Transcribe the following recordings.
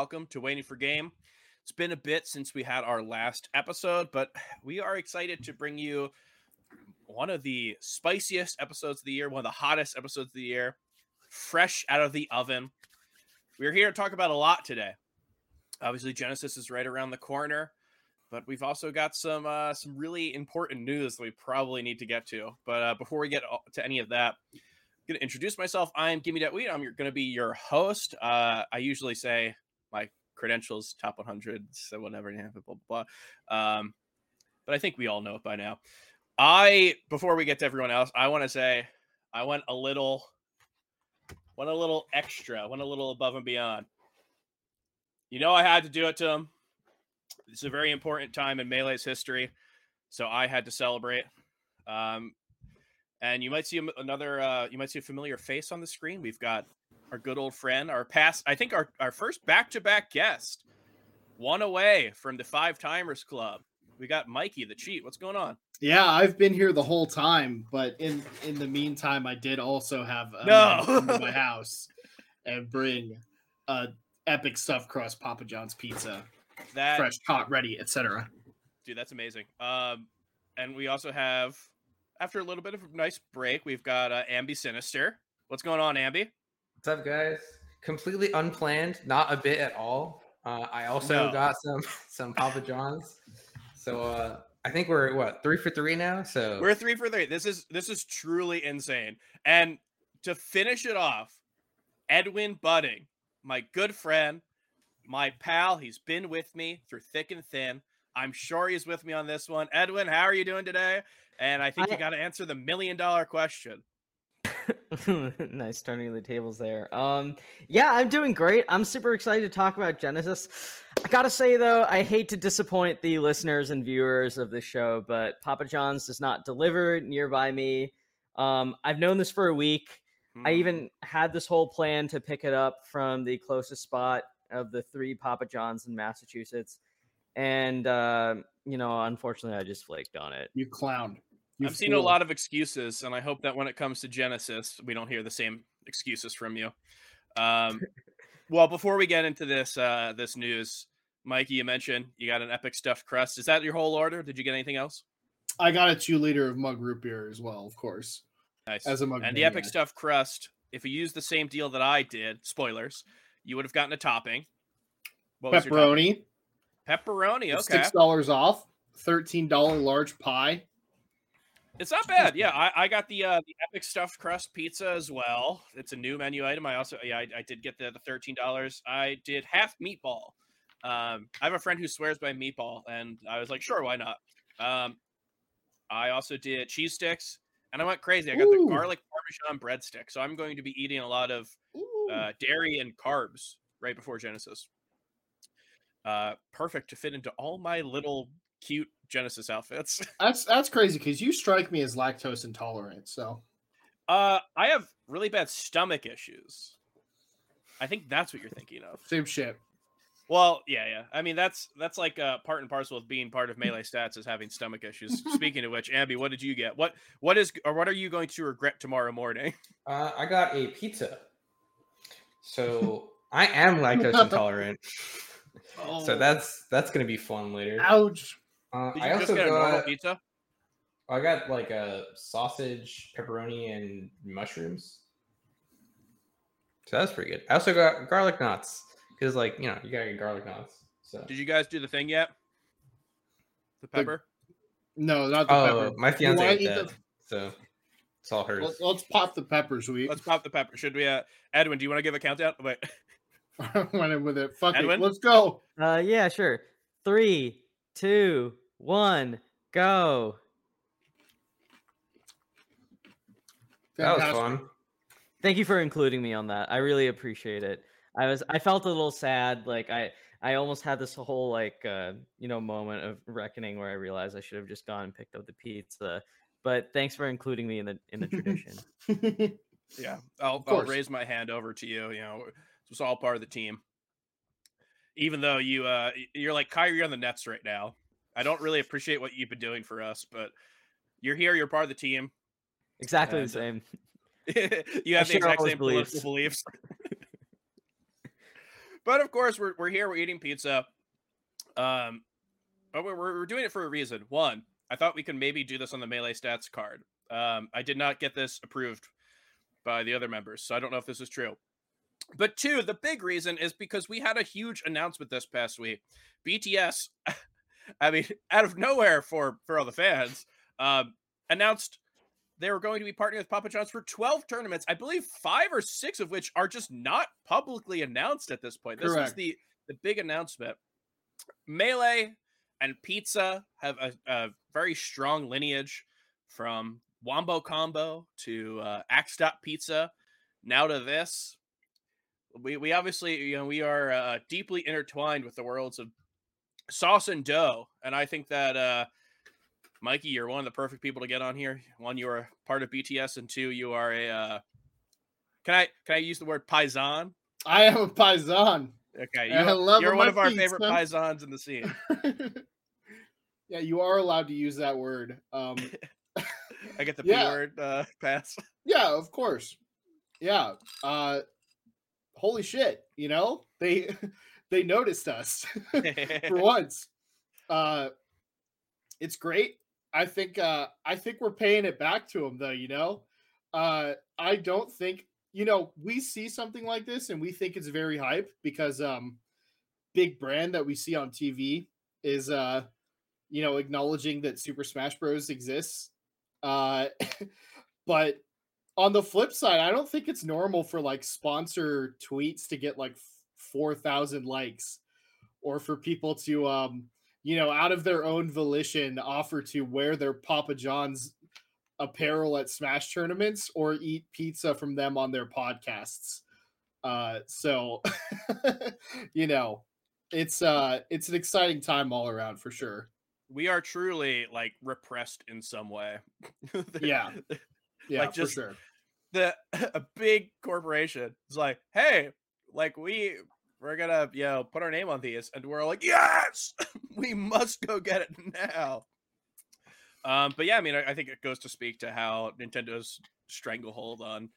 welcome to Waiting for Game. It's been a bit since we had our last episode, but we are excited to bring you one of the spiciest episodes of the year, one of the hottest episodes of the year, fresh out of the oven. We're here to talk about a lot today. Obviously, Genesis is right around the corner, but we've also got some uh, some really important news that we probably need to get to. But uh, before we get to any of that, I'm going to introduce myself. I'm Gimme That Weed. I'm going to be your host. Uh, I usually say my credentials, top 100, so whatever, blah, blah, blah. Um, but I think we all know it by now. I, before we get to everyone else, I want to say I went a little, went a little extra, went a little above and beyond. You know, I had to do it to him. It's a very important time in Melee's history, so I had to celebrate. Um, and you might see another, uh, you might see a familiar face on the screen. We've got our good old friend, our past, I think our, our first back to back guest, one away from the Five Timers Club. We got Mikey the cheat. What's going on? Yeah, I've been here the whole time, but in in the meantime, I did also have a no. to my house and bring uh epic stuffed crust Papa John's pizza, That fresh, hot, ready, etc. dude, that's amazing. Um, and we also have, after a little bit of a nice break, we've got uh, Ambi Sinister. What's going on, Ambi? What's up, guys? Completely unplanned, not a bit at all. Uh, I also No. got some some Papa John's. So uh, I think we're what three for three now. So We're three for three. This is this is truly insane. And to finish it off, Edwin Budding, my good friend, my pal. He's been with me through thick and thin. I'm sure he's with me on this one. Edwin, how are you doing today? And I think you got to answer the million dollar question. Nice turning the tables there. Um, yeah, I'm doing great. I'm super excited to talk about Genesis. I gotta say though, I hate to disappoint the listeners and viewers of this show, but Papa John's does not deliver nearby me. Um, I've known this for a week. I Hmm. even had this whole plan to pick it up from the closest spot of the three Papa John's in Massachusetts, and uh, you know, unfortunately, I just flaked on it. You clown. You I've seen a lot of excuses, and I hope that when it comes to Genesis, we don't hear the same excuses from you. Um, well, before we get into this uh, this news, Mikey, you mentioned you got an epic stuffed crust. Is that your whole order? Did you get anything else? I got a two liter of mug root beer as well, of course. Nice. As a mug and the epic maniac. stuffed crust. If you used the same deal that I did, spoilers, you would have gotten a topping. What was your topping? Pepperoni, Pepperoni. Okay. six dollars off. Thirteen dollar large pie. It's not bad. Yeah, I, I got the uh, the epic stuffed crust pizza as well. It's a new menu item. I also yeah I, I did get the, the thirteen dollars. I did half meatball. Um, I have a friend who swears by meatball, and I was like, sure, why not? Um, I also did cheese sticks, and I went crazy. I got Ooh. the garlic parmesan breadstick. So I'm going to be eating a lot of uh, dairy and carbs right before Genesis. Uh, perfect to fit into all my little cute Genesis outfits. That's that's crazy because you strike me as lactose intolerant. So Uh, I have really bad stomach issues. I think that's what you're thinking of. same shit. Well, yeah, yeah. I mean, that's that's like uh, part and parcel of being part of melee stats is having stomach issues. Speaking of which, Ambi, what did you get? What what is or what are you going to regret tomorrow morning? uh, I got a pizza. So I am lactose intolerant. Oh, So that's that's gonna be fun later. ouch. Uh, Did I just also get a normal got pizza? I got like a sausage, pepperoni, and mushrooms. So that's pretty good. I also got garlic knots because, like, you know, you gotta get garlic knots. So Did you guys do the thing yet? The pepper. No, not the oh, pepper. my You fiance wanna ate that, the- so it's all hers. Let's, let's pop the pepper, sweet. Let's pop the pepper. Should we? Uh, Edwin, do you want to give a countdown? Wait, Went in with it. Fuck Edwin? it. Let's go. Uh, yeah, sure. Three, two, one, go. that was fun. Thank you for including me on that. I really appreciate it. I was I felt a little sad. Like I I almost had this whole like uh you know moment of reckoning where I realized I should have just gone and picked up the pizza. But thanks for including me in the in the tradition. yeah, I'll, I'll raise my hand over to you. You know, it's all part of the team. Even though you uh you're like Kyrie on the Nets right now, I don't really appreciate what you've been doing for us, but you're here. You're part of the team. Exactly And, the uh, same. you have the share exact same political beliefs. but of course, we're, we're here, we're eating pizza. Um, but we're, we're doing it for a reason. One, I thought we could maybe do this on the melee stats card. Um, I did not get this approved by the other members, so I don't know if this is true. But two, the big reason is because we had a huge announcement this past week. BTS, I mean, out of nowhere for for all the fans, um, announced they were going to be partnering with Papa John's for 12 tournaments. I believe five or six of which are just not publicly announced at this point. This Correct. was the the big announcement. Melee and Pizza have a, a very strong lineage from Wombo Combo to uh, Axe Dot Pizza, now to this. We we obviously you know we are uh, deeply intertwined with the worlds of sauce and dough, and I think that uh, Mikey, you're one of the perfect people to get on here. One, you are part of BTS, and two, you are a. Uh, can I can I use the word paisan? I am a paisan. Okay, I you, love you're one of our favorite paisans in the scene. yeah, you are allowed to use that word. Um, I get the Yeah. P word uh, pass. yeah, of course. Yeah. Uh, holy shit! You know they they noticed us for once. Uh, it's great. I think uh, I think we're paying it back to them though. You know, uh, I don't think you know we see something like this and we think it's very hype because um, big brand that we see on TV is uh, you know acknowledging that Super Smash Bros exists. Uh, but on the flip side, I don't think it's normal for like sponsor tweets to get like four thousand likes, or for people to um you know, out of their own volition, offer to wear their Papa John's apparel at Smash tournaments or eat pizza from them on their podcasts. Uh, so, you know, it's uh, it's an exciting time all around for sure. we are truly like repressed in some way. Yeah, yeah, Like, for just- sure. the a big corporation is like, hey, like we we're gonna you know put our name on these, and we're like, yes, we must go get it now. Um, but yeah, I mean, I, I think it goes to speak to how Nintendo's stranglehold on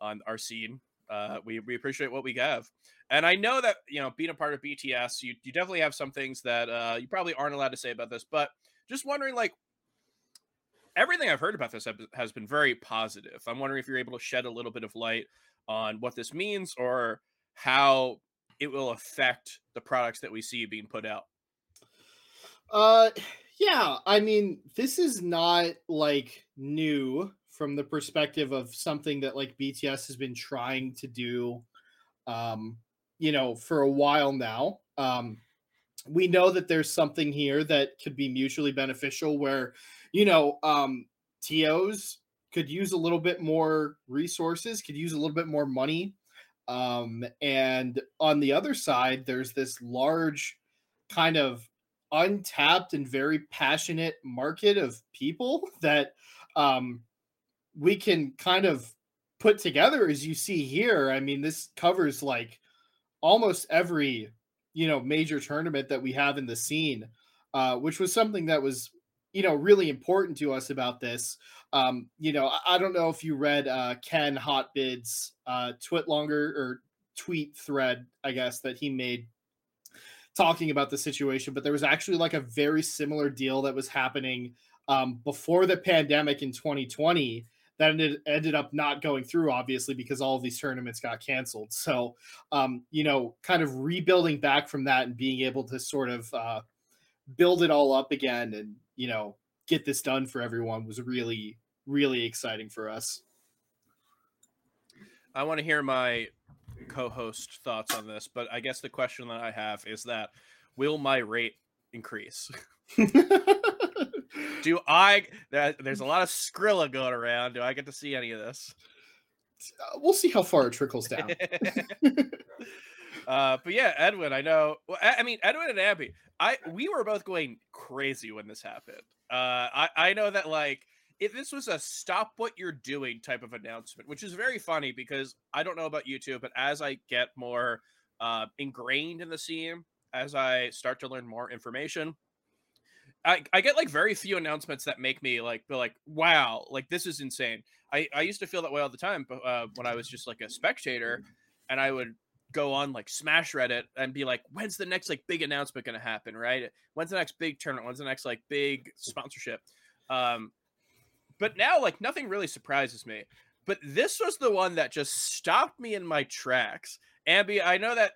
on our scene. Uh, we we appreciate what we have, and I know that you know being a part of BTS, you you definitely have some things that uh, you probably aren't allowed to say about this, but just wondering like everything I've heard about this has been very positive. I'm wondering if you're able to shed a little bit of light on what this means or how it will affect the products that we see being put out. Uh, yeah, I mean, this is not like new from the perspective of something that like BTS has been trying to do, um, you know, for a while now. Um, we know that there's something here that could be mutually beneficial where, you know, um, TOs could use a little bit more resources, could use a little bit more money. Um, and on the other side, there's this large kind of untapped and very passionate market of people that um, we can kind of put together as you see here. I mean, this covers like almost every you know major tournament that we have in the scene, uh, which was something that was you know really important to us about this. Um, you know, I, I don't know if you read uh, Ken Hotbid's uh, twit longer or tweet thread, I guess that he made talking about the situation, but there was actually like a very similar deal that was happening um, before the pandemic in 2020 that ended, ended up not going through, obviously, because all of these tournaments got canceled. So, um, you know, kind of rebuilding back from that and being able to sort of uh, build it all up again and, you know, get this done for everyone was really, really exciting for us. I want to hear my co-host thoughts on this, but I guess the question that I have is that will my rate increase? Do I there's a lot of Skrilla going around. Do I get to see any of this? Uh, we'll see how far it trickles down. uh, but yeah, Edwin, I know. Well, I I mean, Edwin and Abby, I we were both going crazy when this happened. Uh, I I know that like if this was a stop what you're doing type of announcement, which is very funny because I don't know about you two, but as I get more uh, ingrained in the scene, as I start to learn more information, I, I get like very few announcements that make me like be like wow like this is insane I, I used to feel that way all the time but uh, when I was just like a spectator and I would go on like Smash Reddit and be like, when's the next like big announcement going to happen? Right? When's the next big tournament? When's the next like big sponsorship? Um, but now like nothing really surprises me. But this was the one that just stopped me in my tracks. Ambi, I know that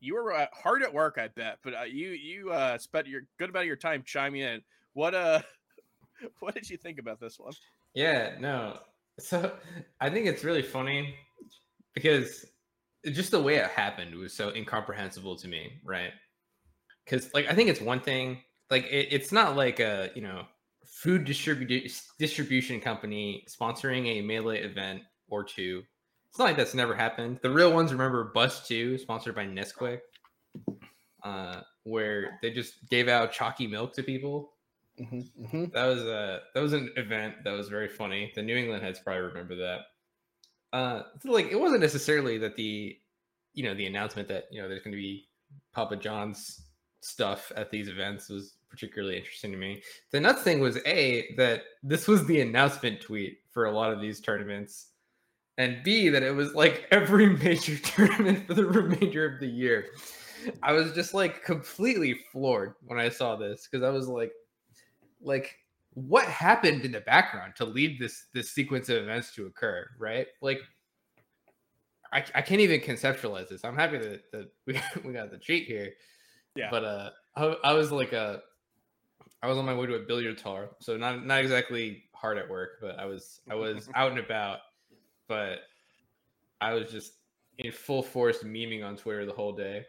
you were uh, hard at work, I bet, but uh, you you uh, spent your good amount of your time chiming in. What uh, what did you think about this one? Yeah, no. So I think it's really funny because just the way it happened was so incomprehensible to me, right? Because like I think it's one thing, like it, it's not like a you know food distribu- distribution company sponsoring a melee event or two. It's not like that's never happened. The real ones remember Bus Two, sponsored by Nesquik, uh, where they just gave out chalky milk to people. Mm-hmm, mm-hmm. That was a that was an event that was very funny. The New England heads probably remember that. Uh, so like it wasn't necessarily that the you know the announcement that you know there's going to be Papa John's stuff at these events was particularly interesting to me. The nuts thing was a that this was the announcement tweet for a lot of these tournaments, and b that it was like every major tournament for the remainder of the year. I was just like completely floored when I saw this because I was like, like what happened in the background to lead this this sequence of events to occur, right? Like. I, I can't even conceptualize this. I'm happy that, that we, we got the cheat here. Yeah. But uh I, I was like a I was on my way to a billiard tour, so not not exactly hard at work, but I was I was out and about, but I was just in full force memeing on Twitter the whole day.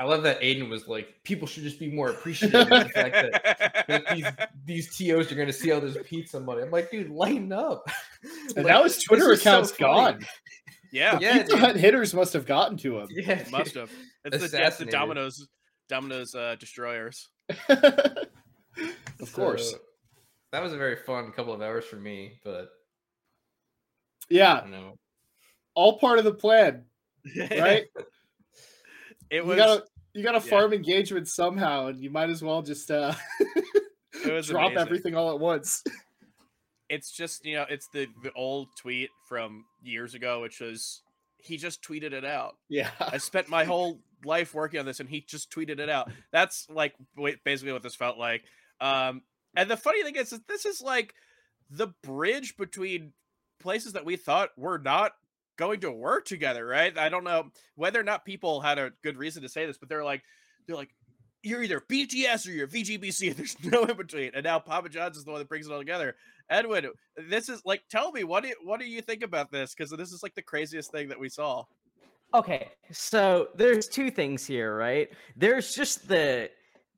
I love that Aiden was like, people should just be more appreciative of the fact that, that these these TOs are going to see all this pizza money. I'm like, dude, lighten up. And Like, now his Twitter is so gone. yeah, Yeah, Pizza. Hut hitters must have gotten to him. Yeah, it must have. It's the, that's the Assassinated. Domino's Domino's uh, destroyers. of course. That was a very fun couple of hours for me, but I Yeah, don't know. all part of the plan, right? It you gotta you gotta yeah. farm engagement somehow, and you might as well just uh it was drop amazing. everything all at once. It's just you know it's the the old tweet from years ago, which was he just tweeted it out. Yeah. I spent my whole life working on this, and he just tweeted it out. That's like basically what this felt like. Um, and the funny thing is, that this is like the bridge between places that we thought were not going to work together, right? I don't know whether or not people had a good reason to say this, but they're like, they're like, you're either BTS or you're VGBC. and There's no in between. And now Papa John's is the one that brings it all together. Edwin, this is like, tell me what do you, what do you think about this? Because this is like the craziest thing that we saw. Okay, so there's two things here, right? There's just the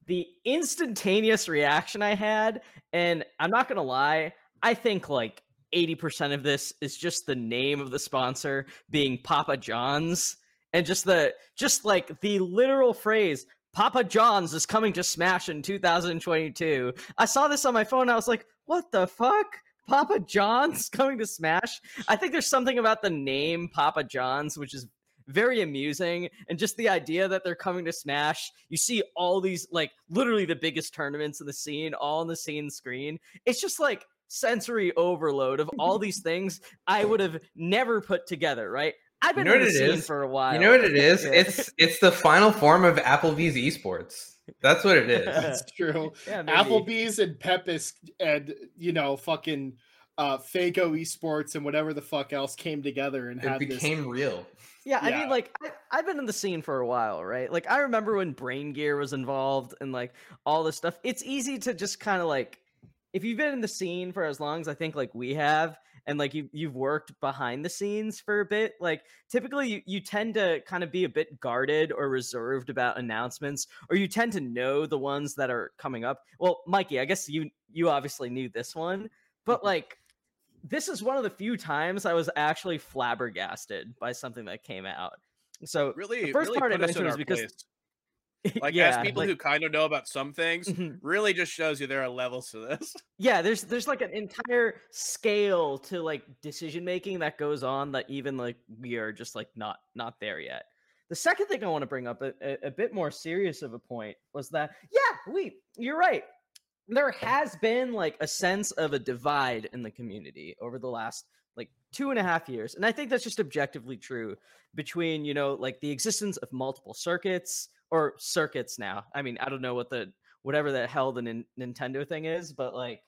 the instantaneous reaction I had, and I'm not gonna lie, I think like 80% of this is just the name of the sponsor being Papa John's, and just the just like the literal phrase Papa John's is coming to Smash in 2022. I saw this on my phone. I was like, what the fuck? Papa John's coming to Smash? I think there's something about the name Papa John's, which is very amusing. And just the idea that they're coming to Smash. You see all these, like, literally the biggest tournaments in the scene, all on the same screen. It's just like sensory overload of all these things I would have never put together, right? I've been know in the it scene is? for a while. You know what it is? Yeah. It's it's the final form of Applebee's esports. That's what it is. That's true. Yeah, maybe. Applebee's and Pepsi and you know fucking uh Fago Esports and whatever the fuck else came together and it had became real. Yeah, I Yeah. mean, like I, I've been in the scene for a while, right? Like I remember when Brain Gear was involved and like all this stuff. It's easy to just kind of like, if you've been in the scene for as long as I think like we have, and like you you've worked behind the scenes for a bit, like typically you, you tend to kind of be a bit guarded or reserved about announcements, or you tend to know the ones that are coming up. Well, Mikey, I guess you you obviously knew this one, but like this is one of the few times I was actually flabbergasted by something that came out. So Really, the first really part I mentioned is because place. like yeah, as people like- who kind of know about some things, Mhm. really just shows you there are levels to this. yeah, there's there's like an entire scale to like decision making that goes on that even like we are just like not not there yet. The second thing I want to bring up, a, a, a bit more serious of a point, was that yeah, we you're right. There has been like a sense of a divide in the community over the last like two and a half years. And I think that's just objectively true between, you know, like the existence of multiple circuits or circuits now. I mean, I don't know what the whatever the hell the Nin- Nintendo thing is, but like,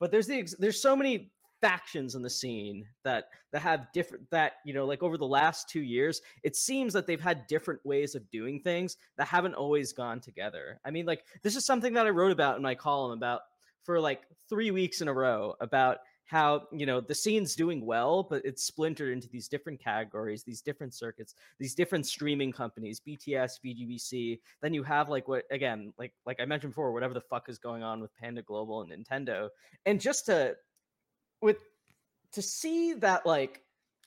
but there's the there's so many factions in the scene that that have different that you know like over the last two years it seems that they've had different ways of doing things that haven't always gone together i mean like this is something that i wrote about in my column about for like three weeks in a row about how you know the scene's doing well but it's splintered into these different categories these different circuits these different streaming companies bts vgbc then you have like what again like like i mentioned before whatever the fuck is going on with panda global and nintendo. And just to with to see that like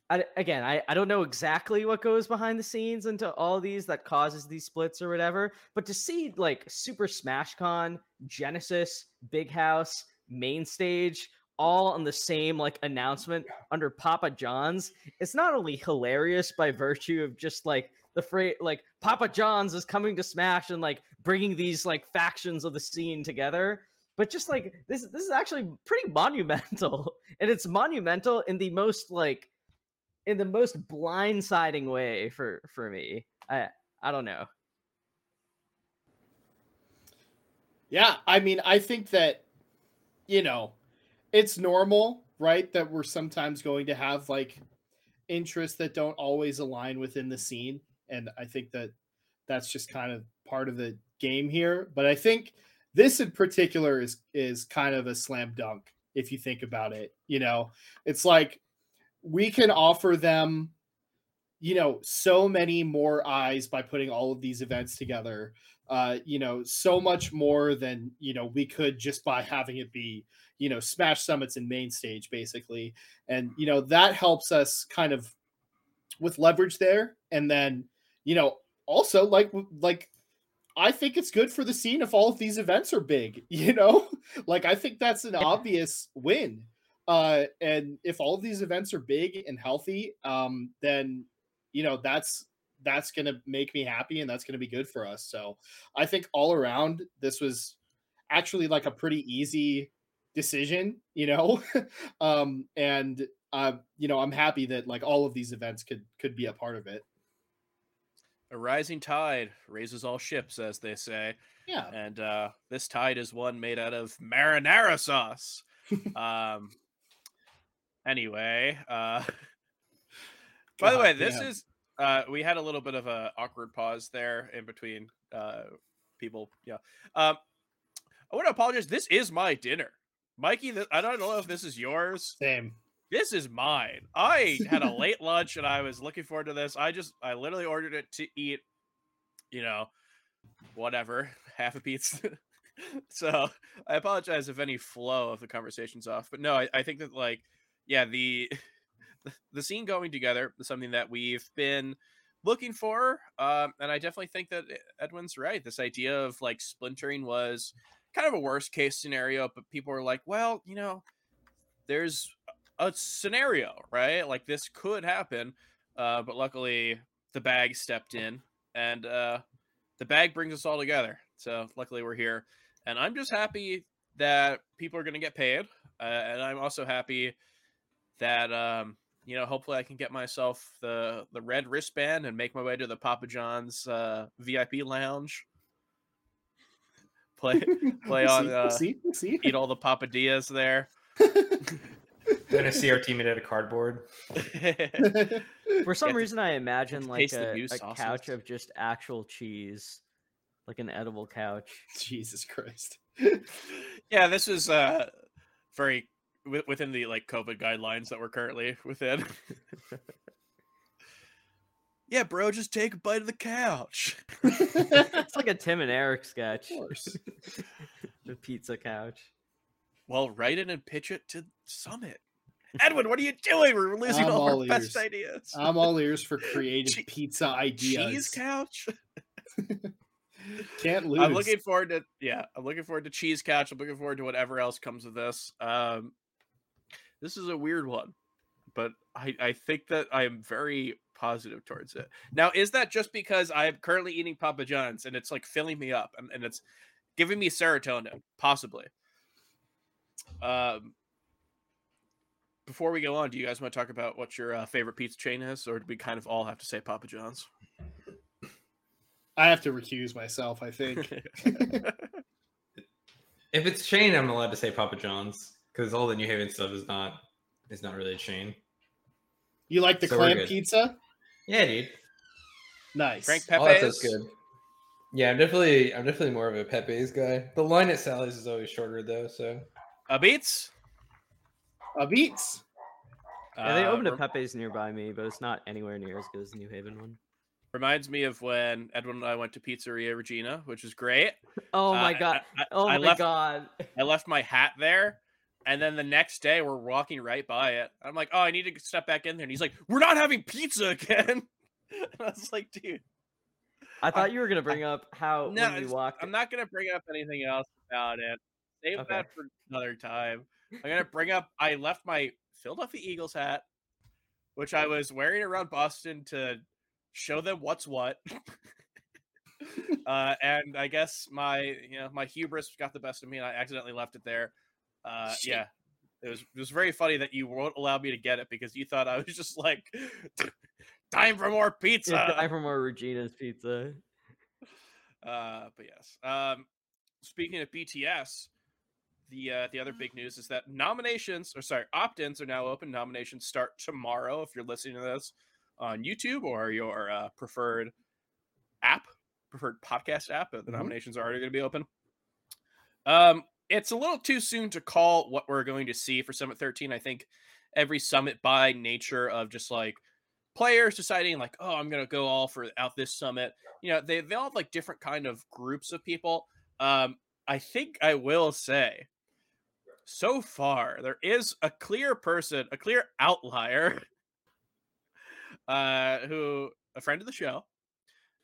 I, again I, I don't know exactly what goes behind the scenes into all these that causes these splits or whatever but to see like super smash con genesis big house main stage all on the same like announcement under papa john's it's not only hilarious by virtue of just like the phrase like papa john's is coming to smash and like bringing these like factions of the scene together but just like this this is actually pretty monumental and it's monumental in the most like in the most blindsiding way for for me. I i don't know. Yeah, I mean, I think that you know, it's normal, right, that we're sometimes going to have like interests that don't always align within the scene, and I think that that's just kind of part of the game here. But I think this in particular is is kind of a slam dunk if you think about it. You know, it's like we can offer them you know so many more eyes by putting all of these events together uh you know so much more than you know we could just by having it be you know smash summits and main stage basically and you know that helps us kind of with leverage there and then you know also like like I think it's good for the scene if all of these events are big, you know? like I think that's an obvious win. Uh and if all of these events are big and healthy, um then you know, that's that's going to make me happy and that's going to be good for us. So, I think all around this was actually like a pretty easy decision, you know? um and uh you know, I'm happy that like all of these events could could be a part of it. A rising tide raises all ships, as they say. Yeah. And uh, this tide is one made out of marinara sauce. um. Anyway, uh, by the way, this is uh, we had a little bit of a awkward pause there in between uh, people. Yeah. Um, I want to apologize. This is my dinner, Mikey. Th- I don't know if this is yours. Same. This is mine. I had a late lunch and I was looking forward to this. I just I literally ordered it to eat, you know, whatever, half a pizza. so I apologize if any flow of the conversation's off. But no, I, I think that like, yeah, the the scene going together is something that we've been looking for. Um, and I definitely think that Edwin's right. This idea of like splintering was kind of a worst case scenario, but people were like, well, you know, there's a scenario, right? Like this could happen. Uh, but luckily the bag stepped in and uh, the bag brings us all together. So luckily we're here. And I'm just happy that people are going to get paid. Uh, and I'm also happy that, um, you know, hopefully I can get myself the, the red wristband and make my way to the Papa John's uh, VIP lounge. Play, play We'll on, see, we'll uh, see, see. eat all the papadillas there. Gonna see our teammate at a cardboard. for some Get to- reason i imagine like a, new a couch of just actual cheese like an edible couch Jesus Christ. yeah, this is uh very wi- within the like COVID guidelines that we're currently within. yeah, bro, just take a bite of the couch. it's like a tim and eric sketch course. the pizza couch well, write it and pitch it to Summit. Edwin, what are you doing? We're losing I'm all our all best ideas. I'm all ears for creative Che- pizza ideas. Cheese couch. Can't lose. I'm looking forward to yeah, I'm looking forward to cheese couch. I'm looking forward to whatever else comes of this. Um this is a weird one, but I I think that I am very positive towards it. Now, is that just because I'm currently eating Papa John's and it's like filling me up and, and it's giving me serotonin? Possibly. Um before we go on, do you guys want to talk about what your uh, favorite pizza chain is, or do we kind of all have to say Papa John's? I have to recuse myself. I think. If it's chain, I'm allowed to say Papa John's because all the New Haven stuff is not is not really a chain. you like the So clam pizza? Yeah, dude. Nice. Frank All that Pepe's. stuff's good. Yeah, I'm definitely I'm definitely more of a Pepe's guy. The line at Sally's is always shorter though, so Uh, Beats. Uh, beats. Yeah, they Uh, opened a Pepe's nearby me, but it's not anywhere near as good as the New Haven one. Reminds me of when Edwin and I went to Pizzeria Regina, which is great. Oh my Uh, god! I, I- Oh I my left, god! I left my hat there, and then the next day we're walking right by it. I'm like, oh, I need to step back in there, and he's like, we're not having pizza again. and I was like, dude, I thought you were gonna bring up how no, when we walked. I'm not gonna bring up anything else about it. Save Okay. that for another time. I'm gonna bring up. I left my Philadelphia Eagles hat, which I was wearing around Boston to show them what's what. uh, and I guess my you know my hubris got the best of me, and I accidentally left it there. Uh, yeah, it was it was very funny that you won't allow me to get it because you thought I was just like time for more pizza. Yeah, die from our Regina's pizza. Uh, but yes. Um, speaking of BTS, the uh, the other big news is that nominations, or sorry, opt-ins are now open. Nominations start tomorrow. If you're listening to this on YouTube or your uh, preferred app, preferred podcast app, the Mhm. nominations are already going to be open. Um, it's a little too soon to call what we're going to see for Summit 13. I think every summit, by nature of just like players deciding, like, oh, I'm to go all for out this summit you know they, they all have like different kind of groups of people um i think i will say so far there is a clear person a clear outlier uh who a friend of the show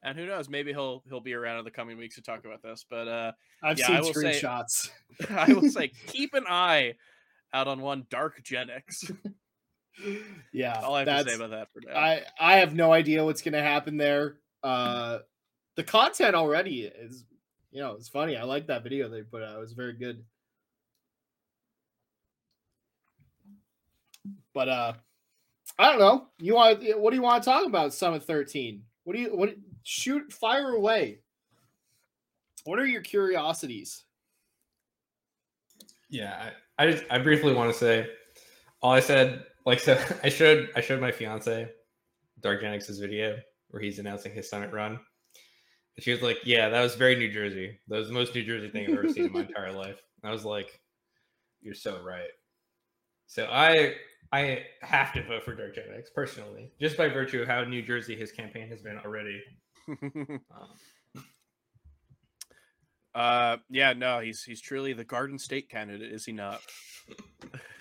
and who knows maybe he'll he'll be around in the coming weeks to talk about this but uh I've Yeah, seen I will say- screenshots. i will say keep an eye out on one dark genix yeah, all i have to say about that for now I I have no idea what's gonna happen there. Uh, the content already is, you know, it's funny. I like that video they put out. It was very good. But uh, I don't know. You want what do you want to talk about? Summit thirteen. What do you what? Shoot, fire away. What are your curiosities? Yeah, I, I just I briefly want to say all I said like so I showed I showed my fiance Dark Genix's video where he's announcing his summit run. And she was like, Yeah, that was very New Jersey. That was the most New Jersey thing I've ever seen in my entire life. And I was like, You're so right. So I I have to vote for Dark Genix personally, just by virtue of how New Jersey his campaign has been already. Um, Uh, yeah, no, he's he's truly the Garden State candidate, is he not?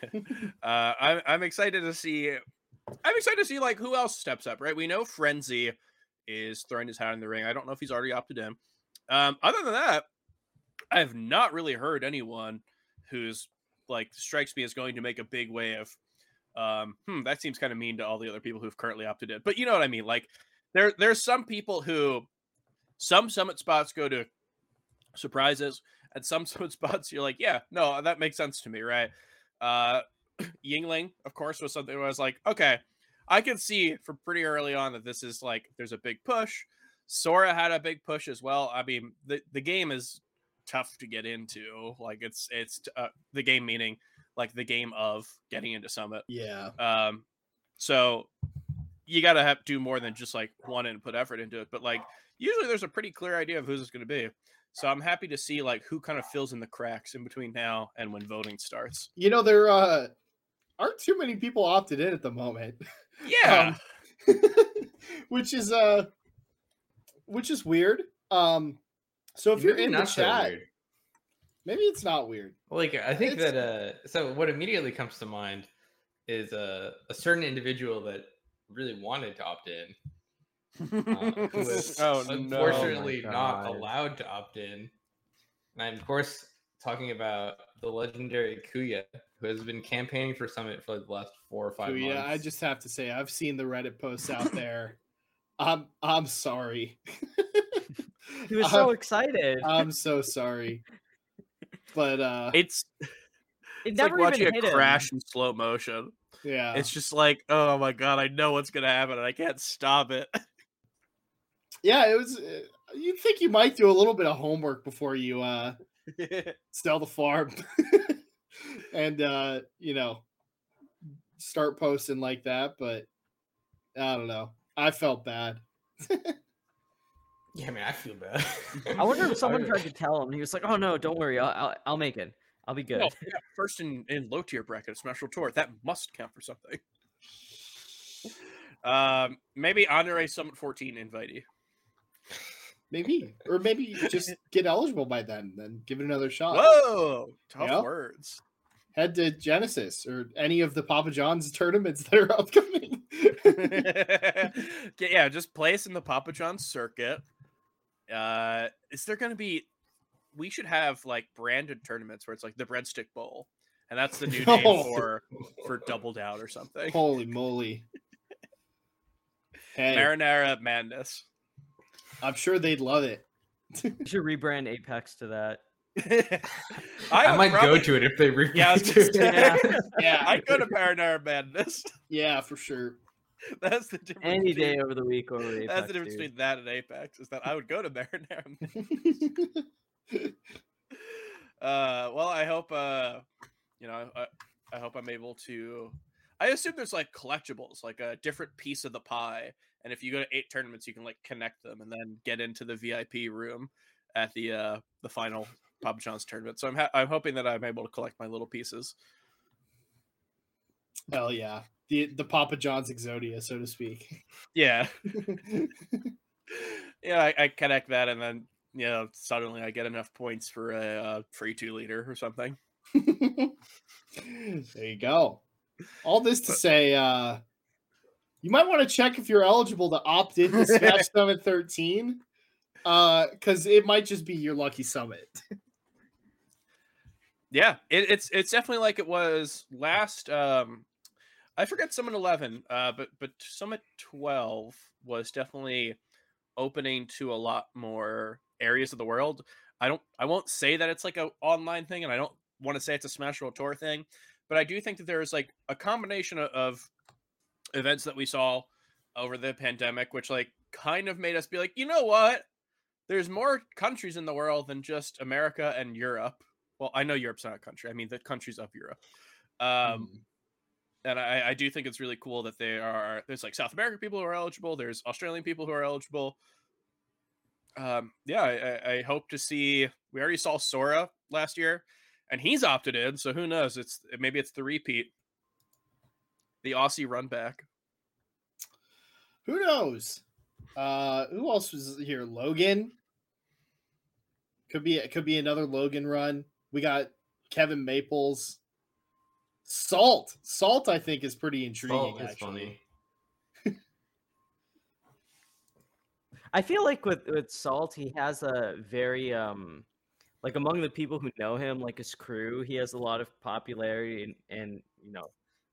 uh, I'm I'm excited to see. I'm excited to see like who else steps up. Right, we know Frenzy is throwing his hat in the ring. I don't know if he's already opted in. Um, other than that, I have not really heard anyone who's like strikes me as going to make a big wave. Um, hmm, that seems kind of mean to all the other people who've currently opted in. But you know what I mean. Like there there's some people who some summit spots go to surprises and some summit spots you're like yeah no that makes sense to me right? Uh yingling of course was something where i was like okay i can see from pretty early on that this is like there's a big push. Sora had a big push as well. I mean the, the game is tough to get into like it's it's uh, the game meaning like the game of getting into summit. Yeah, um, so you got to have do more than just like want and put effort into it. But like usually there's a pretty clear idea of who's it's going to be. So I'm happy to see like who kind of fills in the cracks in between now and when voting starts. you know there uh aren't too many people opted in at the moment. Yeah. Um, which is uh which is weird. Um so if you're maybe in the not so chat, maybe it's not weird. Like I think It's- that uh so what immediately comes to mind is a a certain individual that really wanted to opt in, uh, who was oh no. unfortunately not allowed to opt in. And I'm of course talking about the legendary Kuya, who has been campaigning for Summit for the last four or five So months. yeah, I just have to say I've seen the Reddit posts out there. I'm I'm sorry. He was so I'm, excited. I'm so sorry. But uh It's it it's like never watching even a hit him. crash in slow motion. Yeah. It's just like, oh my god, I know what's gonna happen, and I can't stop it. yeah, it was. uh, You'd think you might do a little bit of homework before you uh sell the farm, and uh, you know, start posting like that. But I don't know. I felt bad. Yeah, I mean, I feel bad. I wonder if someone tried to tell him. He was like, "Oh no, don't worry, I'll I'll, I'll make it. I'll be good." No, yeah, first in, in low tier bracket of Smash World Tour. That must count for something. Um, maybe Honore Summit 14 invitee. Maybe, or maybe just get eligible by then, then give it another shot. Whoa, tough Yeah. words. Head to Genesis or any of the Papa John's tournaments that are upcoming. yeah, yeah, just place in the Papa John's circuit. Uh, is there going to be? We should have like branded tournaments where it's like the breadstick bowl, and that's the new oh, name Oh. for for double down or something. Holy moly! Hey, Marinara madness. I'm sure they'd love it. You should rebrand Apex to that. I, would might probably- go to it if they repeat Yeah, I was gonna it. say, Yeah. Yeah, I'd go to Marinara madness. yeah, for sure. That's the difference. Any between- day over the week over Apex. That's the difference dude. between that and Apex is that I would go to Marinara. Uh, well, I hope uh, you know, I, I hope I'm able to. I assume there's like collectibles, like a different piece of the pie, and if you go to eight tournaments, you can like connect them and then get into the VIP room at the uh the final Papa John's tournament. So I'm ha- I'm hoping that I'm able to collect my little pieces. Hell yeah, the the Papa John's Exodia, so to speak. Yeah, yeah, I, I connect that, and then you know suddenly I get enough points for a uh, free two liter or something. there you go. All this to say, uh, you might want to check if you're eligible to opt in to Smash Summit 13, because it might just be your lucky summit. Yeah, it, it's it's definitely like it was last. Um, I forget Summit Eleven, uh, but but Summit Twelve was definitely opening to a lot more areas of the world. I don't, I won't say that it's like a online thing, and I don't want to say it's a Smash World Tour thing, but I do think that there's like a combination of, of events that we saw over the pandemic, which like kind of made us be like, you know what? There's more countries in the world than just America and Europe well, I know Europe's not a country. I mean, the countries of Europe. Um, Mm. and I, I do think it's really cool that they are. There's like South American people who are eligible. There's Australian people who are eligible. Um, yeah, I, I- I hope to see. We already saw Sora last year, and he's opted in. So who knows? It's maybe it's the repeat, the Aussie run back. Who knows? Uh, who else was here? Logan. Could be it could be another Logan run. We got Kevin Maples. Salt. Salt, I think, is pretty intriguing. Salt is actually. funny. I feel like with with Salt, he has a very um like among the people who know him, like his crew, he has a lot of popularity and, and you know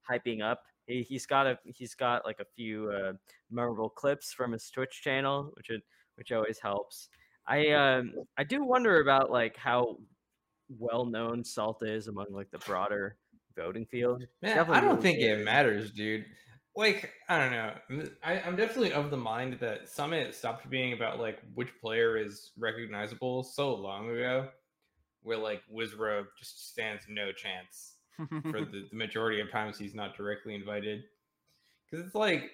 hyping up. He, he's got a he's got like a few uh, memorable clips from his Twitch channel, which it, which always helps. I um I do wonder about like how well known Salt is among like the broader voting field. Man, I don't really think it matters, dude. Like, I don't know. I'm- I, I'm definitely of the mind that Summit stopped being about like which player is recognizable so long ago, where like Wizzrobe just stands no chance for the, the majority of times he's not directly invited. Because it's like,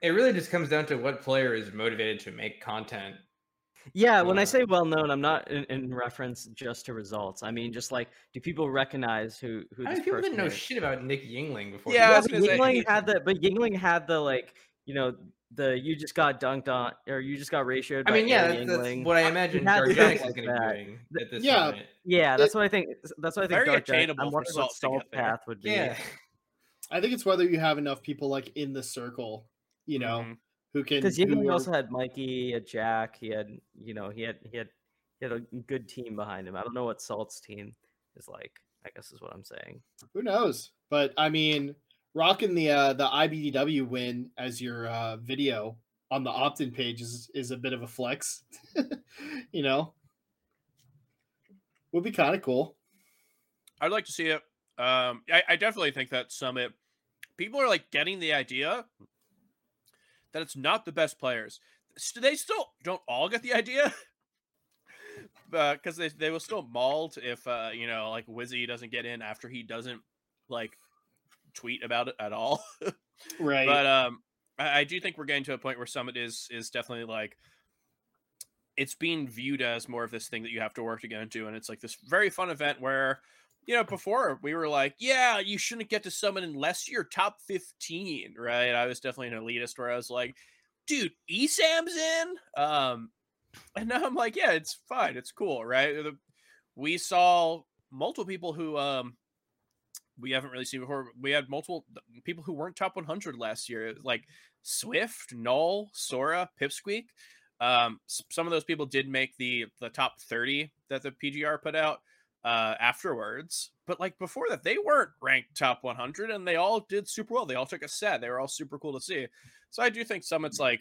it really just comes down to what player is motivated to make content. Yeah, when I say well known, I'm not in, in reference just to results. I mean, just like, do people recognize who who I this mean, people person didn't know is? shit about Nick Yingling before. Yeah, I Yeah, but gonna say- Yingling had the, but Yingling had the like, you know, the you just got dunked on, or you just got ratioed. I by mean, yeah, that's, that's what I imagine Dark things is going to be doing at this Yeah, summit. yeah, that's what I think. That's what I think. Very Dark Jack- attainable I'm wondering what Salt to get Salt's there. path would be. Yeah. I think it's whether you have enough people like in the circle, you know, Mhm. Who can. because who Yingling are- also had Mikey, he had Jack, he had, you know, he had he had he had a good team behind him. I don't know what Salt's team is like. I guess is what I'm saying. who knows? But I mean, rocking the uh, the IBDW win as your uh, video on the opt-in page is is a bit of a flex. you know, would be kind of cool. I'd like to see it. Um, I, I definitely think that Summit people are like getting the idea that it's not the best players. They still don't all get the idea. Because they, they will still mauled if uh you know like Wizzy doesn't get in after he doesn't like tweet about it at all. Right. but um I, I do think we're getting to a point where Summit is is definitely like it's being viewed as more of this thing that you have to work to get into, and it's like this very fun event where you know before we were like, yeah, you shouldn't get to summon unless you're top fifteen, right? I was definitely an elitist where I was like, dude, ESAM's in, um, and now I'm like, yeah, it's fine, it's cool, right? We saw multiple people who um we haven't really seen before. We had multiple people who weren't top 100 last year, like Swift, Null, Sora, Pipsqueak. Um, some of those people did make the the top 30 that the PGR put out uh, afterwards, but like before that, they weren't ranked top 100, and they all did super well. They all took a set. They were all super cool to see. So I do think Summit's like,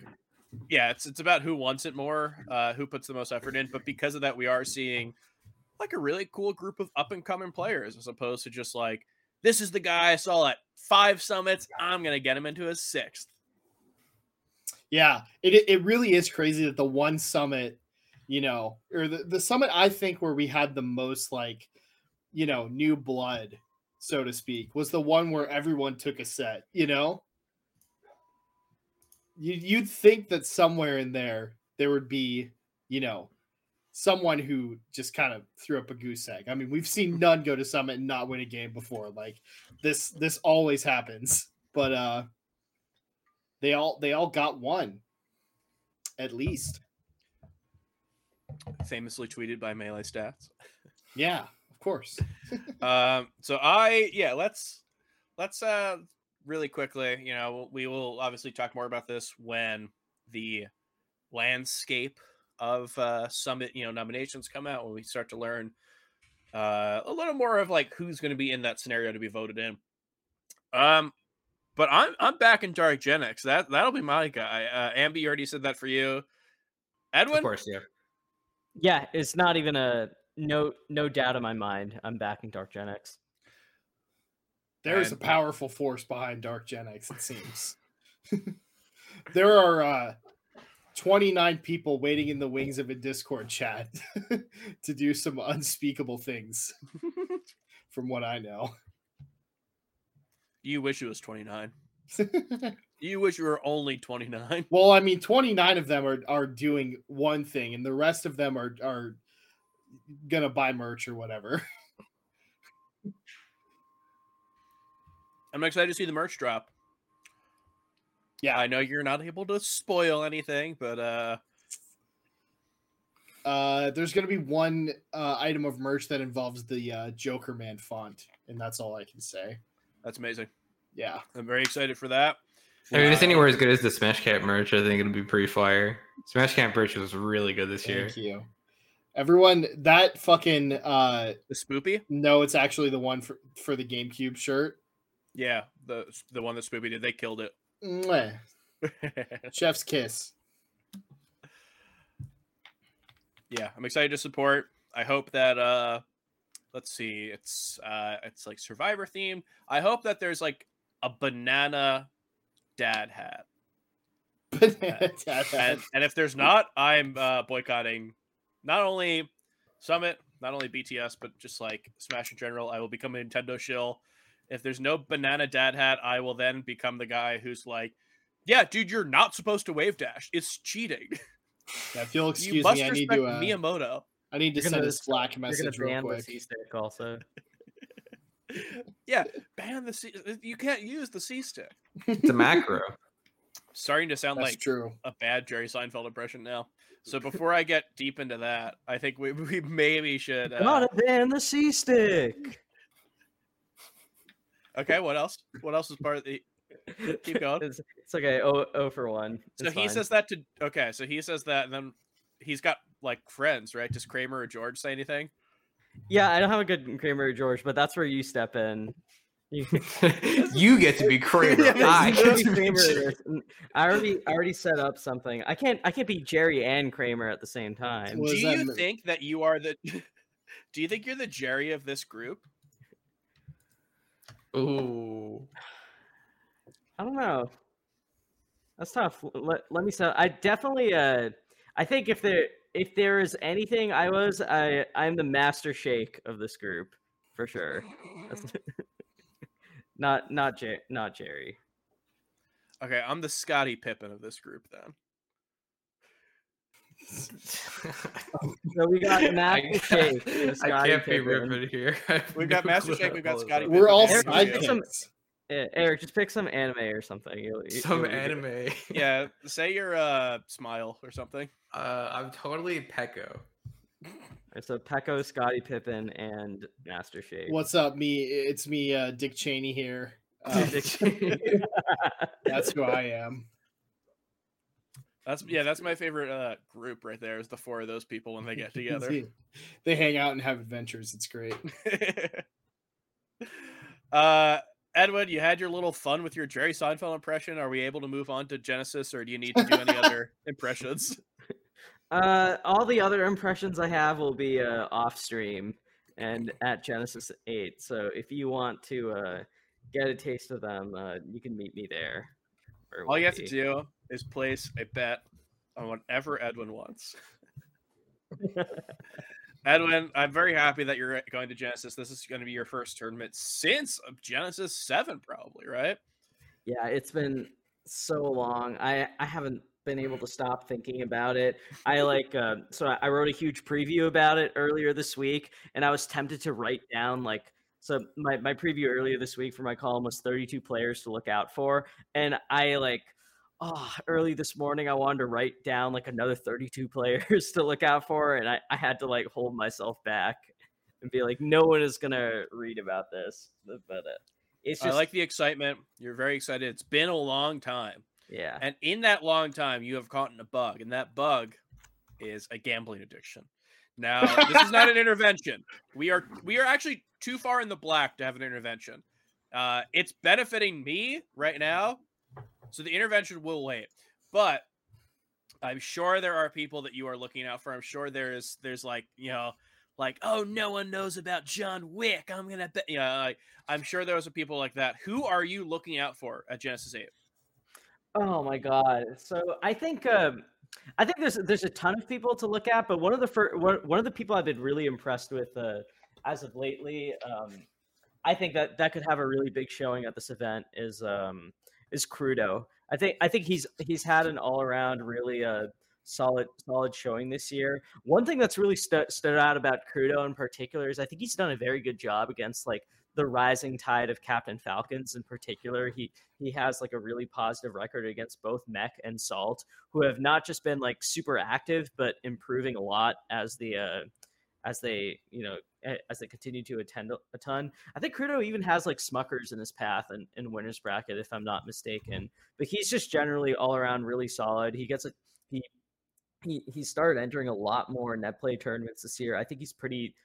yeah, it's it's about who wants it more, uh, who puts the most effort in. But because of that, we are seeing like a really cool group of up and coming players, as opposed to just like this is the guy I saw at five summits. I'm gonna get him into his sixth. Yeah, it it really is crazy that the one summit, you know, or the, the summit I think where we had the most like, you know, new blood, so to speak, was the one where everyone took a set, you know? You you'd think that somewhere in there there would be, you know, someone who just kind of threw up a goose egg. I mean, we've seen none go to summit and not win a game before. Like this this always happens. But uh they all they all got one at least Famously tweeted by Melee Stats. yeah of course. Um so i yeah let's let's uh really quickly you know we will obviously talk more about this when the landscape of uh summit you know nominations come out when we start to learn uh a little more of like who's going to be in that scenario to be voted in. Um but i'm i'm back in dark gen x. That that'll be my guy. Uh ambi already said that for you. Edwin? Of course, yeah. Yeah, it's not even a no no doubt in my mind. I'm backing Dark Gen X. there is a powerful force behind dark gen x it seems there are uh 29 people waiting in the wings of a discord chat to do some unspeakable things from what i know you wish it was 29 you wish you were only 29 well i mean 29 of them are are doing one thing and the rest of them are are gonna buy merch or whatever I'm excited to see the merch drop. Yeah. I know you're not able to spoil anything, but uh Uh, there's going to be one uh, item of merch that involves the uh, Joker Man font, and that's all I can say. that's amazing. Yeah, I'm very excited for that. I mean, if it's anywhere as good as the Smash Cat merch, I think it'll be pretty fire. Smash Cat merch was really good this year. thank you, everyone. That fucking uh, The spoopy, no, it's actually the one for for the GameCube shirt. yeah, the the one that Spoopy did, they killed it. Mwah. Chef's kiss. yeah, I'm excited to support. I hope that uh let's see, it's uh it's like survivor theme. I hope that there's like a banana dad hat. And and if there's not, I'm uh boycotting not only Summit, not only BTS, but just like Smash in general. I will become a Nintendo shill. If there's no banana dad hat, I will then become the guy who's like, Yeah, dude, you're not supposed to wave dash. It's cheating. Yeah, if you'll excuse must me, I need respect to. Uh, Miyamoto. I need to You're send gonna- a Slack message real quick. C stick also. yeah, ban the C. You can't use the C stick. It's a macro. Starting to sound That's like true. a bad Jerry Seinfeld impression now. So before I get deep into that, I think we, we maybe should. Uh, Gotta ban the C stick. okay, what else? What else is part of the? Keep going. It's, it's okay. Oh, oh for one. So he fine. says that to. Okay, so he says that, and then he's got like friends, right? Does Kramer or George say anything? Yeah, I don't have a good Kramer George, but that's where you step in. You, you get to be Kramer. Yeah, I get gotta to be be Kramer in this. And I already I already set up something. I can't I can't be Jerry and Kramer at the same time. What Do does that you mean? think that you are the? Do you think you're the Jerry of this group? Ooh. I don't know. That's tough. Let, let me say I definitely uh I think if there if there is anything I was I I'm the master shake of this group for sure. Not not Jer- not Jerry. Okay, I'm the Scottie Pippen of this group then. So we got Master Shake. I can't be Pippen. ripping here. I have We've got no Master Shake, we've got all of Scottie that We're all Eric, Pippen. pick some- sidekicks. Eh, Eric, just pick some anime or something. You'll, you- Some you'll be good. anime. Yeah, say your uh smile or something. Uh, I'm totally Pecco. Alright, So Pecco, Scottie Pippen, and Master Shake. What's up, me? It's me, uh, Dick Cheney here. Uh, that's who I am. That's yeah, that's my favorite uh group right there is the four of those people when they get together. they hang out and have adventures. It's great. uh Edwin, you had your little fun with your Jerry Seinfeld impression. Are we able to move on to Genesis or do you need to do any other impressions? Uh, all the other impressions I have will be uh, off stream and at Genesis 8. So if you want to uh, get a taste of them, uh, you can meet me there. All you have to do is place a bet on whatever Edwin wants. Edwin, I'm very happy that you're going to Genesis. This is going to be your first tournament since Genesis 7, probably, right? Yeah, it's been so long. I I haven't been able to stop thinking about it. I like uh, so I- I wrote a huge preview about it earlier this week, and I was tempted to write down like so my my preview earlier this week for my column was 32 players to look out for, and I like. Oh, early this morning, I wanted to write down like another 32 players to look out for, and I, I had to like hold myself back and be like, no one is gonna read about this. But uh, it's just I like the excitement. You're very excited. It's been a long time. yeah. And in that long time, you have caught in a bug, and that bug is a gambling addiction. Now, this is not an intervention. We are we are actually too far in the black to have an intervention. Uh, it's benefiting me right now, so the intervention will wait. But I'm sure there are people that you are looking out for. I'm sure there's there's like you know like oh no one knows about John Wick. I'm gonna bet you know like I'm sure there was people like that. Who are you looking out for at Genesis Eight? Oh my god! So I think um, I think there's there's a ton of people to look at, but one of the first one of the people I've been really impressed with uh, as of lately, um, I think that that could have a really big showing at this event is um, is Krudo. I think I think he's he's had an all around really uh, solid solid showing this year. One thing that's really stu- stood out about Krudo in particular is I think he's done a very good job against like the rising tide of Captain Falcons in particular. He he has like a really positive record against both Mekk and Salt, who have not just been like super active, but improving a lot as the uh, as they you know a- as they continue to attend a- ton. I think Krudo even has like Smuckers in his path and in winners bracket, if I'm not mistaken. But he's just generally all around really solid. He gets a he he he started entering a lot more net play tournaments this year. I think he's pretty.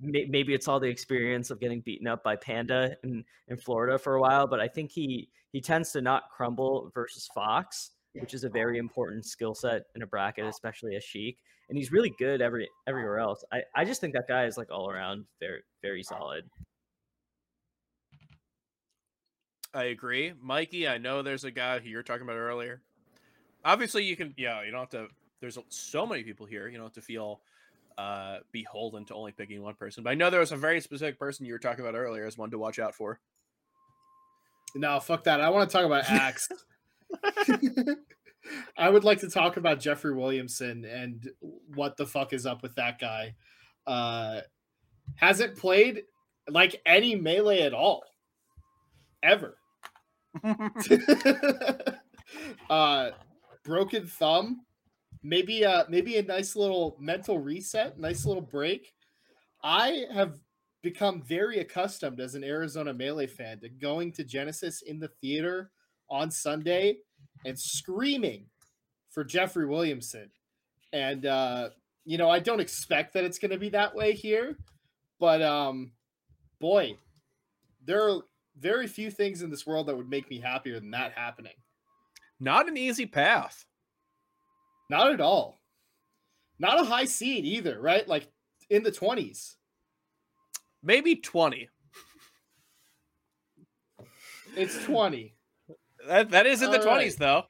Maybe it's all the experience of getting beaten up by Panda in, in Florida for a while, but I think he he tends to not crumble versus Fox, which is a very important skill set in a bracket, especially as Sheik. And he's really good every everywhere else. I, I just think that guy is like all around very very solid. I agree. Mikey, I know there's a guy who you're talking about earlier. Obviously, you can, yeah, you don't have to, there's so many people here. You don't have to feel uh, beholden to only picking one person. But I know there was a very specific person you were talking about earlier as one to watch out for. No, fuck that. I want to talk about Axe. I would like to talk about Jeffrey Williamson and what the fuck is up with that guy. Uh, hasn't played like any melee at all, ever. uh, broken thumb, maybe uh maybe a nice little mental reset, nice little break. I have become very accustomed as an Arizona Melee fan to going to Genesis in the theater on Sunday and screaming for Jeffrey Williamson. And uh, you know, I don't expect that it's going to be that way here, but um boy, there are very few things in this world that would make me happier than that happening. Not an easy path. Not at all. Not a high seed either, right? Like in the 20s. Maybe 20. It's 20. That that is in the All right. twenties though.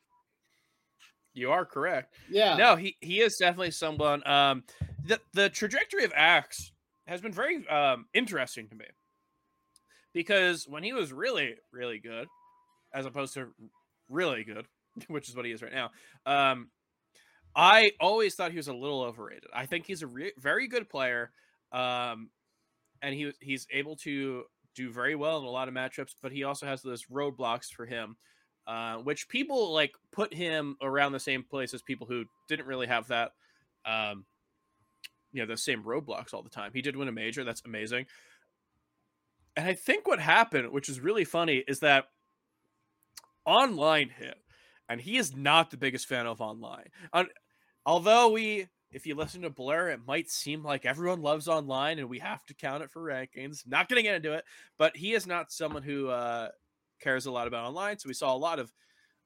You are correct. Yeah. No, he he is definitely someone. Um, the the trajectory of Axe has been very um interesting to me because when he was really really good, as opposed to really good, which is what he is right now. Um, I always thought he was a little overrated. I think he's a re- very good player, um, and he he's able to do very well in a lot of matchups. But he also has those roadblocks for him, uh, which people like put him around the same place as people who didn't really have that, um, you know, the same roadblocks all the time. He did win a major. That's amazing. And I think what happened, which is really funny, is that online hit, and he is not the biggest fan of online. On, although we, if you listen to Blur, it might seem like everyone loves online, and we have to count it for rankings. Not going to get into it, but he is not someone who uh, cares a lot about online. So we saw a lot of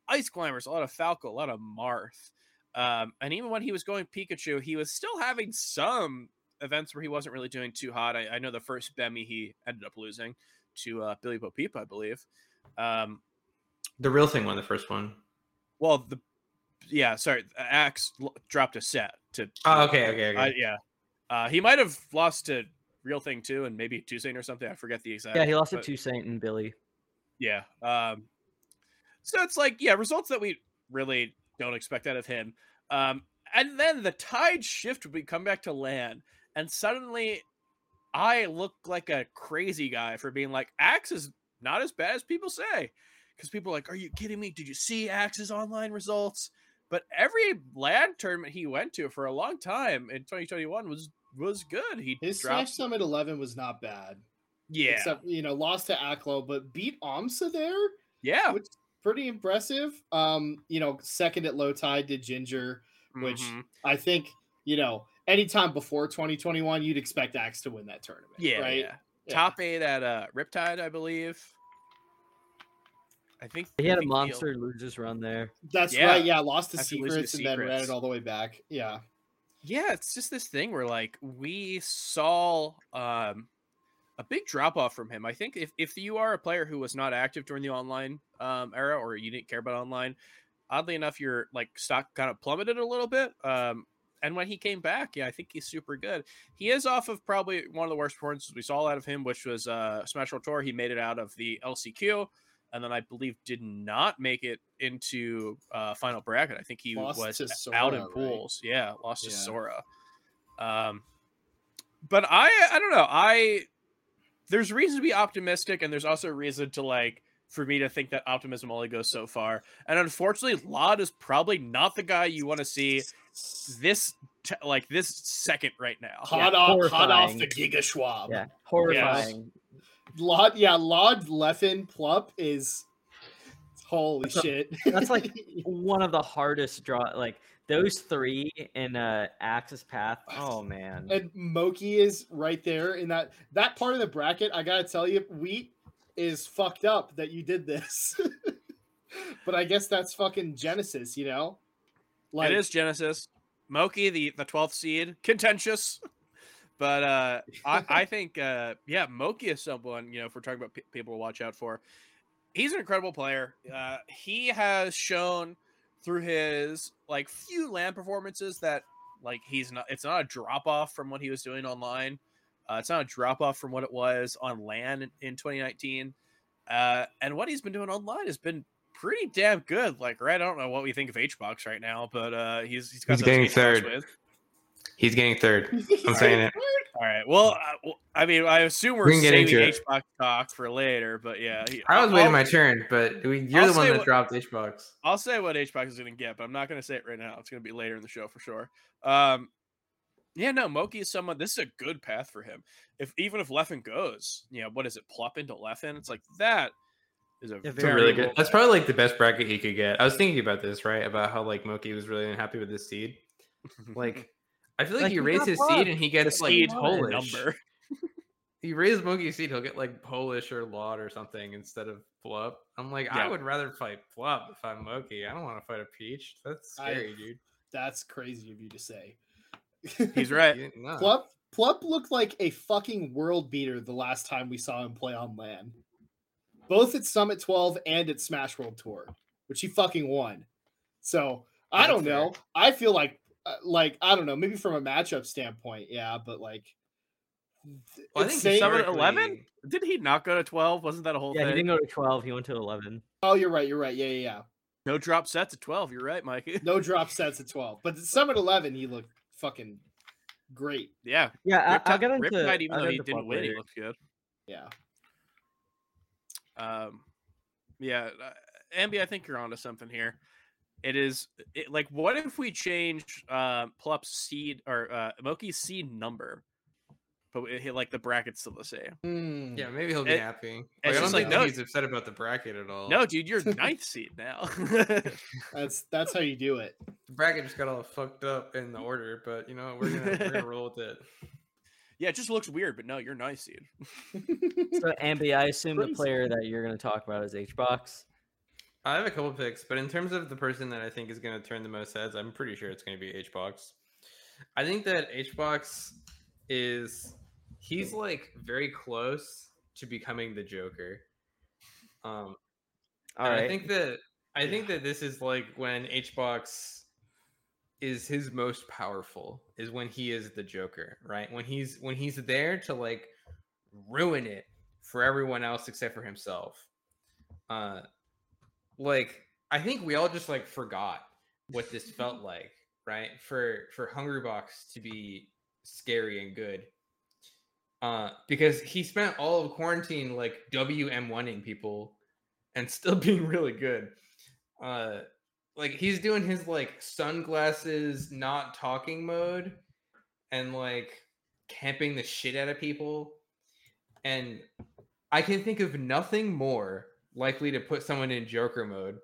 Ice Climbers, a lot of Falco, a lot of Marth. Um, and even when he was going Pikachu, he was still having some events where he wasn't really doing too hot. I, I know the first Bemi he ended up losing to uh, Billy Bo Peep, I believe. Um, The real thing won the first one. well, the yeah, sorry, Axe l- dropped a set to. Oh, okay, okay, okay. I, yeah, uh, he might have lost to Real Thing too, and maybe Tuesday or something. I forget the exact. Yeah, he lost but- it to Saint and Billy. Yeah. Um, so it's like, yeah, results that we really don't expect out of him. Um, and then the tide shift we come back to land, and suddenly I look like a crazy guy for being like, Axe is not as bad as people say. Because people are like, Are you kidding me? Did you see Axe's online results? But every land tournament he went to for a long time in 2021 was was good. He His dropped, Smash Summit 11 was not bad. Yeah, Except, you know, lost to Aklo, but beat Amsa there, yeah, which is pretty impressive. Um, you know, second at low tide to Ginger. which- Mhm. I think, you know, anytime before 2021, you'd expect Axe to win that tournament. Yeah, Right. yeah. Yeah. Top eight at uh Riptide, I believe. I think He had a think he'll- monster losers run there. That's Yeah. right. Yeah. Lost to After losing to secrets and then ran it all the way back. Yeah. Yeah, it's just this thing where like we saw um a big drop off from him. I think if if you are a player who was not active during the online um era or you didn't care about online, oddly enough, your like stock kind of plummeted a little bit. Um and when he came back, yeah, I think he's super good. He is off of probably one of the worst performances we saw out of him, which was uh Smash World Tour. He made it out of the LCQ, and then I believe did not make it into uh final bracket. I think he Lost was to out in Sora, right? pools. Yeah, lost to Sora. Um, but I I don't know. I there's reason to be optimistic, and there's also reason to like for me to think that optimism only goes so far. And unfortunately, Lod is probably not the guy you want to see this t- like this second right now. Hot off, hot off the Giga Schwab. Yeah, horrifying. Lod, yeah, Lod, Leffen, Plup is holy That's a- shit. That's like one of the hardest draw. Like those three in uh Axe's Path. Oh man. and Moky is right there in that that part of the bracket. I gotta tell you, Wheat is fucked up that you did this. but I guess that's fucking Genesis, you know. Like it is Genesis. Moky, the the twelfth seed, contentious. But uh, I, I think uh, yeah, Moky is someone you know if we're talking about pe- people to watch out for. He's an incredible player. Uh, he has shown through his like few land performances that like he's not. It's not a drop off from what he was doing online. Uh, it's not a drop off from what it was on land in, in 2019. Uh, and what he's been doing online has been pretty damn good. Like, right? I don't know what we think of HBox right now, but uh, he's he's got He's getting third. wins. He's getting third. I'm saying it. All right. Well, uh, well, I mean, I assume we're We can get saving into it. HBox talk for later, but yeah, he- I was I'll- waiting my turn, but we- you're I'll the one that what- dropped HBox. I'll say what HBox is going to get, but I'm not going to say it right now. It's going to be later in the show for sure. Um, yeah, no, Moky is someone. This is a good path for him. If even if Leffen goes, you know, what is it? Plup into Leffen. It's like that is a Yeah, very really good. cool That's probably like the best bracket he could get. I was thinking about this, right? About how like Moky was really unhappy with his seed. Like, I feel like, Like, he he raised his buffed. seed and he the gets like seed Polish. number. He raised Moky's seed, he'll get like Polish or Lod or something instead of Plup. I'm like, I would rather fight Plup if I'm Moky. I don't want to fight a Peach. That's I- scary, dude. That's crazy of you to say. He's right. You- no. Plup Plup looked like a fucking world beater the last time we saw him play on land. both at Summit 12 and at Smash World Tour, which he fucking won. So I That's don't know. fair. I feel like, like I don't know, maybe from a matchup standpoint, yeah, but like, Well, I think saying- Summit historically- 11? Did he not go to 12? Wasn't that a whole thing? Yeah, he didn't go to 12. He went to 11. oh, you're right, you're right, yeah, yeah, yeah. No drop sets at 12. You're right, Mikey. No drop sets at 12, but at Summit 11, he looked fucking great. Yeah. Yeah, I, I'll get into. Riptide, even I'll though he didn't Plup win, he later. looked good. Yeah. Um, yeah, uh, Ambi, I think you're onto something here. It is it, like, what if we change uh, Plup's seed or uh, Moky's seed number, but we hit like the bracket's still the same? Hmm. Yeah, maybe he'll be It- happy. Like, I don't think like, no- he's upset about the bracket at all. No, dude, you're ninth seed now. That's that's how you do it. the bracket just got all fucked up in the order, but you know we're gonna we're gonna roll with it. yeah, it just looks weird, but no, you're ninth seed. So, Ambi, I assume the Crazy. player that you're going to talk about is HBox. I have a couple picks, but in terms of the person that I think is going to turn the most heads, I'm pretty sure it's going to be HBox. I think that HBox is he's like very close to becoming the Joker. Um, All right. I think that I think that this is like when HBox is his most powerful is when he is the Joker, right? When he's when he's there to like ruin it for everyone else except for himself. Uh like I think we all just like forgot what this felt like, right? For for Hungrybox to be scary and good. Uh because he spent all of quarantine like WM1ing people and still being really good. Uh like he's doing his like sunglasses not talking mode and like camping the shit out of people and I can think of nothing more likely to put someone in Joker mode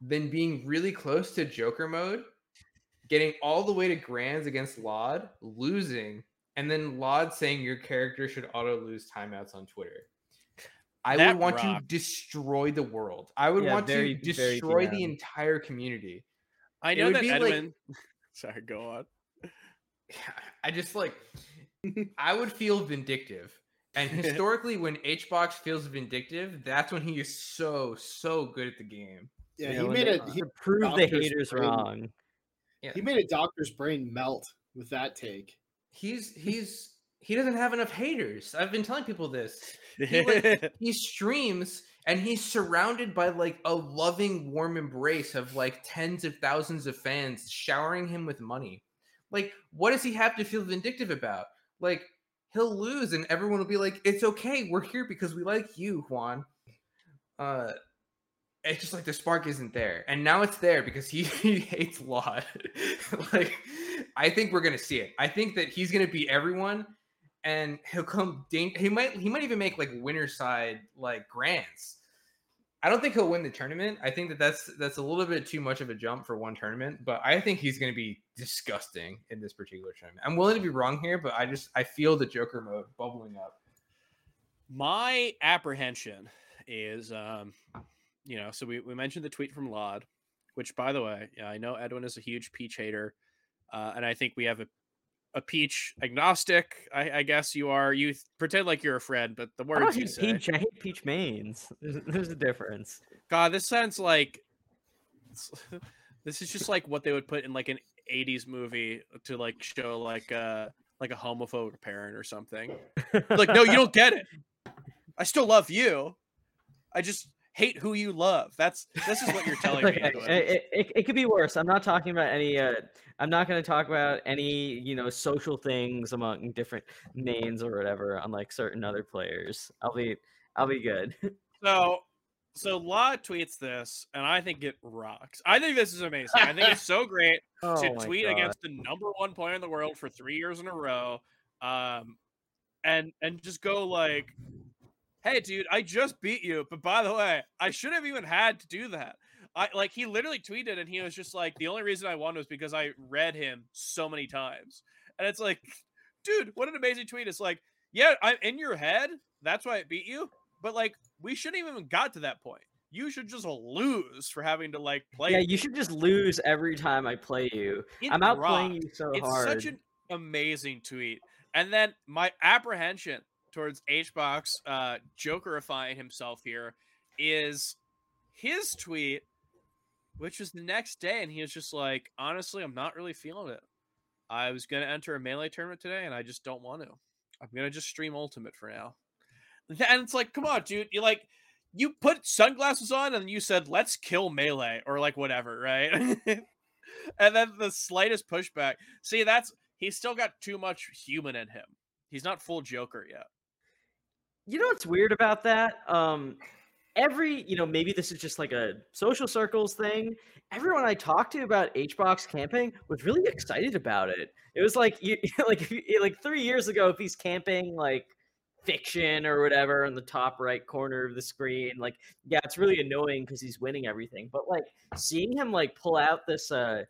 than being really close to Joker mode, getting all the way to Grands against Lod, losing, and then Lod saying your character should auto lose timeouts on Twitter. I That would want to destroy the world. I would Yeah, want very- to destroy the entire community. I know that be like- Edwin. Sorry, go on. I just like I would feel vindictive. And historically, when HBox feels vindictive, that's when he is so, so good at the game. Yeah, You he made it. he, proved the haters brain. wrong. Yeah. he made a doctor's brain melt with that take. He's he's he doesn't have enough haters. I've been telling people this. He, like, he streams and he's surrounded by like a loving, warm embrace of like tens of thousands of fans showering him with money. Like, what does he have to feel vindictive about? Like, he'll lose and everyone will be like, "It's okay, we're here because we like you, Juan." Uh, it's just like the spark isn't there, and now it's there because he, he hates Lod. like, I think we're gonna see it. I think that he's gonna beat everyone, and he'll come. Dan- he might he might even make like winner side like grants. I don't think he'll win the tournament. I think that that's that's a little bit too much of a jump for one tournament, but I think he's going to be disgusting in this particular tournament. I'm willing to be wrong here, but I just I feel the Joker mode bubbling up. My apprehension is, um, you know, so we, we mentioned the tweet from Lod, which, by the way, yeah, I know Edwin is a huge Peach hater, uh, and I think we have a a Peach agnostic. I, I guess you are. You th- pretend like you're a friend, but the I don't words you hate say. Peach. I hate Peach mains. There's, there's a difference. God, this sounds like this is just like what they would put in like an '80s movie to like show like uh like a homophobic parent or something. Like, no, you don't get it. I still love you. I just hate who you love. That's this is what you're telling me. It, it, it, it could be worse. I'm not talking about any. Uh, I'm not going to talk about any, you know, social things among different mains or whatever, unlike certain other players. I'll be, I'll be good. So, so Law tweets this, and I think it rocks. I think this is amazing. I think it's so great Oh to tweet God. against the number one player in the world for three years in a row, um, and and just go like, "Hey, dude, I just beat you, but by the way, I should have even had to do that." I like he literally tweeted, and he was just like, "The only reason I won was because I read him so many times," and it's like, dude, what an amazing tweet! It's like, yeah, I'm in your head. That's why it beat you. But like, we shouldn't even got to that point. You should just lose for having to like play. Yeah, you should just lose every time I play you. It I'm out playing you so It's hard. such an amazing tweet. And then my apprehension towards HBox uh Jokerifying himself here is his tweet, which was the next day, and he was just like, honestly, I'm not really feeling it. I was gonna enter a melee tournament today, and I just don't want to. I'm gonna just stream Ultimate for now. And it's like, come on, dude. You like you put sunglasses on and you said, let's kill melee or like whatever, right? and then the slightest pushback. See, that's he's still got too much human in him. He's not full Joker yet. You know what's weird about that? Um, every you know maybe this is just like a social circles thing. Everyone I talked to about HBox camping was really excited about it. It was like you like like three years ago if he's camping like fiction or whatever in the top right corner of the screen like yeah it's really annoying because he's winning everything but like seeing him like pull out this uh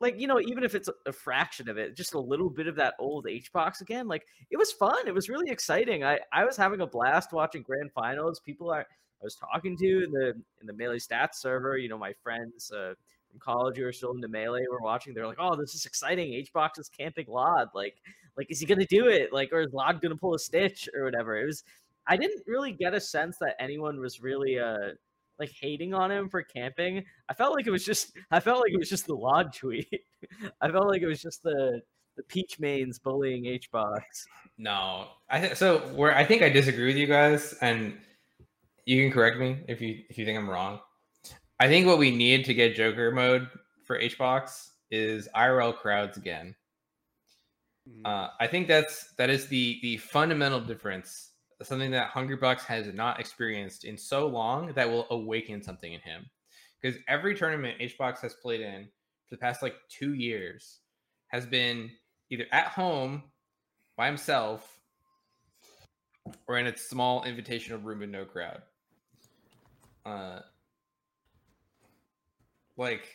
like you know even if it's a fraction of it just a little bit of that old h box again like it was fun it was really exciting. I i was having a blast watching grand finals people are i was talking to in the in the melee stats server you know my friends uh from college who are still into melee were watching they're like oh this is exciting hbox is camping lod like like, is he gonna do it? Like, or is Lod gonna pull a stitch or whatever? It was. I didn't really get a sense that anyone was really uh like hating on him for camping. I felt like it was just. I felt like it was just the Lod tweet. I felt like it was just the the Peach mains bullying HBox. No, I think so. Where I think I disagree with you guys, and you can correct me if you if you think I'm wrong. I think what we need to get Joker mode for HBox is IRL crowds again. Mm-hmm. Uh, I think that's that is the the fundamental difference, something that Hungry Hungrybox has not experienced in so long that will awaken something in him. Because every tournament HBox has played in for the past like two years has been either at home by himself or in a small invitational room with no crowd. Uh, like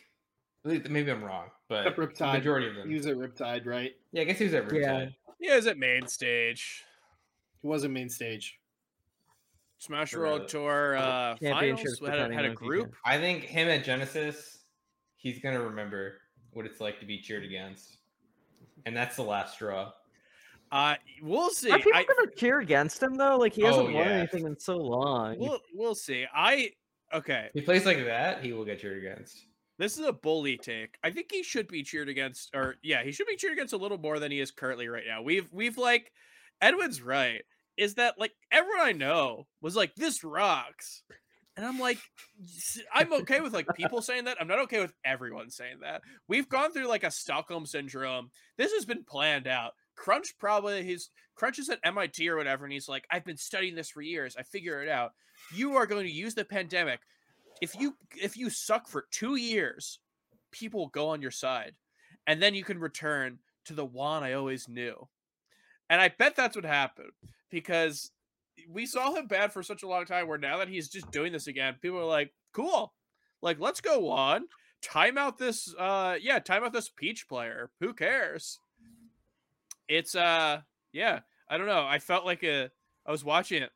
maybe I'm wrong, but Riptide. majority of them. He was at Riptide, right? Yeah, I guess he was at Riptide. Yeah, is it main stage? He wasn't main stage. Smash For, World uh, Tour uh, finals had, a- had a on if you group. I think him at Genesis, he's gonna remember what it's like to be cheered against, and that's the last straw. Uh, we'll see. Are people I, gonna cheer against him though? Like he hasn't Oh, won yeah. anything in so long. we'll we'll see. I okay. If he plays like that, he will get cheered against. This is a bully take. I think he should be cheered against, or yeah, he should be cheered against a little more than he is currently right now. We've we've like Edwin's right. Is that like everyone I know was like this rocks, and I'm like, I'm okay with like people saying that. I'm not okay with everyone saying that. We've gone through like a Stockholm syndrome. This has been planned out. Crunch probably his Crunch is at MIT or whatever, and he's like, I've been studying this for years. I figure it out. You are going to use the pandemic if you if you suck for two years, people go on your side, and then you can return to the Juan I always knew. And I bet that's what happened because we saw him bad for such a long time. Where now that he's just doing this again, people are like, "Cool, like let's go Juan, time out this, uh, yeah, time out this Peach player. Who cares?" It's uh, yeah, I don't know. I felt like a I was watching it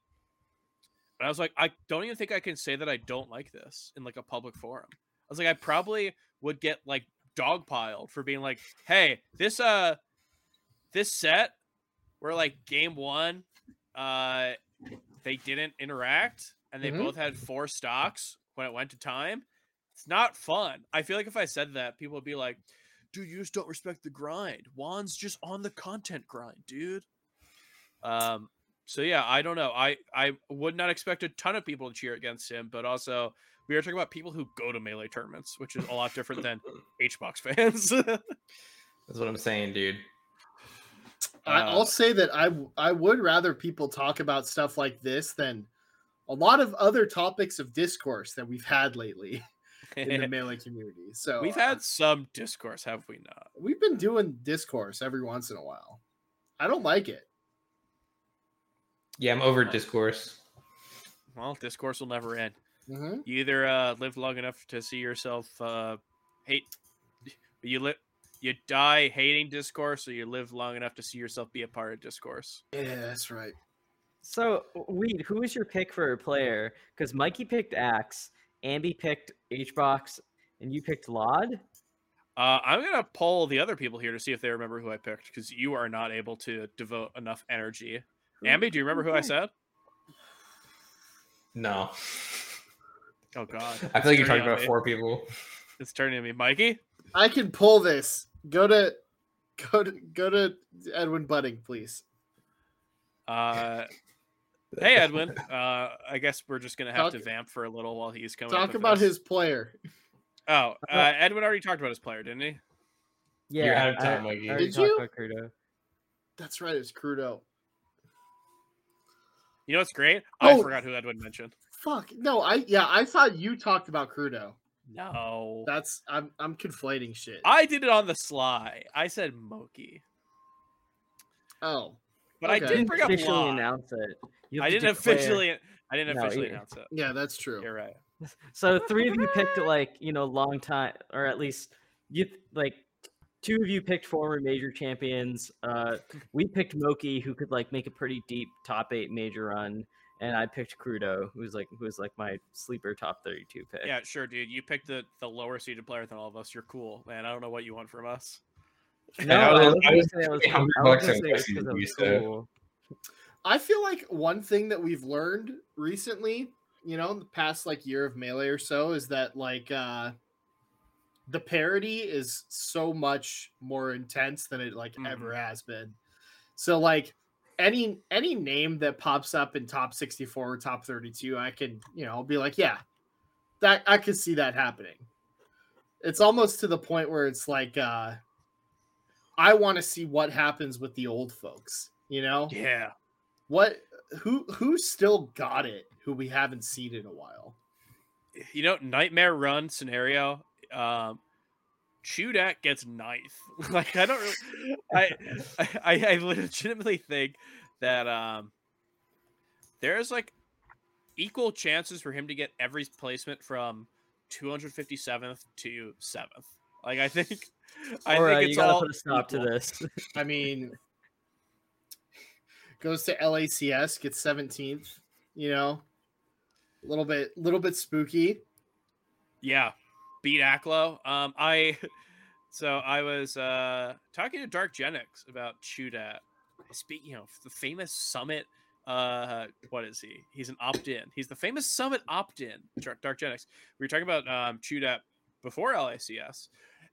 and I was like, I don't even think I can say that I don't like this in like a public forum. I was like, I probably would get like dogpiled for being like, hey, this uh this set where like game one, uh they didn't interact and they Mhm. both had four stocks when it went to time. It's not fun. I feel like if I said that, people would be like, dude, you just don't respect the grind. Juan's just on the content grind, dude. Um, so yeah, I don't know. I I would not expect a ton of people to cheer against him, but also we are talking about people who go to melee tournaments, which is a lot different than HBox fans. That's what I'm saying, dude. I, Uh, I'll say that I I would rather people talk about stuff like this than a lot of other topics of discourse that we've had lately in the melee community. So We've uh, had some discourse, have we not? we've been doing discourse every once in a while. I don't like it. Yeah, I'm over discourse. Well, discourse will never end. Mhm. You either uh, live long enough to see yourself uh, hate, you live, you die hating discourse, or you live long enough to see yourself be a part of discourse. Yeah, that's right. So, Weed, who was your pick for a player? Because Mikey picked Axe, Ambi picked HBox, and you picked Lod. Uh, I'm gonna poll the other people here to see if they remember who I picked because you are not able to devote enough energy. Who- Ambi, do you remember who I said? No. Oh God. I feel like you're talking about me. four people. It's turning to me, Mikey. I can pull this. Go to go to go to Edwin Budding, please. Uh, hey Edwin. Uh, I guess we're just gonna have to vamp for a little while he's coming. Talk about this. his player. Oh, uh, Edwin already talked about his player, didn't he? Yeah, You're out of time, I Mikey. already Did you? about Krudo. That's right, it's Krudo. You know what's great? I Oh. forgot who Edwin mentioned. Fuck. No, I yeah, I thought you talked about Krudo. No, That's I'm I'm conflating shit. I did it on the sly. I said Moky, oh. but I Okay. did didn't bring up officially Law. announce it. You I didn't declare- officially. I didn't No, officially you- announce it. Yeah, that's true. You're right. So three of you picked like you know long time, or at least you like two of you picked former major champions. Uh, we picked Moky, who could like make a pretty deep top eight major run, and I picked Krudo, who's like who was like my sleeper top thirty two pick. Yeah, sure, dude. You picked the the lower seeded player than all of us. You're cool, man. I don't know what you want from us. No, I I was- I was I was. I was bucks gonna and say it Lexi because I you was cool. I feel like one thing that we've learned recently, you know, in the past like year of melee or so, is that like uh the parody is so much more intense than it like ever has been. So like any any name that pops up in top 64 or top 32, I can, you know, I'll be like, yeah, that I could see that happening. It's almost to the point where it's like uh I want to see what happens with the old folks, you know? Yeah. What who who still got it who we haven't seen in a while? You know, nightmare run scenario. Um, Chudat gets ninth. like I don't. Really, I, I I legitimately think that um, there's like equal chances for him to get every placement from 257th to seventh. Like I think. I All think right, it's you gotta all put a stop equal. to this. I mean goes to LACS, gets 17th, you know. A little bit little bit spooky. Yeah, beat Aklo. Um, I so I was uh talking to Dark Genix about Chudat. Speak, you know, the famous Summit. Uh, what is he? He's an opt-in. He's the famous Summit opt-in. Dark, Dark Genix. We were talking about um Chudat before LACS,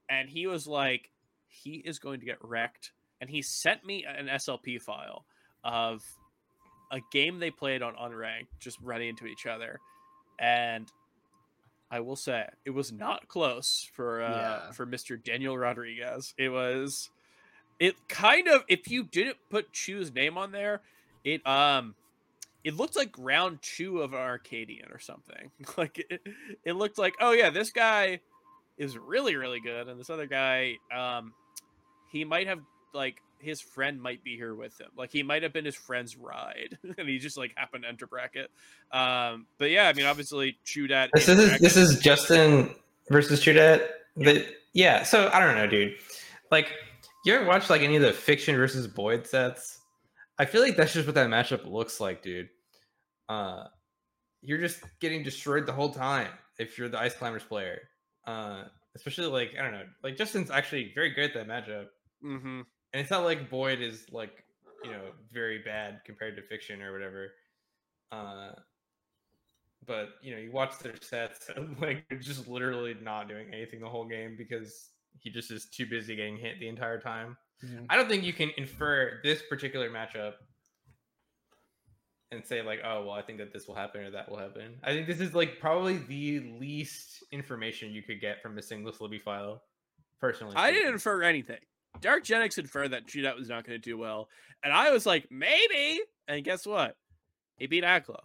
and he was like, he is going to get wrecked. And he sent me an SLP file of a game they played on unranked, just running into each other, and I will say it was not close for uh, Yeah. for Mr. Daniel Rodriguez. It was it kind of if you didn't put Chu's name on there, it um it looked like round two of Arcadian or something. like it, it looked like oh yeah, this guy is really really good, and this other guy um he might have like his friend might be here with him. Like he might have been his friend's ride, and he just like happened to enter bracket. Um, but yeah, I mean, obviously, Chudat. This is bracket- this is Justin versus Chudat. The, yeah, so I don't know, dude. Like, you ever watch like any of the fiction versus Boyd sets? I feel like that's just what that matchup looks like, dude. Uh, you're just getting destroyed the whole time if you're the Ice Climbers player. Uh, especially like I don't know, like Justin's actually very good at that matchup, Mhm. And it's not like Boyd is like you know very bad compared to fiction or whatever. Uh, but you know, you watch their sets, and, like they're just literally not doing anything the whole game because he just is too busy getting hit the entire time. I don't think you can infer this particular matchup and say like, oh well, I think that this will happen or that will happen. I think this is like probably the least information you could get from a single Slippi file. Personally, I didn't infer anything. Dark Genix inferred that Chudat was not going to do well, and I was like, maybe. And guess what? He beat Aklo.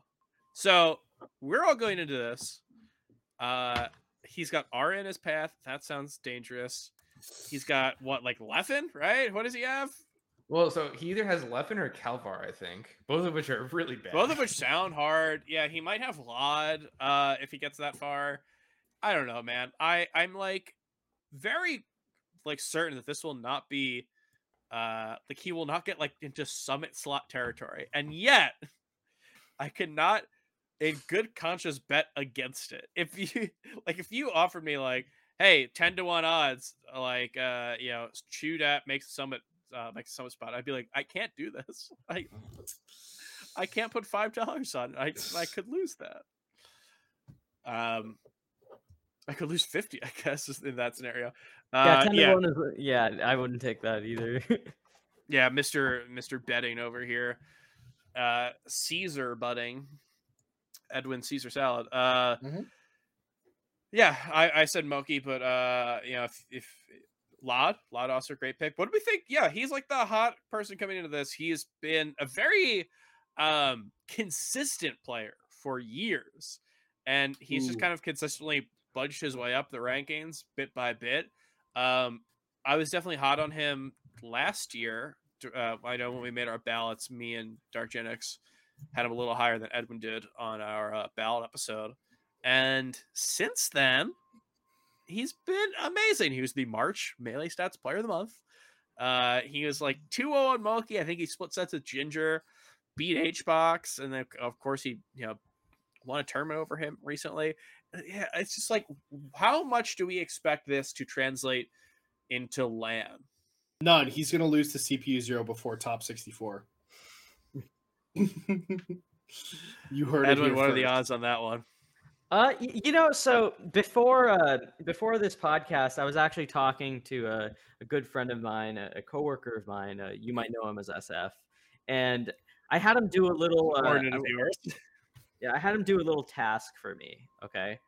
So we're all going into this. Uh, he's got R in his path. That sounds dangerous. He's got what, like Leffen, right? What does he have? Well, so he either has Leffen or Kalvar, I think, both of which are really bad. Both of which sound hard. Yeah, he might have Lod uh, if he gets that far. I don't know, man. I I'm like very like certain that this will not be uh like he will not get like into summit slot territory. And yet I cannot in good conscience bet against it. If you like if you offered me like, hey, 10 to 1 odds, like uh, you know, chew that makes summit uh makes summit spot, I'd be like, I can't do this. I I can't put five dollars on it. I I could lose that. Um, I could lose 50, I guess, in that scenario. yeah, Uh, ten yeah, to is yeah. I wouldn't take that either. yeah, Mr. Mr. Betting over here. Uh, Caesar budding, Edwin Caesar salad. Uh, Mhm. yeah, I, I said Moky, but uh, you know, if, if Lod, Lod also a great pick. What do we think? Yeah, he's like the hot person coming into this. He's been a very um consistent player for years, and he's just kind of consistently budged his way up the rankings bit by bit. Um, I was definitely hot on him last year. Uh, I know when we made our ballots, me and DarkGenex had him a little higher than Edwin did on our uh, ballot episode. And since then, he's been amazing. He was the March Melee Stats Player of the Month. Uh, he was like 2 0 on Moky. I think he split sets with Ginger, beat HBox, and then, of course, he you know won a tournament over him recently. Uh, Yeah, it's just like, how much do we expect this to translate into LAN? None. He's going to lose to CPU zero before top 64. you heard it Edwin, here what are the odds on that one? Uh, you know, so before uh before this podcast, I was actually talking to a, a good friend of mine, a, a coworker of mine. Uh, you might know him as SF, and I had him do a little. Uh, yeah, I had him do a little task for me. Okay,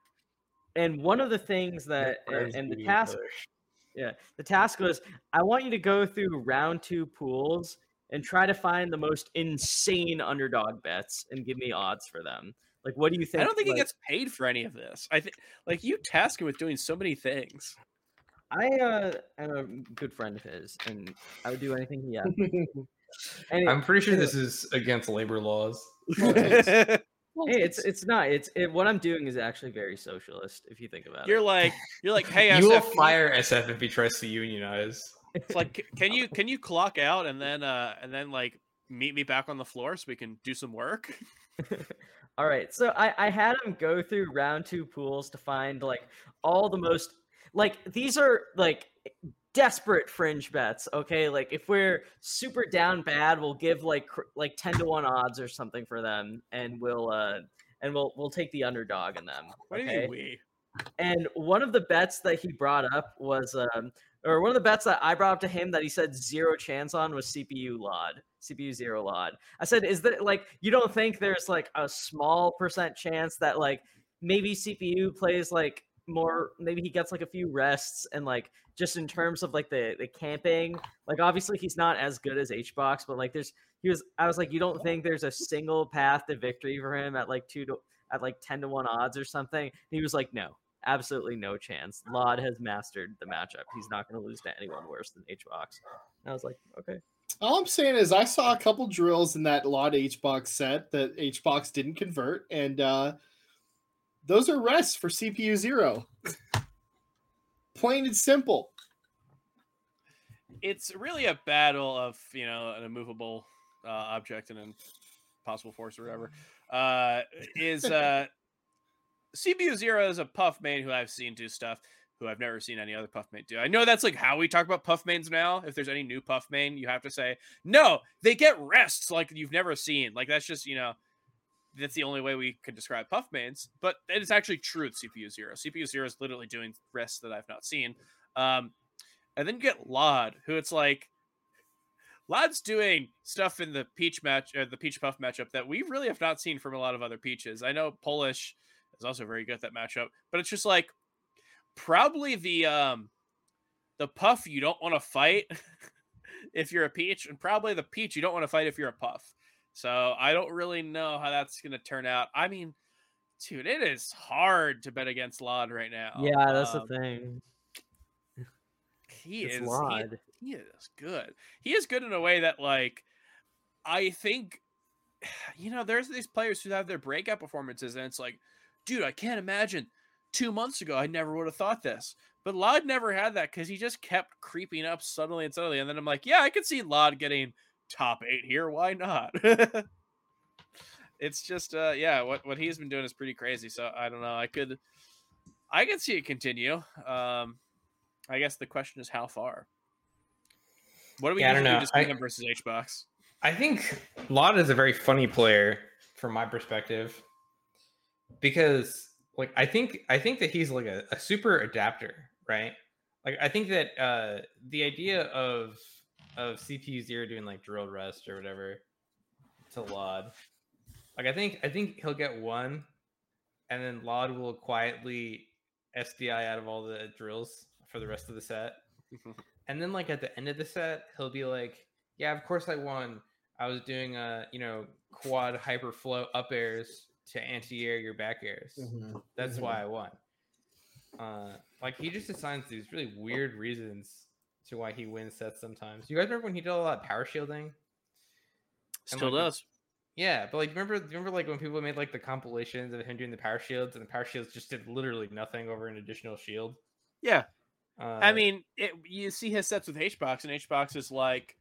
and one of the things that Friends and the task other. yeah, the task was I want you to go through round two pools and try to find the most insane underdog bets and give me odds for them. Like, what do you think? I don't think like, he gets paid for any of this. I think like you task him with doing so many things. I uh, am a good friend of his, and I would do anything he asked. And I'm pretty sure this is against labor laws. hey, it's it's not. It's it, what I'm doing is actually very socialist, if you think about it. you're like you're like, hey, you will SF, can fire SF if he tries to unionize. It's like, can you can you clock out and then uh and then like meet me back on the floor so we can do some work? All right, so I I had him go through round two pools to find like all the most like these are like desperate fringe bets. Okay, like if we're super down bad, we'll give like cr- like ten to one odds or something for them, and we'll uh and we'll we'll take the underdog in them. What do you mean we? And one of the bets that he brought up was, um, or one of the bets that I brought up to him that he said zero chance on was CPU Lod, CPU zero Lod. I said, is that like, you don't think there's like a small percent chance that like maybe CPU plays like more, maybe he gets like a few rests and like just in terms of like the, the camping, like obviously he's not as good as HBox, but like there's, he was, I was like, you don't think there's a single path to victory for him at like two to, at like 10 to 1 odds or something. He was like, no, absolutely no chance. Lod has mastered the matchup. He's not going to lose to anyone worse than HBox. And I was like, okay. All I'm saying is I saw a couple drills in that Lod HBox set that HBox didn't convert, and uh, those are rests for CPU zero. Plain and simple. It's really a battle of you know an immovable uh, object and an possible force or whatever. Uh, is uh, CPU Zero is a puff main who I've seen do stuff who I've never seen any other puff main do. I know that's like how we talk about puff mains now. If there's any new puff main, you have to say no. They get rests like you've never seen. Like that's just you know that's the only way we can describe puff mains. But it is actually true with CPU Zero. CPU Zero is literally doing rests that I've not seen. Um, and then you get Lod, who it's like Lod's doing stuff in the Peach match, or the Peach Puff matchup that we really have not seen from a lot of other Peaches. I know Polish is also very good at that matchup, but it's just like probably the um the Puff you don't want to fight if you're a Peach, and probably the Peach you don't want to fight if you're a Puff. So I don't really know how that's going to turn out. I mean, dude, it is hard to bet against Lod right now. Yeah, that's Um, the thing. He It's is he- Lod. he is good. He is good in a way that like I think you know there's these players who have their breakout performances and it's like dude I can't imagine 2 months ago I never would have thought this. But Lod never had that cuz he just kept creeping up suddenly and suddenly. and then I'm like yeah I could see Lod getting top 8 here why not? it's just uh yeah what what he's been doing is pretty crazy so I don't know I could I could see it continue. Um I guess the question is how far. What do we Yeah, I don't know. just beat I- him versus H box. I think Lod is a very funny player from my perspective because like I think I think that he's like a, a super adapter, right? Like I think that uh the idea of of CPU zero doing like drill rest or whatever to Lod. Like I think I think he'll get one and then Lod will quietly SDI out of all the drills for the rest of the set. and then like at the end of the set, he'll be like, Yeah, of course I won. I was doing a you know, quad hyper flow up airs to anti-air your back airs. Mhm. That's Mhm. why I won. Uh, like he just assigns these really weird reasons to why he wins sets sometimes. You guys remember when he did a lot of power shielding? Still like, does. Yeah, but like remember remember like when people made like the compilations of him doing the power shields and the power shields just did literally nothing over an additional shield. Yeah. Uh, I mean, it, you see his sets with HBox, and HBox is like,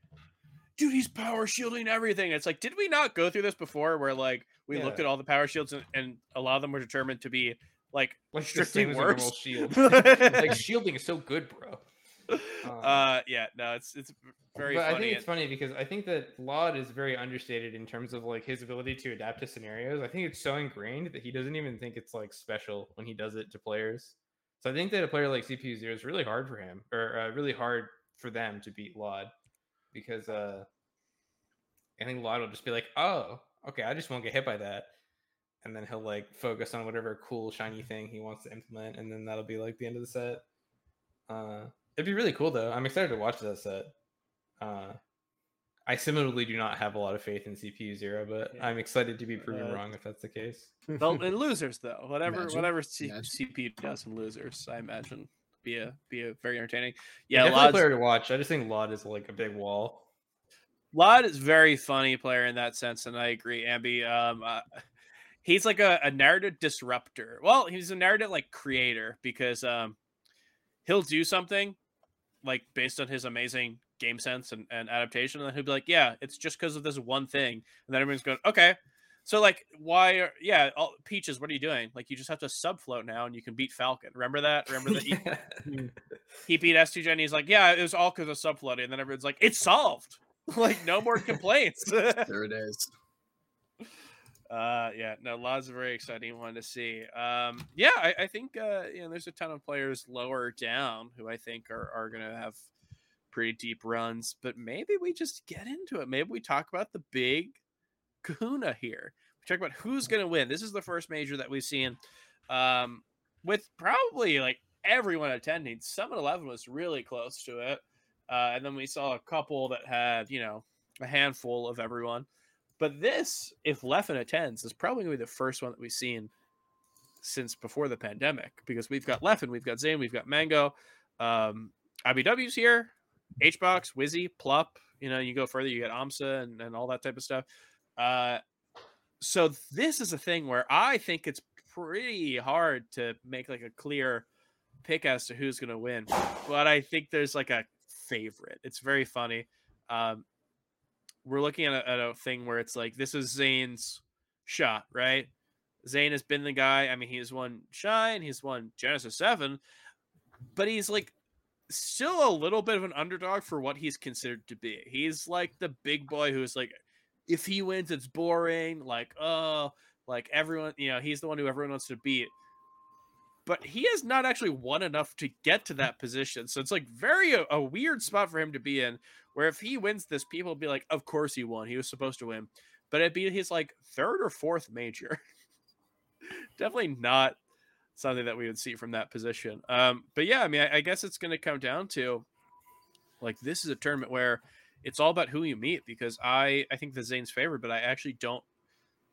dude, he's power shielding everything. It's like, did we not go through this before where like we looked at all the power shields and, and a lot of them were determined to be like like strictly same as a normal worse? shield. like shielding is so good, bro. Uh, yeah, no, it's it's very but I think it's funny because I think that Lod is very understated in terms of like his ability to adapt to scenarios. I think it's so ingrained that he doesn't even think it's like special when he does it to players. So I think that a player like CPU Zero is really hard for him, or uh, really hard for them to beat Lod, because uh, I think Lod will just be like, "Oh, okay, I just won't get hit by that," and then he'll like focus on whatever cool shiny thing he wants to implement, and then that'll be like the end of the set. Uh, it'd be really cool though. I'm excited to watch that set. Uh, I similarly do not have a lot of faith in CPU Zero, but Yeah. I'm excited to be proven Uh, wrong if that's the case. Well, in losers though, whatever Imagine. whatever C- Imagine. CPU does in losers, I imagine be a be a very entertaining. Yeah, Yeah, definitely a Lod's, player to watch. I just think Lod is like a big wall. Lod is very funny player in that sense, and I agree, Ambi. Um, uh, he's like a, a narrative disruptor. Well, he's a narrative like creator because um, he'll do something like based on his amazing game sense and, and adaptation, and then he'll be like, "Yeah, it's just because of this one thing," and then everyone's going, "Okay." So like, why? Are, yeah, all, Peaches, what are you doing? Like, you just have to sub float now, and you can beat Falcon. Remember that? Remember that? He, he beat S2J, and he's like, "Yeah, it was all because of sub floating," and then everyone's like, "It's solved." like, no more complaints. there it is. Uh, yeah, no, lots of very exciting one to see. Um, yeah, I, I think uh, you know, there's a ton of players lower down who I think are are gonna have pretty deep runs, but maybe we just get into it. Maybe we talk about the big Kahuna here. We talk about who's gonna win. This is the first major that we've seen, um, with probably like everyone attending. Summit Eleven was really close to it, uh, and then we saw a couple that had you know a handful of everyone. But this, if Leffen attends, is probably going to be the first one that we've seen since before the pandemic because we've got Leffen, we've got Zain, we've got Mango, um, IBDW's here, HBox, Wizzy, Plup. You know, you go further, you get AMSA and, and all that type of stuff. Uh, so this is a thing where I think it's pretty hard to make like a clear pick as to who's going to win, but I think there's like a favorite. It's very funny. Um, we're looking at a, at a thing where it's like this is Zain's shot, right? Zain has been the guy. I mean, he's won Shine, he's won Genesis Seven, but he's like still a little bit of an underdog for what he's considered to be. He's like the big boy who's like, if he wins, it's boring. Like, oh, like everyone, you know, he's the one who everyone wants to beat. But he has not actually won enough to get to that position. So it's like very a, a weird spot for him to be in where if he wins this, people will be like, of course he won. He was supposed to win. But it'd be his like third or fourth major. Definitely not something that we would see from that position. Um, but yeah, I mean, I, I guess it's going to come down to like this is a tournament where it's all about who you meet because I I think the Zain's favorite, but I actually don't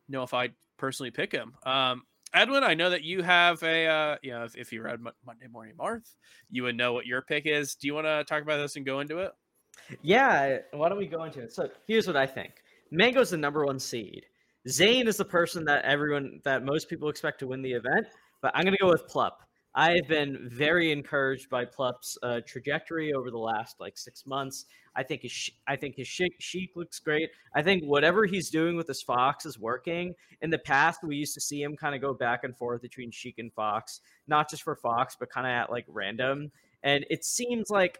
know if I personally pick him. Um, Edwin, I know that you have a uh, you know if, if you read Mo- Monday Morning Marth, you would know what your pick is. Do you want to talk about this and go into it? Yeah, why don't we go into it? So here's what I think. Mango's the number one seed. Zane is the person that everyone that most people expect to win the event, but I'm gonna go with Plup. I've been very encouraged by Plup's uh, trajectory over the last like six months. I think his sh- I think his Sheik looks great. I think whatever he's doing with his Fox is working. In the past, we used to see him kind of go back and forth between Sheik and Fox, not just for Fox, but kind of at like random. And it seems like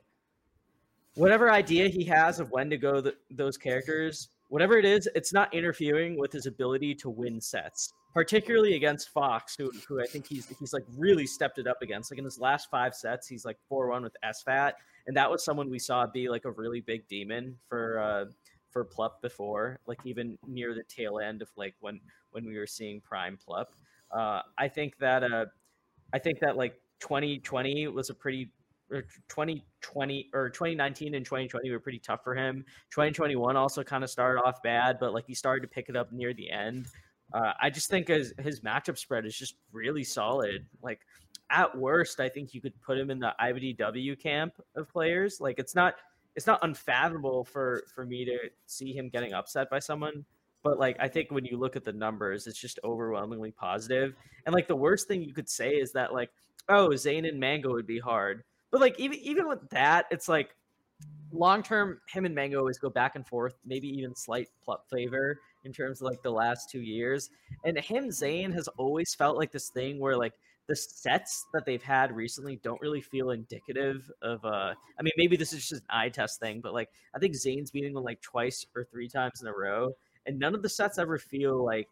whatever idea he has of when to go th those characters whatever it is, it's not interfering with his ability to win sets, particularly against Fox, who, who I think he's he's like really stepped it up against. Like in his last five sets, he's like four one with SFAT, and that was someone we saw be like a really big demon for uh, for Plup before, like even near the tail end of like when when we were seeing Prime Plup. Uh, I think that uh, I think that like 2020 was a pretty 2020 or 2019 and 2020 were pretty tough for him. 2021 also kind of started off bad, but like he started to pick it up near the end. Uh, I just think his his matchup spread is just really solid. Like at worst, I think you could put him in the IBDW camp of players. Like it's not it's not unfathomable for for me to see him getting upset by someone. But like I think when you look at the numbers, it's just overwhelmingly positive. And like the worst thing you could say is that like oh Zain and Mango would be hard but like even even with that, it's like long term, him and Mango always go back and forth, maybe even slight plot favor in terms of like the last two years. And him, Zain has always felt like this thing where like the sets that they've had recently don't really feel indicative of uh I mean maybe this is just an eye test thing, but like I think Zain's beating them like twice or three times in a row, and none of the sets ever feel like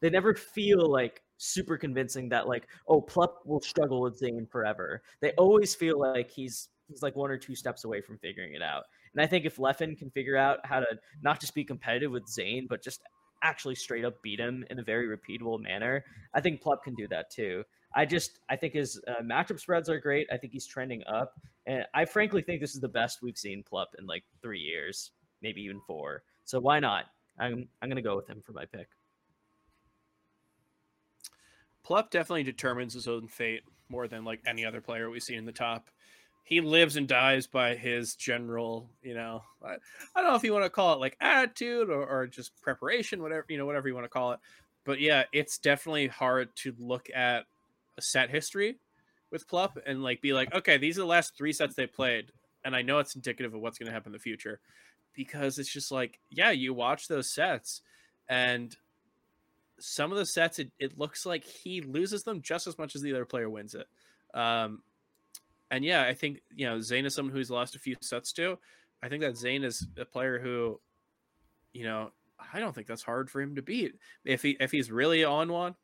they never feel like super convincing that like oh Plup will struggle with Zain forever. They always feel like he's he's like one or two steps away from figuring it out. And I think if Leffen can figure out how to not just be competitive with Zain, but just actually straight up beat him in a very repeatable manner, I think Plup can do that too. I just I think his uh, matchup spreads are great. I think he's trending up, and I frankly think this is the best we've seen Plup in like three years, maybe even four. So why not? I'm I'm gonna go with him for my pick. Plup definitely determines his own fate more than like any other player we see in the top. He lives and dies by his general, you know, I, I don't know if you want to call it like attitude or, or just preparation, whatever, you know, whatever you want to call it. But yeah, it's definitely hard to look at a set history with Plup and like be like, okay, these are the last three sets they played. And I know it's indicative of what's going to happen in the future because it's just like, yeah, you watch those sets and some of the sets it, it looks like he loses them just as much as the other player wins it. Um and yeah i think you know Zain is someone who's lost a few sets to. I think that Zain is a player who you know i don't think that's hard for him to beat. If he if he's really on one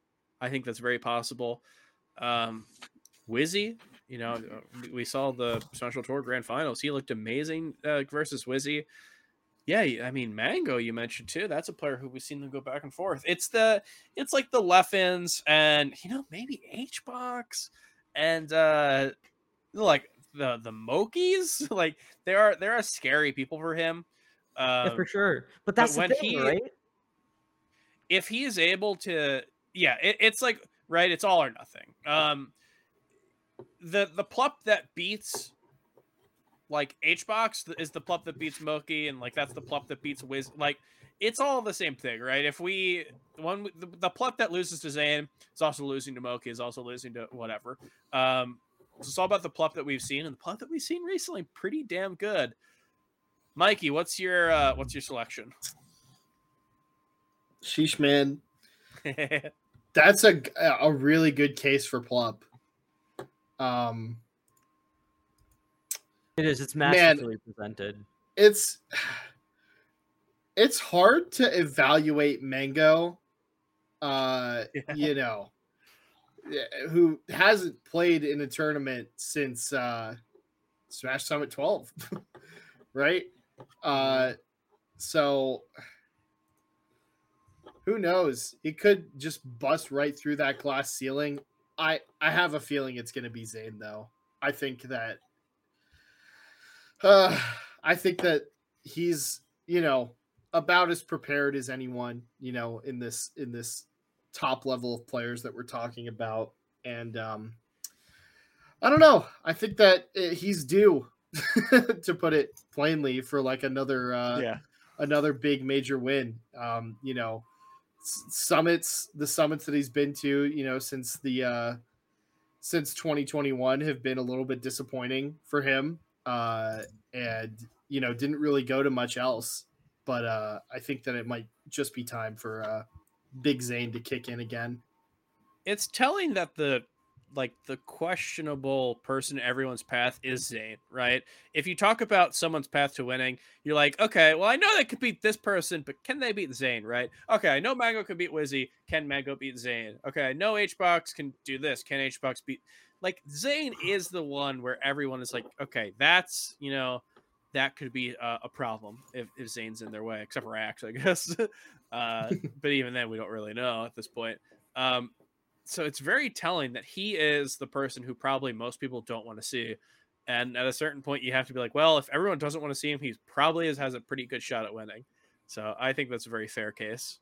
i think that's very possible. Um wizzy you know we saw the central tour grand finals. He looked amazing uh, versus wizzy yeah, I mean Mango you mentioned too. That's a player who we've seen them go back and forth. It's the it's like the Leffens and you know maybe H box and uh like the the Mokies. Like there are there are scary people for him. Um, yeah, for sure. But that's but when thing, he, right? If he is able to, yeah, it, it's like right. It's all or nothing. Um, the the plup that beats like HBox is the plup that beats Moky, and like that's the plup that beats Wiz. Like it's all the same thing, right? If we one the, the plup that loses to Zain is also losing to Moky, is also losing to whatever. Um, so it's all about the plup that we've seen, and the plup that we've seen recently, pretty damn good. Mikey, what's your uh, what's your selection? Sheesh, man. That's a a really good case for plup. Um, it is. It's masterfully Man, presented. It's it's hard to evaluate Mango. Uh, yeah. you know, who hasn't played in a tournament since uh Smash Summit 12, right? Uh, so who knows? He could just bust right through that glass ceiling. I I have a feeling it's going to be Zain though. I think that uh, I think that he's, you know, about as prepared as anyone, you know, in this in this top level of players that we're talking about. And um I don't know. I think that uh, he's due to put it plainly for like another uh yeah. another big major win. Um, you know, summits, the summits that he's been to, you know, since the uh since 2021 have been a little bit disappointing for him uh, and you know didn't really go to much else. But uh, I think that it might just be time for uh, Big Zain to kick in again. It's telling that the like the questionable person everyone's path is Zain, right? If you talk about someone's path to winning, you're like, okay, well, I know they could beat this person, but can they beat Zain, right? Okay, I know Mango can beat Wizzy. Can Mango beat Zane? Okay, I know HBox can do this. Can HBox beat like Zain is the one where everyone is like, okay, that's you know, that could be a, a problem if, if Zain's in their way, except for Axe, I guess. uh, but even then, we don't really know at this point. Um, so it's very telling that he is the person who probably most people don't want to see. And at a certain point, you have to be like, well, if everyone doesn't want to see him, he probably is, has a pretty good shot at winning. So I think that's a very fair case.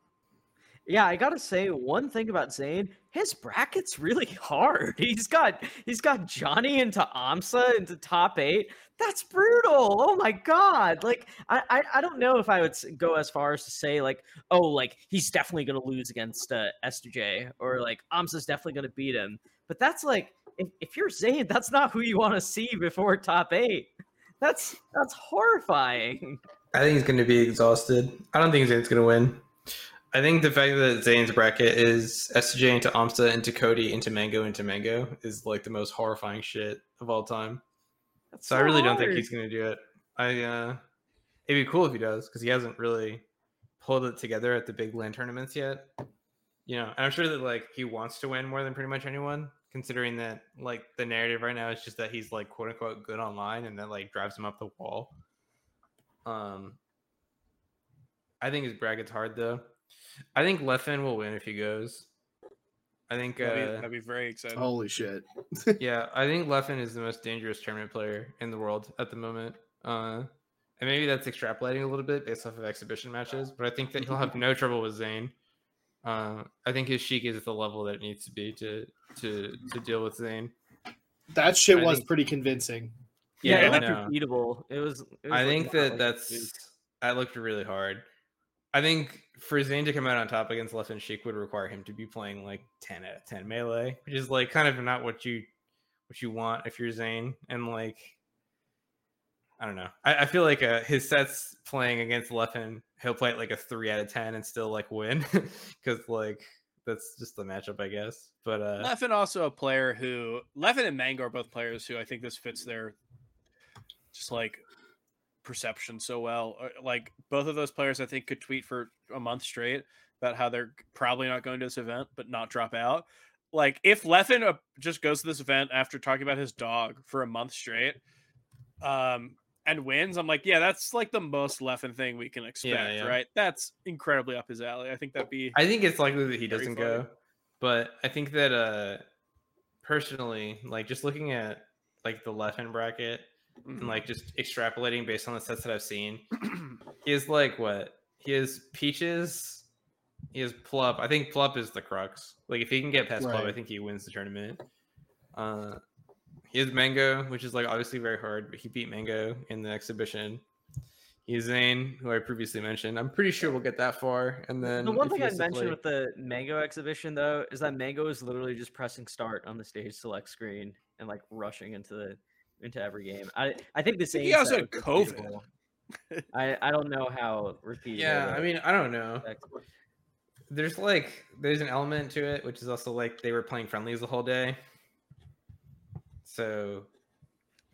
Yeah, I gotta say one thing about Zain, his bracket's really hard. He's got he's got Johnny into Amsa into top eight. That's brutal. Oh my god! Like I, I I don't know if I would go as far as to say like oh like he's definitely gonna lose against uh, S2J or like Amsa's definitely gonna beat him. But that's like if, if you're Zain, that's not who you want to see before top eight. That's that's horrifying. I think he's going to be exhausted. I don't think Zain's going to win. I think the fact that Zain's bracket is SJ into Amsa into Cody into Mango into Mango is like the most horrifying shit of all time. That's So I really don't think he's gonna do it. I uh it'd be cool if he does because he hasn't really pulled it together at the big land tournaments yet. You know, and I'm sure that like he wants to win more than pretty much anyone, considering that like the narrative right now is just that he's like quote unquote good online and that like drives him up the wall. Um I think his bracket's hard though. I think Leffen will win if he goes. I think uh, That'd, be, that'd be very exciting. Holy shit. yeah, I think Leffen is the most dangerous tournament player in the world at the moment. Uh, and maybe that's extrapolating a little bit based off of exhibition matches, but I think that he'll have no trouble with Zain. Uh, I think his Sheik is at the level that it needs to be to to to deal with Zain. That shit I was think- pretty convincing. Yeah, I it looked know. repeatable. It was. It was I looking think a that like that's it was- that looked really hard. I think for Zain to come out on top against Leffen Sheik would require him to be playing like ten out of ten melee, which is like kind of not what you what you want if you're Zain. And like I don't know. I, I feel like uh, his sets playing against Leffen, he'll play it like a three out of ten and still like win because like that's just the matchup, I guess. But uh, Leffen also a player who Leffen and Mango are both players who I think this fits their just like perception so well. Uh, Like both of those players, I think could tweet for a month straight about how they're probably not going to this event, but not drop out. Like if Leffen just goes to this event after talking about his dog for a month straight, um, and wins, I'm like, yeah, that's like the most Leffen thing we can expect, yeah. right? That's incredibly up his alley. I think that'd be I think it's likely that he doesn't funny. go, but I think that uh personally, like just looking at like the Leffen bracket mm, and like just extrapolating based on the sets that I've seen, he is like what he is peaches, he is plup. I think plup is the crux. Like if he can get past plup, I think he wins the tournament. Uh, he is mango, which is like obviously very hard, but he beat mango in the exhibition. He has Zain, who I previously mentioned. I'm pretty sure we'll get that far. And then The one thing I mentioned play- with the Mango exhibition though is that Mango is literally just pressing start on the stage select screen and like rushing into the into every game. I I think the same. He also had COVID. I I don't know how repeatable. Yeah, I mean, I don't know. There's like there's an element to it, which is also like they were playing friendlies the whole day. So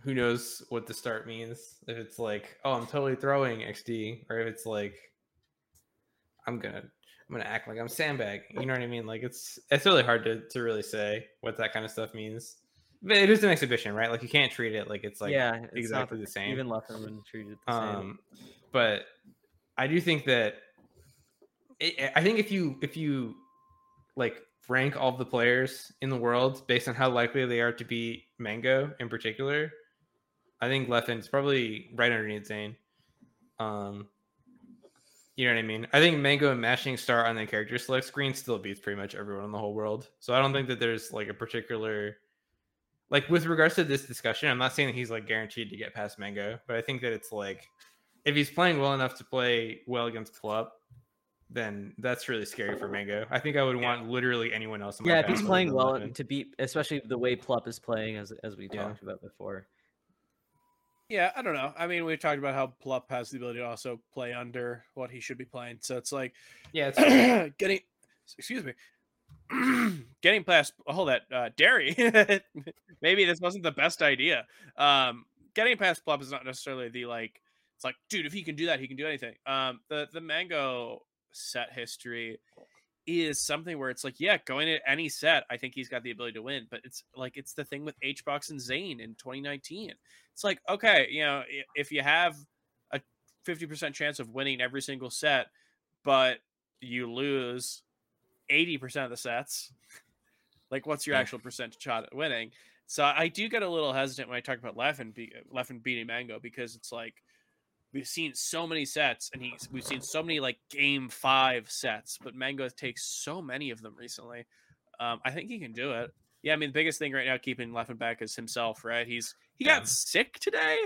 who knows what the start means? If it's like, oh, I'm totally throwing XD, or if it's like, I'm gonna I'm gonna act like I'm sandbagging. You know what I mean? Like it's it's really hard to to really say what that kind of stuff means. But it is an exhibition, right? Like you can't treat it like it's like yeah, it's exactly the same. Even Lefferman treated the same. Um, but I do think that it, I think if you if you like rank all the players in the world based on how likely they are to be Mango in particular, I think Leffen's probably right underneath Zain. Um, you know what I mean? I think Mango and mashing star on the character select screen still beats pretty much everyone in the whole world. So I don't think that there's like a particular like with regards to this discussion, I'm not saying that he's like guaranteed to get past Mango, but I think that it's like if he's playing well enough to play well against Plup, then that's really scary for Mango. I think I would want literally anyone else. In my yeah, if he's playing well Leffen. to beat, especially the way Plup is playing, as as we Yeah. talked about before. Yeah, I don't know. I mean, we talked about how Plup has the ability to also play under what he should be playing. So it's like yeah, it's getting, excuse me, getting past hold that uh, dairy. maybe this wasn't the best idea. Um, getting past Plup is not necessarily the like. It's like, dude, if he can do that, he can do anything. Um, the the mango set history is something where it's like, yeah, going to any set, I think he's got the ability to win. But it's like it's the thing with HBox and Zain in 2019. It's like, okay, you know, if you have a 50% chance of winning every single set, but you lose 80% of the sets, like what's your actual percentage shot at winning? So I do get a little hesitant when I talk about Leffen, be, Leffen beating Mango because it's like we've seen so many sets and he's we've seen so many like game five sets, but Mango takes so many of them recently. Um, I think he can do it. Yeah, I mean the biggest thing right now keeping Leffen back is himself, right? He's he got Yeah. sick today.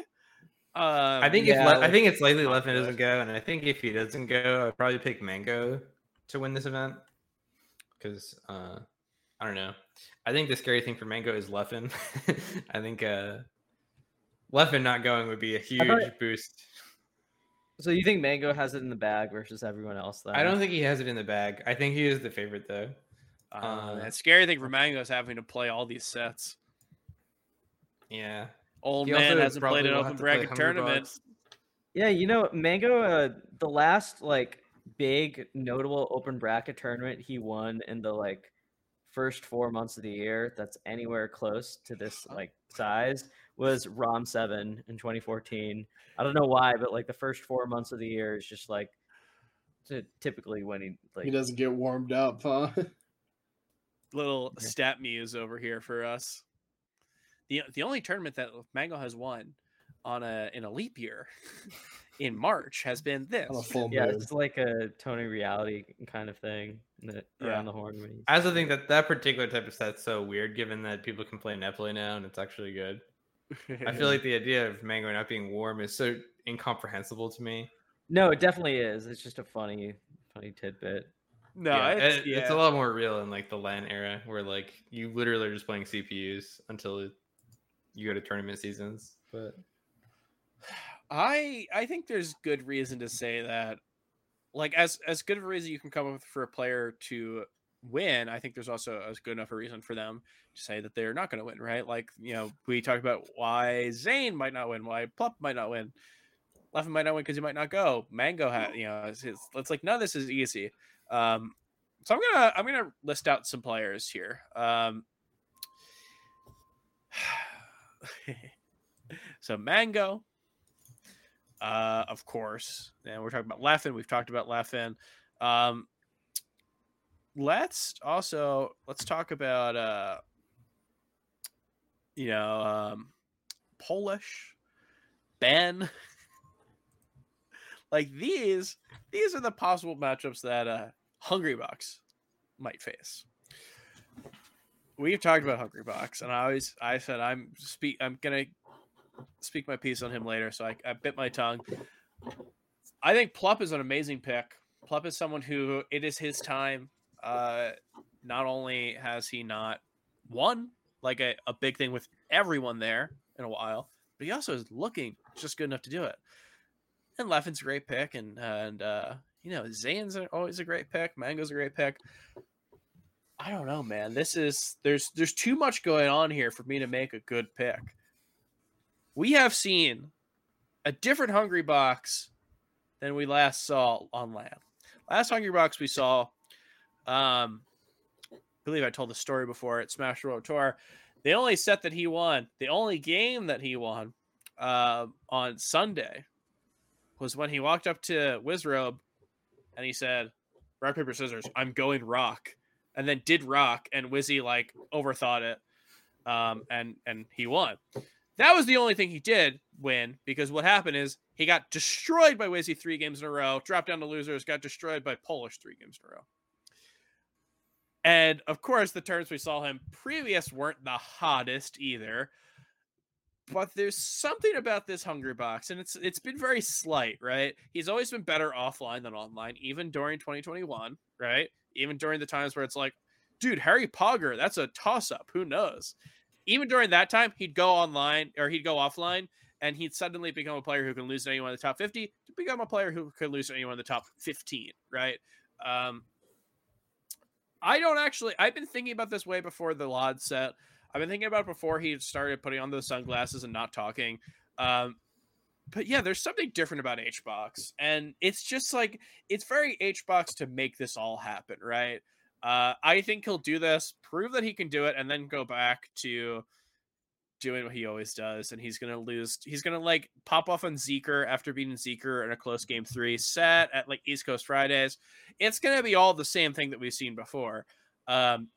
Um, I think if yeah, Le- I think it's likely not Leffen doesn't go, and I think if he doesn't go, I'd probably pick Mango to win this event because uh, I don't know. I think the scary thing for Mango is Leffen. I think uh, Leffen not going would be a huge thought- boost. So you think Mango has it in the bag versus everyone else? Then I don't think he has it in the bag. I think he is the favorite though. uh, uh, the scary thing for Mango is having to play all these sets. Yeah. Old He man hasn't played an open have to play bracket Hungry tournament. Yeah, you know, Mango, uh, the last like big notable open bracket tournament he won in the like first four months of the year that's anywhere close to this like size was ROM seven in 2014. I don't know why, but like the first four months of the year is just like t- typically when he like He doesn't get warmed up, huh? Little Okay. stat muse over here for us. The the only tournament that Mango has won on a in a leap year in March has been this. On a full yeah, it's like a Tony reality kind of thing that Yeah. around the horn. I also think that that particular type of set's so weird, given that people can play Netplay now, and it's actually good. I feel like the idea of Mango not being warm is so incomprehensible to me. no, it definitely is. It's just a funny, funny tidbit. no, yeah, it's, it- it's a lot more real in like the LAN era, where like you literally are just playing CPUs until you go to tournament seasons. But I I think there's good reason to say that. Like as as good of a reason you can come up with for a player to win, I think there's also as good enough a reason for them to say that they're not going to win, right? Like you know we talked about why Zain might not win, why Plup might not win, Leffen might not win because he might not go. Mango had you know it's, it's, it's like none of this is easy. Um, so I'm gonna I'm gonna list out some players here. Um, so Mango, uh, of course. And we're talking about Leffen. We've talked about Leffen. Um, let's also let's talk about uh, you know um, Polish Ben. like these, these are the possible matchups that uh, Hungry Box might face. We've talked about Hungry Box, and I always I said I'm speak I'm gonna speak my piece on him later, so I, I bit my tongue. I think Plup is an amazing pick. Plup is someone who it is his time. Uh, not only has he not won like a, a big thing with everyone there in a while, but he also is looking just good enough to do it. And Leffen's a great pick, and and uh, you know Zain's always a great pick. Mango's a great pick. I don't know, man. This is there's there's too much going on here for me to make a good pick we have seen a different Hungry Box than we last saw on land. Last Hungry Box we saw, um, I believe I told the story before at Smash World Tour. The only set that he won, the only game that he won uh, on Sunday was when he walked up to Wizzrobe and he said, Rock, paper, scissors, I'm going rock. And then did rock, and Wizzy like overthought it. Um, and and he won. That was the only thing he did win because what happened is he got destroyed by Wizzy three games in a row, dropped down to losers, got destroyed by Polish three games in a row. And of course, the turns we saw him previous weren't the hottest either. But there's something about this hungry box, and it's it's been very slight, right? He's always been better offline than online, even during 2021, right? Even during the times where it's like, dude, Harry Pogger, that's a toss up. Who knows? Even during that time, he'd go online or he'd go offline and he'd suddenly become a player who can lose to anyone in the top 50 to become a player who could lose to anyone in the top 15, right? Um, I don't actually. I've been thinking about this way before the Lod set. I've been thinking about it before he started putting on those sunglasses and not talking. Um, but yeah, there's something different about HBox, and it's just like it's very HBox to make this all happen, right? Uh, I think he'll do this, prove that he can do it, and then go back to doing what he always does. And he's gonna lose. He's gonna like pop off on Zeker after beating Zeker in a close game three set at like East Coast Fridays. It's gonna be all the same thing that we've seen before. Um,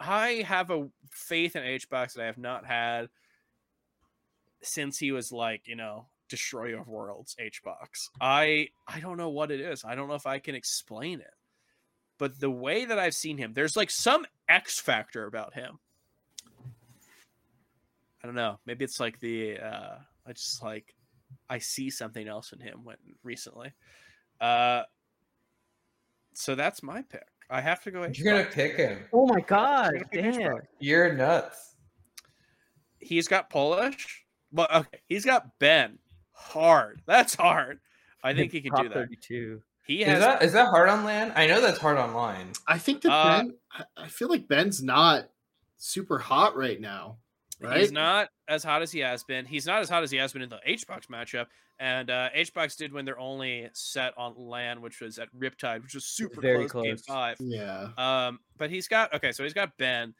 I have a faith in HBox that I have not had since he was like you know destroyer of worlds hbox i i don't know what it is i don't know if i can explain it but the way that i've seen him there's like some x factor about him. I don't know. Maybe it's like the uh i just like i see something else in him when recently. Uh so that's my pick. I have to go You're gonna HBox. pick him. Oh my god, damn. You're nuts. he's got polish? But okay. He's got ben. Hard. That's hard. I think he can do that. 32. He Is that is that hard on land? I know that's hard online. I think that Uh, Ben. I- I feel like Ben's not super hot right now. Right? He's not as hot as he has been. He's not as hot as he has been in the HBox matchup. And uh, HBox did win their only set on land, which was at Riptide, which was super Very close, game close. five. Yeah. Um, but he's got okay, so he's got Ben.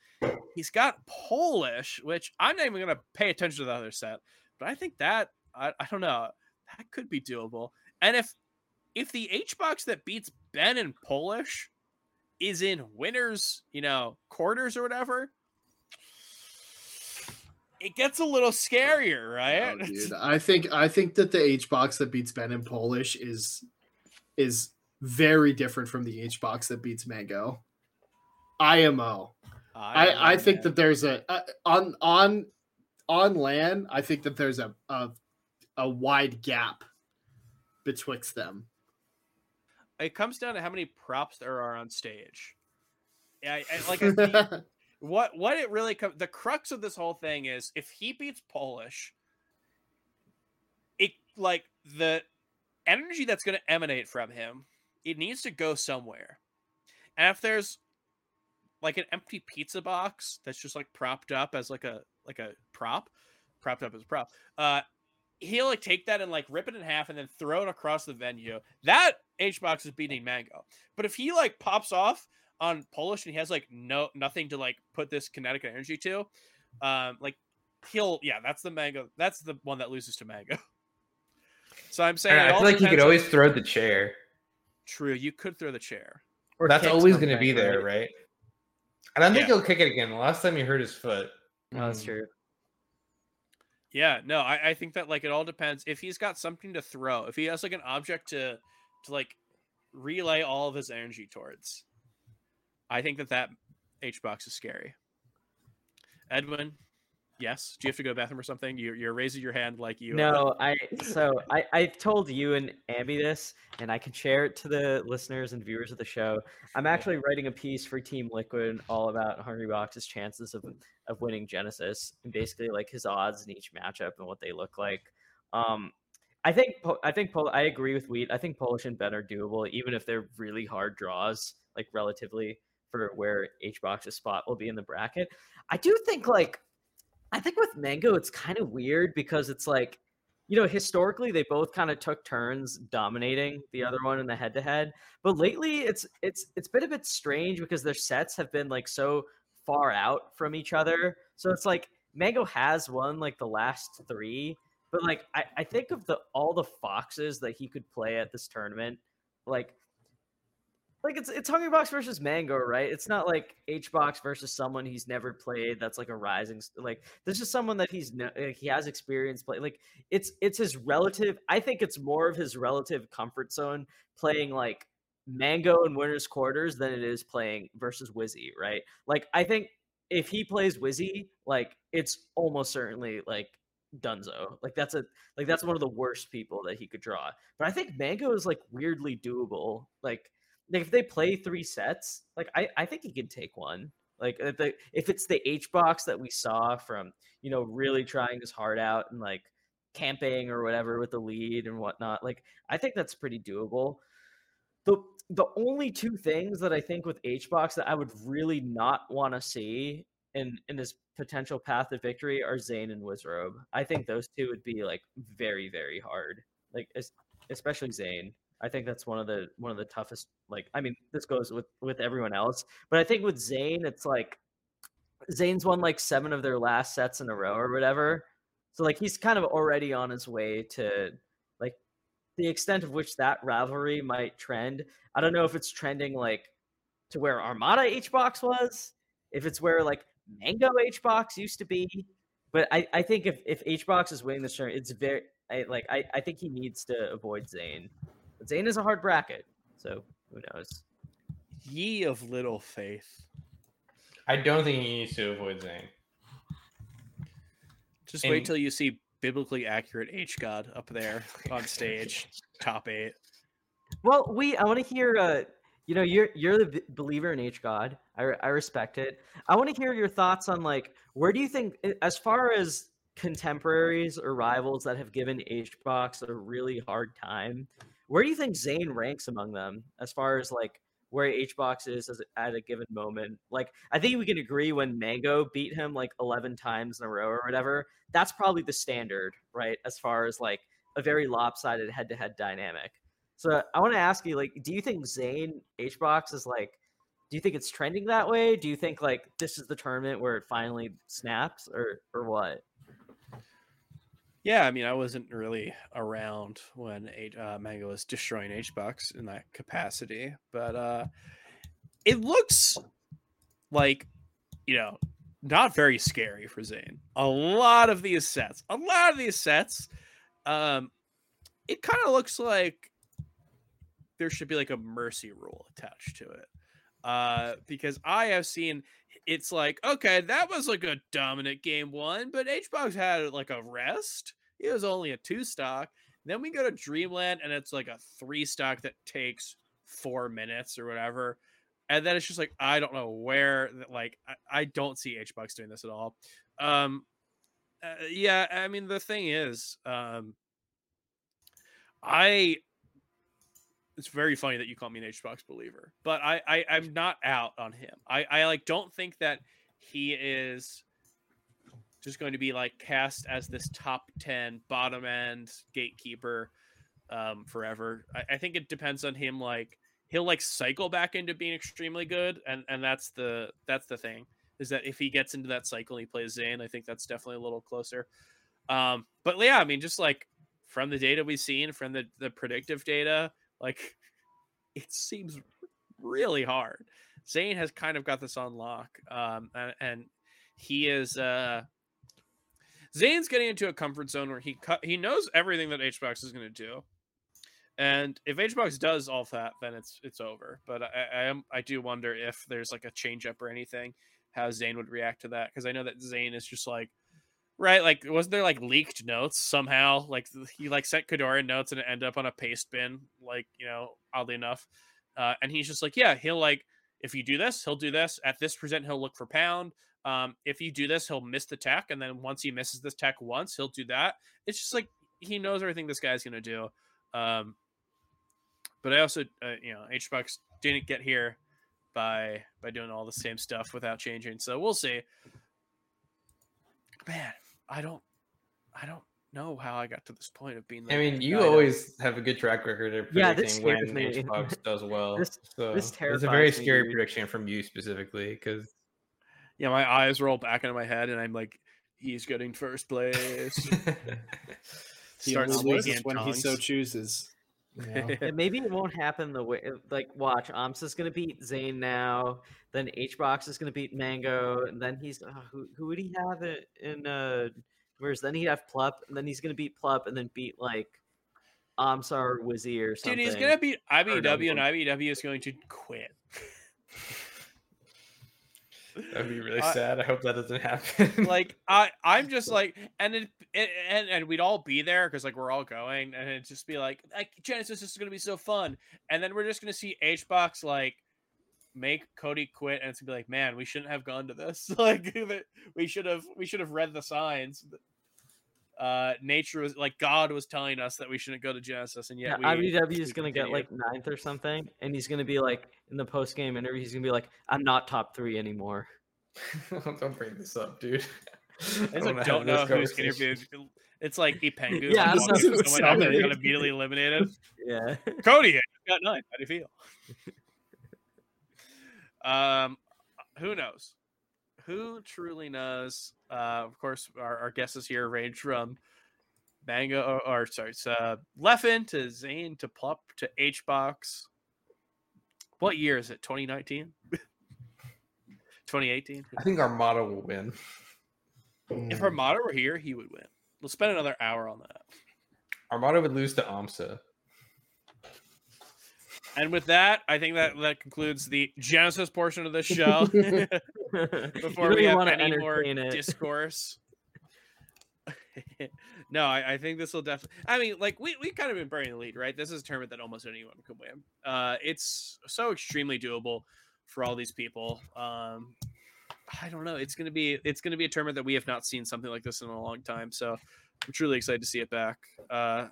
He's got Polish, which I'm not even gonna pay attention to the other set, but I think that I, I don't know that could be doable. And if if the HBox that beats Ben in Polish is in winners, you know, quarters or whatever, it gets a little scarier, right? Oh, dude, I think I think that the H box that beats Ben in Polish is is very different from the H box that beats Mango. IMO. I, I think that there's a uh, on on on land. I think that there's a a, a wide gap betwixt them. It comes down to how many props there are on stage. Yeah, I, I- like I what what it really comes the crux of this whole thing is if he beats Polish, it like the energy that's going to emanate from him, it needs to go somewhere. And if there's like an empty pizza box that's just like propped up as like a like a prop, propped up as a prop, uh, he'll like take that and like rip it in half and then throw it across the venue. That H box is beating Mango. But if he like pops off on Polish and he has like no nothing to like put this kinetic energy to, um, like he'll yeah, that's the Mango. That's the one that loses to Mango. So I'm saying don't know, it I feel like you could depends on- always throw the chair. true. You could throw the chair. Or That's always going to be there, right? right? I don't think Yeah. he'll kick it again. The last time he hurt his foot. No, that's Mm. true. Yeah, no, I, I think that like it all depends. If he's got something to throw, if he has like an object to to like relay all of his energy towards, I think that that H box is scary. Edwin, yes. Do you have to go to the bathroom or something? You, you're raising your hand like you. uh, No, I so I I've told you and Ambi this, and I can share it to the listeners and viewers of the show. I'm actually writing a piece for Team Liquid all about Hungry Box's chances of of winning Genesis and basically like his odds in each matchup and what they look like. Um, I think I think Pol- I agree with Wheat. I think Polish and Ben are doable, even if they're really hard draws, like relatively for where H HBox's spot will be in the bracket. I do think like I think with Mango, it's kind of weird because it's like, you know, historically they both kind of took turns dominating the other one in the head to head. But lately it's it's it's been a bit strange because their sets have been like so far out from each other. So it's like Mango has won like the last three, but like I, I think of the all the foxes that he could play at this tournament, like like it's it's Hungry Box versus Mango, right? It's not like H Box versus someone he's never played. That's like a rising like this is someone that he's like, he has experience playing. Like it's it's his relative. I think it's more of his relative comfort zone playing like Mango and winners quarters than it is playing versus Wizzy, right? Like I think if he plays Wizzy, like it's almost certainly like Dunzo. Like that's a like that's one of the worst people that he could draw. But I think Mango is like weirdly doable. Like like if they play three sets, like I, I think he can take one. Like if, the, if it's the H box that we saw from you know really trying his heart out and like camping or whatever with the lead and whatnot, like I think that's pretty doable. The the only two things that I think with HBox that I would really not want to see in in this potential path to victory are Zain and Wizzrobe. I think those two would be like very very hard. Like especially Zain. I think that's one of the one of the toughest. Like I mean, this goes with with everyone else, but I think with Zain, it's like Zain's won like seven of their last sets in a row or whatever. So like he's kind of already on his way to the extent of which that rivalry might trend. I don't know if it's trending like to where Armada HBox was, if it's where like Mango HBox used to be. But I, I think if, if HBox is winning this tournament, it's very I, like I, I think he needs to avoid Zain. But Zain is a hard bracket, so who knows? Ye of little faith. I don't think he needs to avoid Zain. Just wait till you see biblically accurate H God up there on stage, top eight. Well, we I want to hear. Uh, you know, you're you're the believer in H God. I I respect it. I want to hear your thoughts on like where do you think, as far as contemporaries or rivals that have given H box a really hard time, where do you think Zain ranks among them as far as like where HBox is at a given moment? Like, I think we can agree when Mango beat him like 11 times in a row or whatever. That's probably the standard, right? As far as like a very lopsided head-to-head dynamic. So I want to ask you, like, do you think Zain HBox is like, do you think it's trending that way? Do you think like this is the tournament where it finally snaps, or or what? Yeah, I mean, I wasn't really around when uh, Mango was destroying HBox in that capacity, but uh, it looks like, you know, not very scary for Zain. A lot of these sets, a lot of these sets, um, it kind of looks like there should be like a mercy rule attached to it. Uh, because I have seen it's like, okay, that was like a dominant game one, but HBox had like a rest. It was only a two stock. Then we go to Dreamland and it's like a three stock that takes four minutes or whatever. And then it's just like, I don't know where, like, I, I don't see HBox doing this at all. Um, uh, yeah, I mean, the thing is, um, I it's very funny that you call me an HBox believer, but I, I I'm not out on him. I I like don't think that he is just going to be like cast as this top ten bottom end gatekeeper um forever. I, I think it depends on him. Like he'll like cycle back into being extremely good, and and that's the that's the thing is that if he gets into that cycle and he plays Zain, I think that's definitely a little closer. Um, but yeah, I mean, just like from the data we've seen, from the the predictive data, like it seems really hard. Zain has kind of got this on lock, um, and, and he is uh, Zain's getting into a comfort zone where he cut he knows everything that HBox is going to do, and if HBox does all that, then it's it's over. But I, I am I do wonder if there's like a change up or anything, how Zain would react to that because I know that Zain is just like right? Like wasn't there like leaked notes somehow? Like he like sent Kadorian notes and it ended up on a paste bin like you know oddly enough. Uh, and he's just like yeah he'll like if you do this he'll do this. At this present. he'll look for pound. Um, if you do this he'll miss the tech. And then once he misses this tech once he'll do that. It's just like he knows everything this guy's gonna do. Um, but I also uh, you know HBox didn't get here by by doing all the same stuff without changing. So we'll see. Man I don't I don't know how I got to this point of being. I mean, you guy always have a good track record of Yeah, this predicting scares when me. HBox does well. This- so this it's a very terrifies me, scary dude. prediction from you specifically because yeah, my eyes roll back into my head, and I'm like, he's getting first place. He Start only speaking loses in when he so chooses. Know? And maybe it won't happen the way like watch Amsa's gonna beat Zain now, then HBox is gonna beat Mango, and then he's uh, who who would he have it in uh whereas then he'd have Plup, and then he's gonna beat Plup and then beat like Amsa or Wizzy or something. Dude, he's gonna beat IBDW, and IBDW is going to quit. that'd be really I- sad. I hope that doesn't happen. like I, I'm just like, and it, it and and we'd all be there because like we're all going, and it'd just be like, like Genesis is gonna be so fun, and then we're just gonna see HBox like make Cody quit, and it's gonna be like, man, we shouldn't have gone to this. like we should have, we should have read the signs. Uh nature was like God was telling us that we shouldn't go to Genesis, and yet Yeah, we, IBDW is gonna get like ninth or something, and he's gonna be like in the post game interview. He's gonna be like, "I'm not top three anymore." Don't bring this up, dude. I I wanna just don't know this who's conversation. interviewed. It's like a penguin. Yeah, I walks was up to gonna someone after they got immediately eliminated. Yeah. Cody, I got nine. How do you feel? um, who knows? Who truly knows? Uh, of course, our, our guesses here range from Mango, or, or sorry, it's, uh, Leffen to Zain to Plup to Hbox. What year is it? 2019? 2018? I think Armada will win. If. Armada were here, he would win. We'll spend another hour on that. Armada would lose to AMSA. And with that, I think that that concludes the Genesis portion of this show. Before we have any more it. discourse. no, I, I think this will definitely. I mean, like we we kind of been burning the lead, right? This is a tournament that almost anyone could win. Uh, it's so extremely doable for all these people. Um, I don't know. It's gonna be it's gonna be a tournament that we have not seen something like this in a long time. So I'm truly excited to see it back. Uh,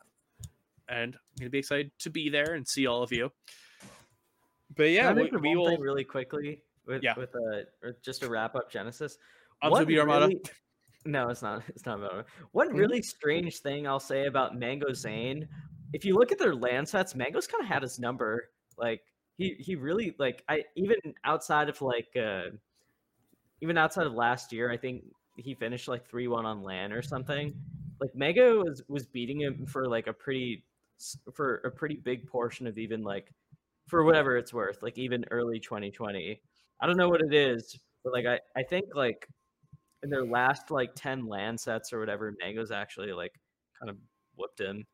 and I'm gonna be excited to be there and see all of you. But yeah, we, we will. really quickly with Yeah. with or just to wrap up Genesis. On What to Armada. really- No, it's not. It's not about. One Mm-hmm. really strange thing I'll say about Mango Zain, if you look at their land sets, Mango's kind of had his number. Like he he really like I even outside of like uh even outside of last year, I think he finished like three one on land or something. Like Mango was was beating him for like a pretty for a pretty big portion of even like for whatever it's worth, like even early 2020. I don't know what it is, but like I I think like in their last like 10 land sets or whatever, Mango's actually like kind of whooped him,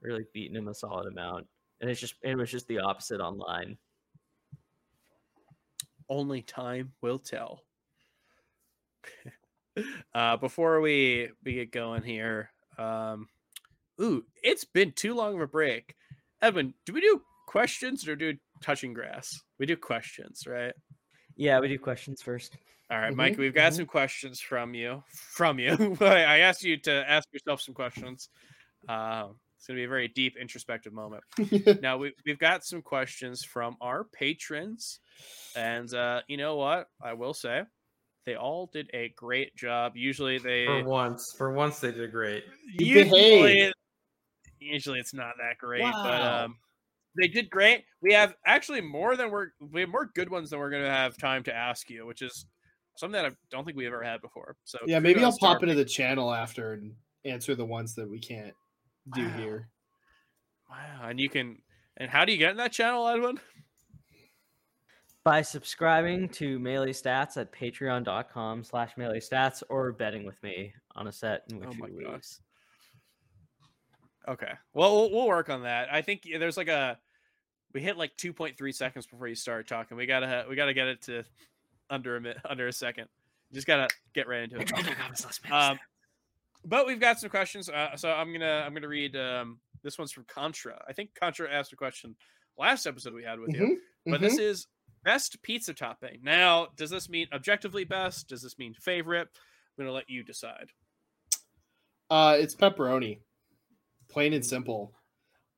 really beaten him a solid amount. And it's just it was just the opposite online. only time will tell. uh, before we we get going here, um, ooh, it's been too long of a break. Evan, do we do questions or do touching grass? We do questions, right? Yeah, we do questions first. All right, Mhm, Mike, we've got mhm. some questions from you. From you, I I asked you to ask yourself some questions. Uh, it's gonna be a very deep, introspective moment. now we, we've got some questions from our patrons and uh, you know what i will say they all did a great job usually they For once, for once they did great. Usually, behaved. Usually it's not that great but um they did great we have actually more than we're we have more good ones than we're gonna have time to ask you which is something that i don't think we ever had before so yeah, maybe I'll kudos to our pop into the channel after and answer the ones that we can't do Wow. here. wow and you can and how do you get in that channel edwin By subscribing to Melee Stats at patreon.com slash melee stats or betting with me on a set in which Oh my you God. lose. Okay. Well, we'll we'll work on that. I think there's like a we hit like 2.3 seconds before you start talking. We gotta ha- we gotta get it to under a minute, under a second. Just gotta get right into it. Um, but we've got some questions. Uh, so I'm gonna I'm gonna read. Um, this one's from Contra. I think Contra asked a question last episode we had with you, Mhm, but mhm. this is best pizza topping. Now, does this mean objectively best? Does this mean favorite? I'm gonna let you decide. Uh, it's pepperoni, plain and simple.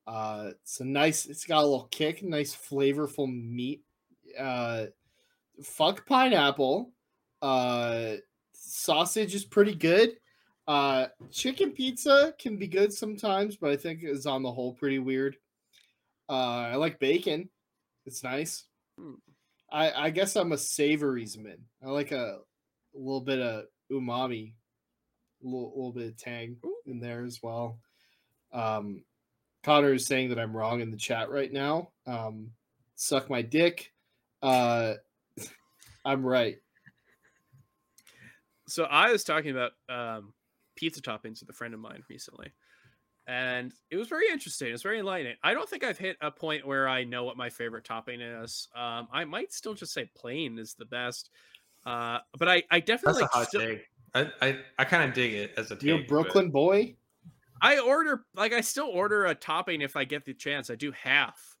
Uh, it's a nice. It's got a little kick, nice flavorful meat. Uh, fuck pineapple. Uh, sausage is pretty good. Uh, chicken pizza can be good sometimes, but I think it's on the whole pretty weird. Uh, I like bacon. It's nice. Hmm. I I guess I'm a savories man. I like a, a little bit of umami, a little, little bit of tang in there as well. Um, Connor is saying that I'm wrong in the chat right now. Um, suck my dick. Uh, I'm right. so I was talking about um, pizza toppings with a friend of mine recently, and it was very interesting. It's very enlightening. I don't think I've hit a point where I know what my favorite topping is. Um, I might still just say plain is the best, uh, but I, I That's definitely a hot still, take. I, I, I kind of dig it as a take. You're a but- Brooklyn boy. I order like I still order a topping if I get the chance. I do half.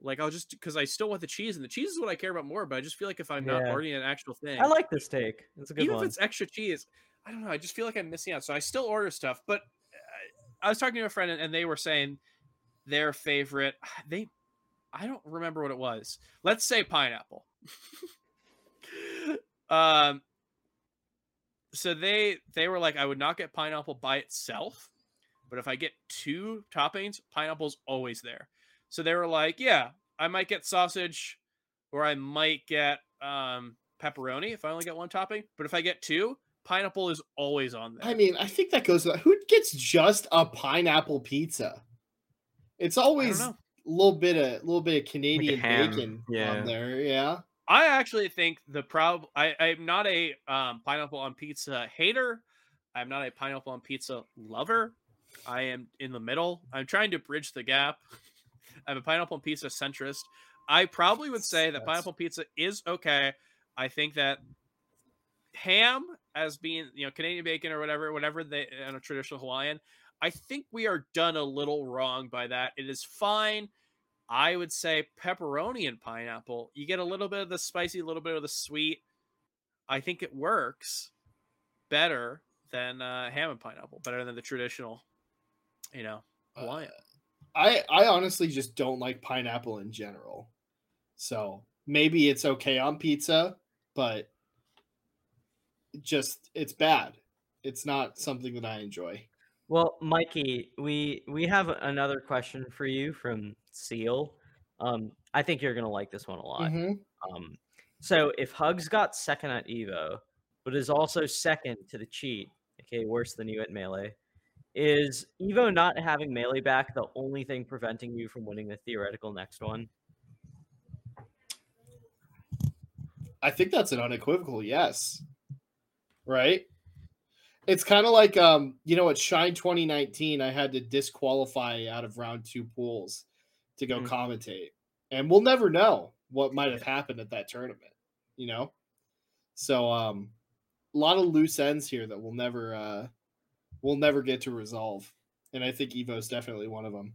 Like I'll just because I still want the cheese, and the cheese is what I care about more. But I just feel like if I'm not ordering an actual thing, I like this take. It's a good one. even one. if it's extra cheese, I don't know. I just feel like I'm missing out. So I still order stuff, but uh, I was talking to a friend and, and they were saying their favorite. They, I don't remember what it was. Let's say pineapple. um. So they they were like, I would not get pineapple by itself, but if I get two toppings, pineapple's always there. So they were like, yeah, I might get sausage, or I might get um pepperoni if I only get one topping. But if I get two, pineapple is always on there. I mean, I think that goes. Who gets just a pineapple pizza? It's always a little bit of a little bit of Canadian ham, bacon yeah. on there. Yeah. I actually think the prob I, I'm not a um, pineapple on pizza hater. I'm not a pineapple on pizza lover. I am in the middle. I'm trying to bridge the gap. I'm a pineapple on pizza centrist. I probably would say that pineapple pizza is okay. I think that ham as being you know Canadian bacon or whatever, whatever they in a traditional Hawaiian, I think we are done a little wrong by that. It is fine. I would say pepperoni and pineapple. You get a little bit of the spicy, a little bit of the sweet. I think it works better than uh, ham and pineapple, better than the traditional, you know, Hawaiian. I I honestly just don't like pineapple in general. So maybe it's okay on pizza, but just it's bad. It's not something that I enjoy. Well, Mikey, we we have another question for you from Seal. Um, I think you're gonna like this one a lot. Mhm. Um, so if Hugs got second at Evo, but is also second to the cheat, okay, worse than you at melee, is Evo not having melee back the only thing preventing you from winning the theoretical next one? I think that's an unequivocal yes. Right? It's kind of like um, you know, at Shine 2019, I had to disqualify out of round two pools to go Mhm. commentate. And we'll never know what might have happened at that tournament, you know? So um a lot of loose ends here that we'll never uh we'll never get to resolve. And I think Evo's definitely one of them.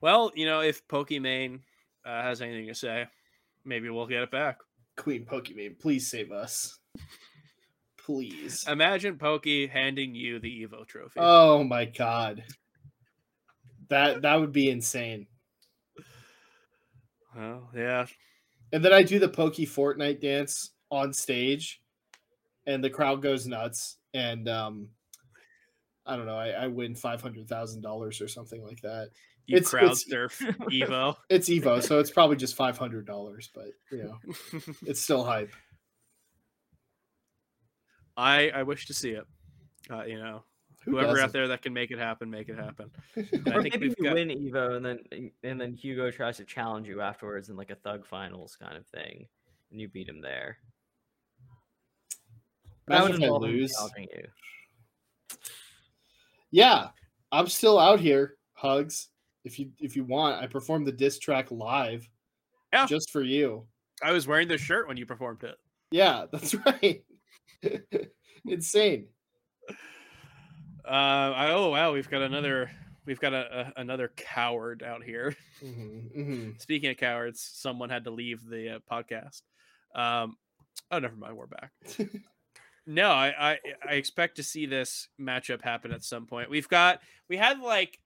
Well, you know, if Pokimane uh, has anything to say, maybe we'll get it back. Queen Pokimane, please save us. Please. Imagine Pokey handing you the Evo trophy. Oh my god. That that would be insane. well, yeah. And then I do the Pokey Fortnite dance on stage and the crowd goes nuts and um I don't know, I, I win five hundred thousand dollars or something like that. You It's- crowd it's- surf Evo. It's Evo, so it's probably just five hundred dollars, but you know, it's still hype. I I wish to see it. Uh, you know, Who whoever out doesn't? there that can make it happen, make it happen. I think maybe we've you got win Evo and then and then Hugo tries to challenge you afterwards in like a thug finals kind of thing, and you beat him there. That Imagine would if I lose. you. Yeah, I'm still out here. Hugs. If you if you want, I performed the diss track live. Yeah. Just for you. I was wearing this shirt when you performed it. Yeah, that's right. Insane. Uh, I, oh wow, we've got another we've got a, a another coward out here. Mhm, mhm. Speaking of cowards, someone had to leave the uh, podcast. Um, oh, never mind, we're back. no, I, I I expect to see this matchup happen at some point. We've got we had like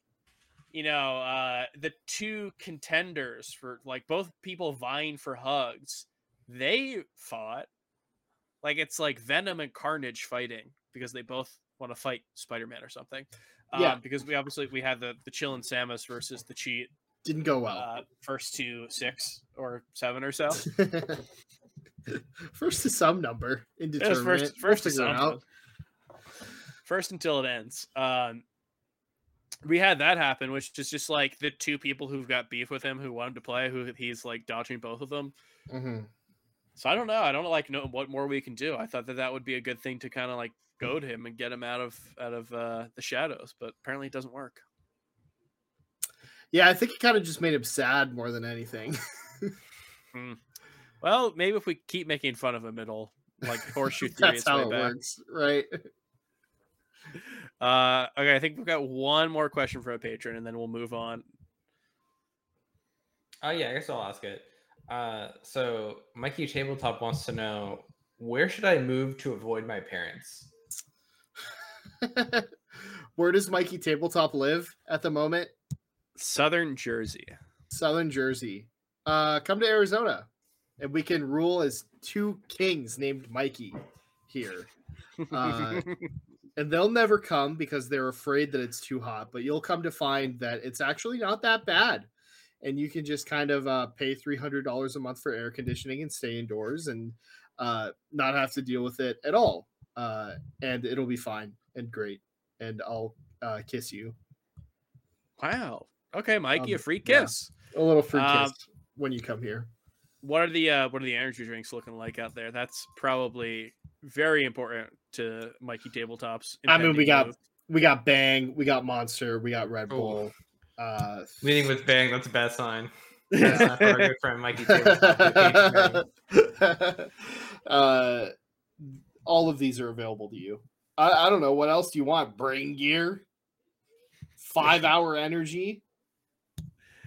you know uh the two contenders for like both people vying for hugs. They fought like it's like Venom and Carnage fighting because they both want to fight Spider-Man or something. Yeah. Um, because we obviously we had the the Chill and Samus versus the Cheat Didn't go well. uh, first two six or seven or so. first to some number indeterminate. first, We'll first to some. out. First until it ends. Um, we had that happen, which is just like the two people who've got beef with him who wanted to play, who he's like dodging both of them. Mhm. So I don't know. I don't like know what more we can do. I thought that that would be a good thing to kind of like goad him and get him out of out of uh, the shadows, but apparently it doesn't work. Yeah, I think it kind of just made him sad more than anything. Well, maybe if we keep making fun of him, it'll like horseshoe theory That's its how way it back. works, right? Uh, okay, I think we've got one more question for a patron, and then we'll move on. Oh yeah, I guess I'll ask it. Uh, so Mikey Tabletop wants to know Where should I move to avoid my parents? Where does Mikey Tabletop live at the moment? Southern Jersey. Southern Jersey. Uh, come to Arizona, and we can rule as two kings named Mikey here. Uh, and they'll never come because they're afraid that it's too hot. But you'll come to find that it's actually not that bad, and you can just kind of uh, pay three hundred dollars a month for air conditioning and stay indoors and uh, not have to deal with it at all. Uh, and it'll be fine and great. And I'll uh, kiss you wow. Okay, Mikey, Um, a free yeah. kiss. a little free Um, kiss when you come here. What are the uh, what are the energy drinks looking like out there? That's probably very important to Mikey Tabletops. I mean, we impending got move. we got Bang, we got Monster, we got Red Oh. Bull. Uh, Leading with bang, that's a bad sign. Bad sign for our good friend Mikey Tabletop. uh, all of these are available to you. I, I don't know what else do you want. Brain gear, five hour energy.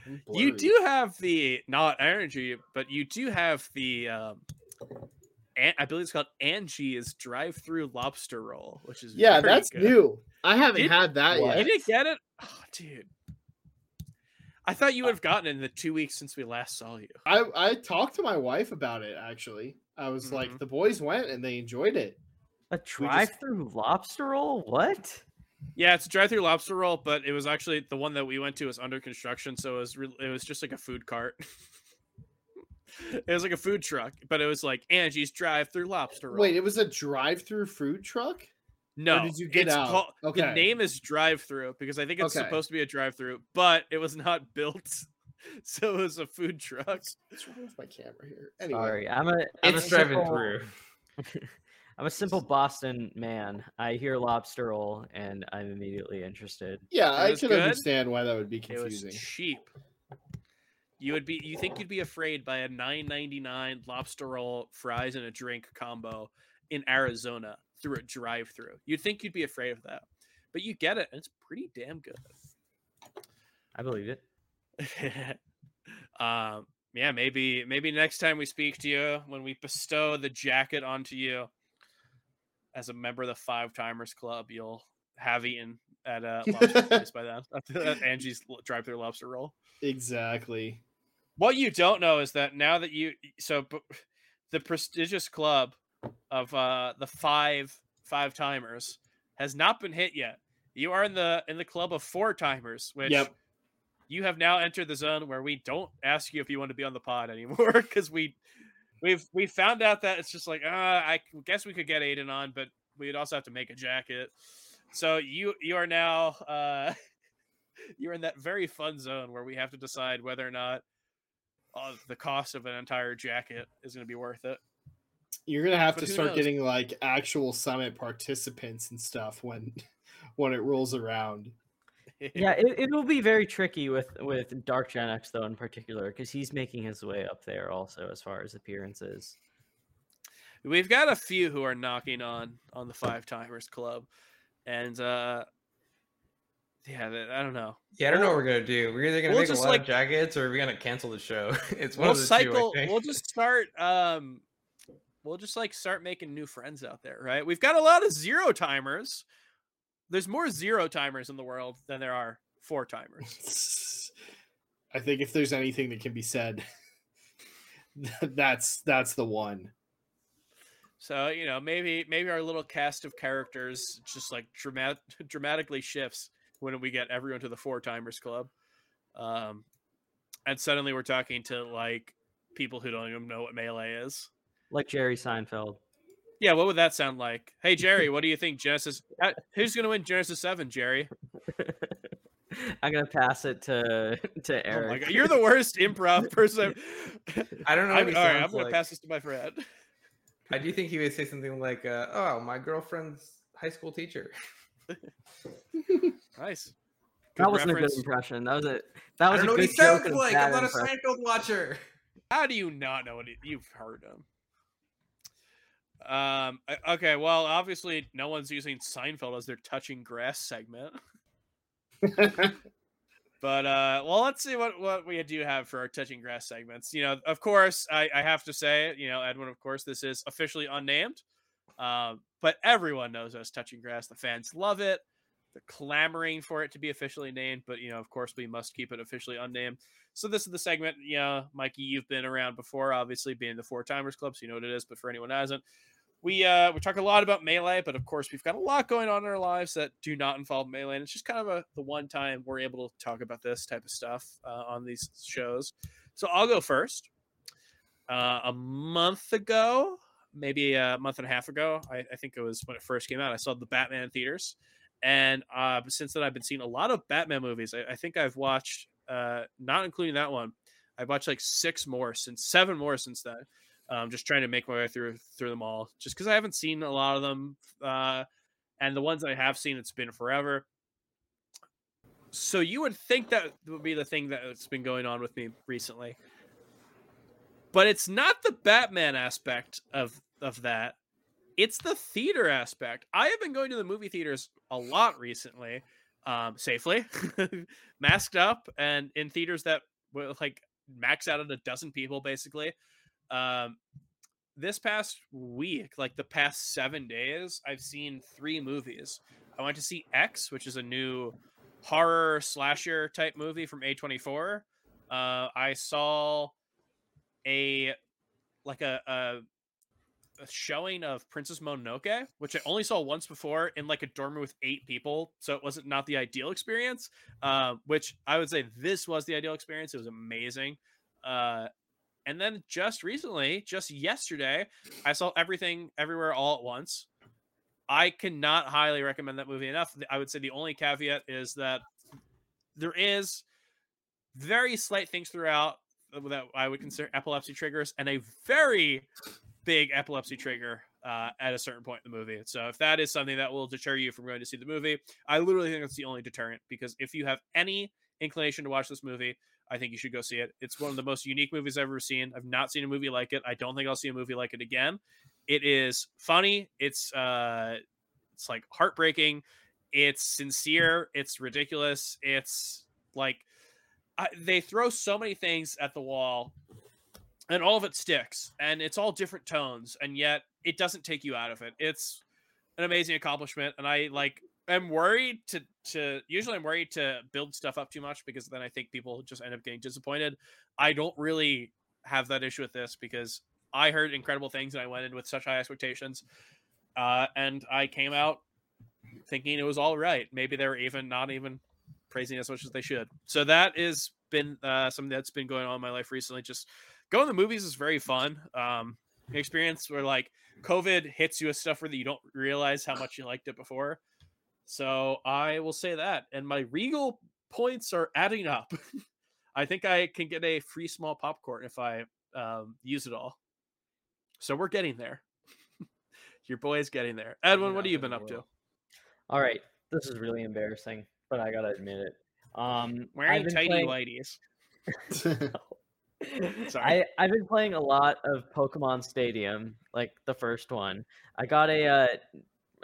I'm You do have the not energy, but you do have the. Um, An- I believe it's called Angie's drive-through lobster roll, which is Yeah, that's good. new. I haven't Did- had that What? yet. You didn't get it, oh, dude. I thought you would have gotten it in the two weeks since we last saw you. I I talked to my wife about it actually. I was Mhm. like, the boys went and they enjoyed it. A drive-through lobster roll? What? Yeah, it's a drive-through lobster roll, but it was actually the one that we went to was under construction, so it was re- it was just like a food cart. it was like a food truck, but it was like Angie's drive-through lobster roll. Wait, it was a drive-through food truck. no, did you get it's out? called- Okay. The name is drive-through because I think it's Okay. supposed to be a drive-through, but it was not built, so it was a food truck. What's wrong with my camera here? Anyway, Sorry, I'm a. I'm It's a driving simple- through. I'm a simple Boston man. I hear lobster roll and I'm immediately interested. yeah, I was can good. understand why that would be confusing. It was confusing. cheap. You would be you think you'd be afraid by a 9.99 lobster roll, fries and a drink combo in Arizona through a drive-through. You'd think you'd be afraid of that. But you get it, and it's pretty damn good. I believe it. um yeah, maybe maybe next time we speak to you when we bestow the jacket onto you as a member of the Five Timers Club, you'll have eaten at a lobster place by then. At Angie's drive-through lobster roll. Exactly. What you don't know is that now that you so the prestigious club of uh the five five timers has not been hit yet. You are in the in the club of four timers, which Yep. you have now entered the zone where we don't ask you if you want to be on the pod anymore because we we've we found out that it's just like uh, I guess we could get Aiden on, but we'd also have to make a jacket. So you you are now uh you're in that very fun zone where we have to decide whether or not uh, the cost of an entire jacket is going to be worth it. You're gonna have But to start knows? getting like actual summit participants and stuff when when it rolls around. Yeah, it, it will be very tricky with with DarkGenex though in particular because he's making his way up there also as far as appearances. we've got a few who are knocking on on the five timers club, and uh yeah, th- I don't know. Yeah, I don't know what we're gonna do. We're either gonna We'll make a lot like- of jackets or we're gonna cancel the show. It's one We'll of the cycle. two. I. We'll just start. Um, we'll just like start making new friends out there, right? We've got a lot of zero timers. There's more zero timers in the world than there are four timers. I think if there's anything that can be said, that's that's the one. So you know, maybe maybe our little cast of characters just like dramatic dramatically shifts when we get everyone to the four timers club, um, and suddenly we're talking to like people who don't even know what melee is. Like Jerry Seinfeld. Yeah, what would that sound like? Hey Jerry, what do you think Genesis? uh, Who's going to win Genesis Seven, Jerry? I'm gonna pass it to to Oh my Eric. god, you're the worst improv person. I don't know. I'm, What right, I'm sounds going like. to pass this to my friend. I do think he would say something like, uh, "Oh, my girlfriend's high school teacher." Nice. that wasn't a good impression. That was a that I was don't a know what he joke sounds and a like. bad I'm not a impression. Seinfeld watcher. How do you not know what he, you've heard him? Um. Okay. Well, obviously, no one's using Seinfeld as their touching grass segment. But uh, well, let's see what what we do have for our touching grass segments. You know, of course, I, I have to say, you know, Edwin, of course, this is officially unnamed, um, but everyone knows us touching grass. The fans love it. They're clamoring for it to be officially named, but you know, of course, we must keep it officially unnamed. So this is the segment. Yeah, you know, Mikey, you've been around before, obviously being the Four Timers Club, so you know what it is. But for anyone who hasn't, we uh we talk a lot about melee, but of course we've got a lot going on in our lives that do not involve melee. And it's just kind of a the one time we're able to talk about this type of stuff uh, on these shows. So I'll go first. Uh, a month ago, maybe a month and a half ago, I, I think it was when it first came out. I saw the Batman theaters, and uh, since then I've been seeing a lot of Batman movies. I, I think I've watched, uh, not including that one, I've watched like six more since seven more since then um, just trying to make my way through through them all just because i haven't seen a lot of them uh, and the ones i have seen it's been forever. So you would think that would be the thing that's been going on with me recently. But it's not the batman aspect of of that. It's the theater aspect. I have been going to the movie theaters a lot recently um, safely masked up and in theaters that were like max out at a dozen people basically um, this past week, like the past seven days, I've seen three movies. I went to see X, which is a new horror slasher type movie from A24. Uh, I saw a like a, a, a showing of Princess Mononoke, which I only saw once before in like a dorm with eight people, so it wasn't not the ideal experience. Uh, which I would say this was the ideal experience. It was amazing. Uh, and then just recently, just yesterday, I saw everything everywhere all at once. I cannot highly recommend that movie enough. I would say the only caveat is that there is very slight things throughout that I would consider epilepsy triggers and a very big epilepsy trigger uh, at a certain point in the movie. So if that is something that will deter you from going to see the movie, I literally think it's the only deterrent because if you have any inclination to watch this movie, I think you should go see it. It's one of the most unique movies I've ever seen. I've not seen a movie like it. I don't think I'll see a movie like it again. It is funny. It's uh it's like heartbreaking. It's sincere. It's ridiculous. It's like I, they throw so many things at the wall and all of it sticks and it's all different tones and yet it doesn't take you out of it. It's an amazing accomplishment and I like am worried to to usually I'm worried to build stuff up too much because then I think people just end up getting disappointed. I don't really have that issue with this because I heard incredible things and I went in with such high expectations. Uh, and I came out thinking it was all right. Maybe they were even not even praising as much as they should. So that is been uh, something that's been going on in my life recently. Just going to the movies is very fun. Um, experience where like COVID hits you with stuff where you don't realize how much you liked it before. So I will say that. And my Regal points are adding up. I think I can get a free small popcorn if I um, use it all. So we're getting there. Your boy is getting there. Edwin, what have you been up to? All right. This is really embarrassing, but I gotta admit it. Um wearing tidy playing... ladies. Sorry. I, I've been playing a lot of Pokemon Stadium, like the first one. I got a uh,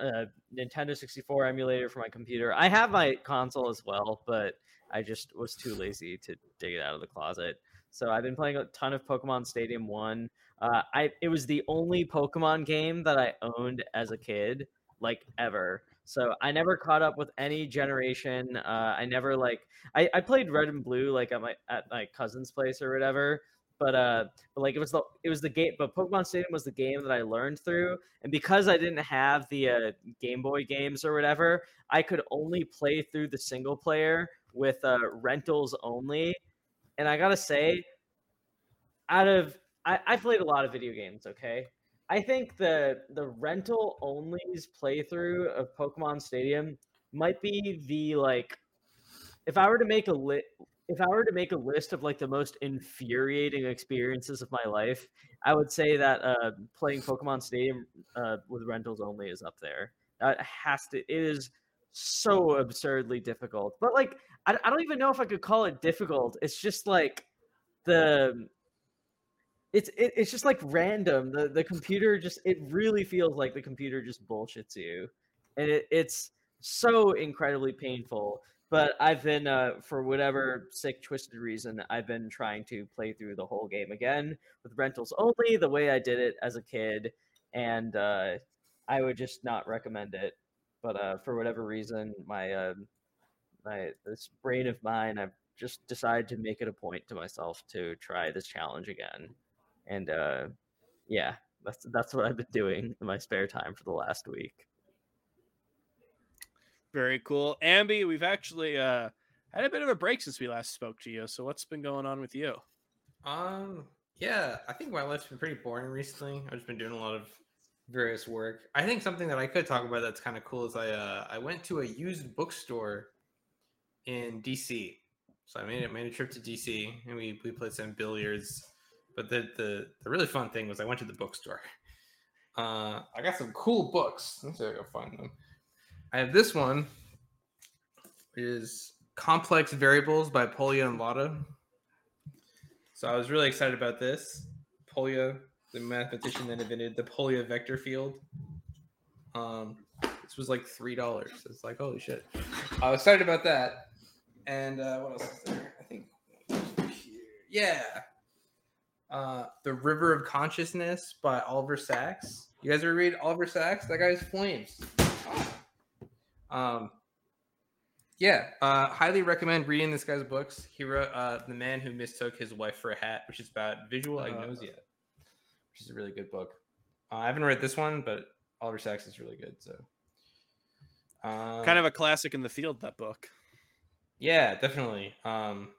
a Nintendo 64 emulator for my computer. I have my console as well, but I just was too lazy to dig it out of the closet. So I've been playing a ton of Pokemon Stadium One. Uh, I it was the only Pokemon game that I owned as a kid, like ever. So I never caught up with any generation. Uh, I never like I, I played Red and Blue like at my at my cousin's place or whatever but uh but like it was the it was the game but pokemon stadium was the game that i learned through and because i didn't have the uh, game boy games or whatever i could only play through the single player with uh rentals only and i gotta say out of i, I played a lot of video games okay? I think the the rental only's playthrough of pokemon stadium might be the like if i were to make a lit if I were to make a list of like the most infuriating experiences of my life, I would say that uh, playing Pokemon Stadium uh, with rentals only is up there. That has to. It is so absurdly difficult. But like, I, I don't even know if I could call it difficult. It's just like the. It's it, it's just like random. The the computer just it really feels like the computer just bullshits you, and it, it's so incredibly painful but I've been uh, for whatever sick twisted reason, I've been trying to play through the whole game again with rentals only, the way I did it as a kid, and uh, I would just not recommend it. But uh, for whatever reason, my uh, my this brain of mine, I've just decided to make it a point to myself to try this challenge again, and uh, yeah, that's that's what I've been doing in my spare time for the last week. Very cool. Ambi, we've actually uh, had a bit of a break since we last spoke to you. So what's been going on with you? Um, yeah, I think my life's been pretty boring recently. I've just been doing a lot of various work. I think something that I could talk about that's kind of cool is I uh, I went to a used bookstore in DC. So I made it made a trip to DC and we, we played some billiards. But the, the the really fun thing was I went to the bookstore. Uh, I got some cool books. Let's see if I can find them. I have this one, is Complex Variables by Polya and Latta. So I was really excited about this. Polya, the mathematician that invented the Polya vector field. Um, this was like three dollars. It's like holy shit. I was excited about that. And uh, what else is there? I think yeah. Uh, the River of Consciousness by Oliver Sacks. You guys ever read Oliver Sacks? That guy's flames. Um, yeah, uh, highly recommend reading this guy's books. He wrote uh, "The Man Who Mistook His Wife for a Hat," which is about visual Uh. agnosia, which is a really good book. Uh, I haven't read this one, but Oliver Sacks is really good. So, uh, kind of a classic in the field, that book. yeah, definitely. Um,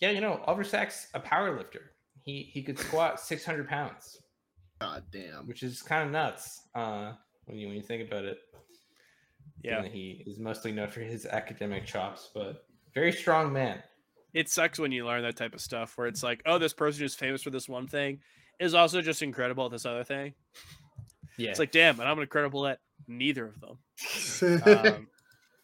yeah, you know, Oliver Sacks, a power lifter. He he could squat six hundred pounds, God damn. which is kind of nuts uh, when you when you think about it. Given Yeah. that he is mostly known for his academic chops, but very strong man. It sucks when you learn that type of stuff where it's like, oh, this person who's famous for this one thing is also just incredible at this other thing. Yeah, It's like, damn, and I'm incredible at neither of them. Um,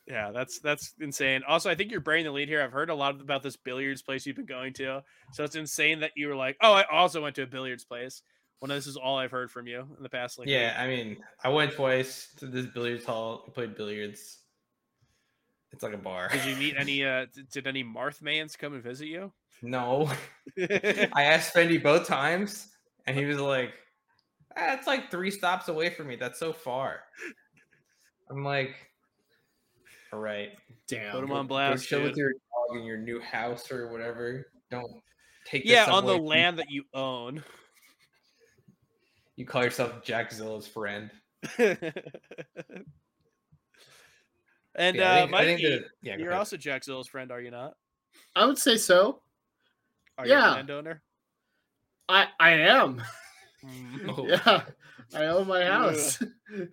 yeah, that's that's insane. Also, I think you're bearing the lead here. I've heard a lot about this billiards place you've been going to, so it's insane that you were like, "Oh, I also went to a billiards place." When this is all I've heard from you in the past, like, yeah. I mean, I went twice to this billiards hall. We played billiards. It's like a bar. Did you meet any? uh Did any Marthmans come and visit you? no, I asked Fendi both times, and he was like, ah, "It's like three stops away from me. That's so far." I'm like, "All right, Damn. put him on go blast, chill with your dog in your new house or whatever. Don't take the yeah, on the land that you own. You call yourself Jack Zilla's friend. and Yeah, uh, think- Mikey, that- yeah, you're ahead. also Jack Zilla's friend, are you not? I would say so. Are you Yeah. a landowner? I I am. Oh. Yeah. I own my house.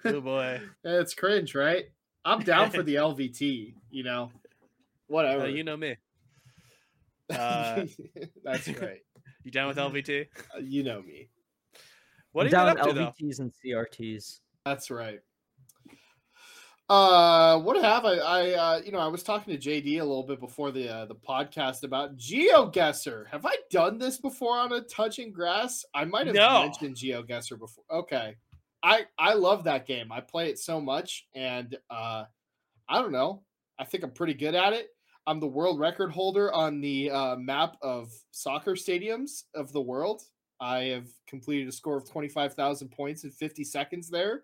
oh boy, it's cringe, right? I'm down for the LVT, you know. Whatever. Uh, you know me. Uh, That's right. You down with LVT? Uh, You know me. What are I'm you down been up to though? LVTs and CRTs. That's right. Uh, what have I? I uh, you know, I was talking to JD a little bit before the uh, the podcast about GeoGuessr. Have I done this before on a touching grass? I might have No. mentioned GeoGuessr before. Okay, I I love that game. I play it so much, and uh, I don't know. I think I'm pretty good at it. I'm the world record holder on the uh, map of soccer stadiums of the world. I have completed a score of 25,000 points in 50 seconds there,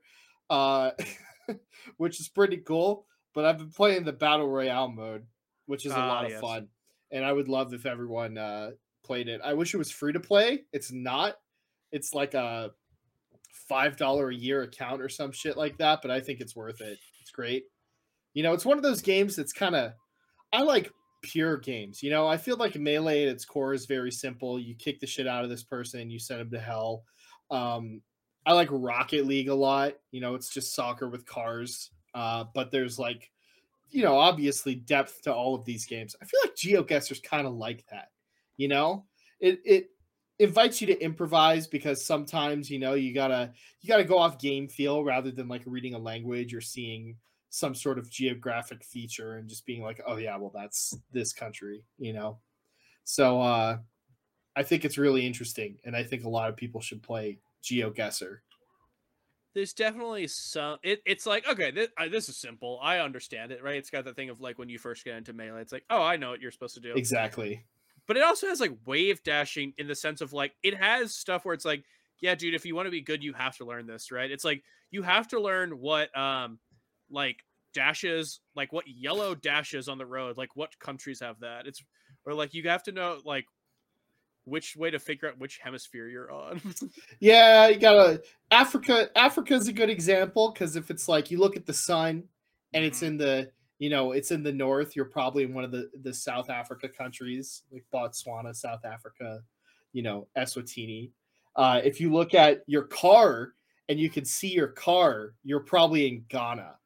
uh, which is pretty cool. But I've been playing the Battle Royale mode, which is a Ah, lot of yes. fun. And I would love if everyone uh, played it. I wish it was free to play. It's not. It's like a $5 a year account or some shit like that, but I think it's worth it. It's great. You know, it's one of those games that's kind of I like pure games. You know, I feel like melee at its core is very simple. You kick the shit out of this person, you send him to hell. Um, I like Rocket League a lot. You know, it's just soccer with cars. Uh, but there's like, you know, obviously depth to all of these games. I feel like GeoGuessr's kind of like that. You know, it it invites you to improvise because sometimes you know you gotta you gotta go off game feel rather than like reading a language or seeing some sort of geographic feature and just being like, oh yeah, well that's this country, you know. So uh I think it's really interesting and I think a lot of people should play GeoGuessr. there's definitely some. It, it's like okay, this, uh, this is simple. I understand it, right? It's got the thing of like when you first get into melee, it's like, oh, I know what you're supposed to do. Exactly. But it also has like wave dashing in the sense of like it has stuff where it's like, yeah, dude, if you want to be good, you have to learn this, right? It's like you have to learn what um like dashes, like what yellow dashes on the road, like what countries have that. It's or like you have to know like which way to figure out which hemisphere you're on. Yeah, you gotta Africa. Africa's a good example because if it's like you look at the sun and it's Mhm. in the you know it's in the north, you're probably in one of the the South Africa countries like Botswana, South Africa, you know Eswatini. Uh, if you look at your car and you can see your car, you're probably in Ghana.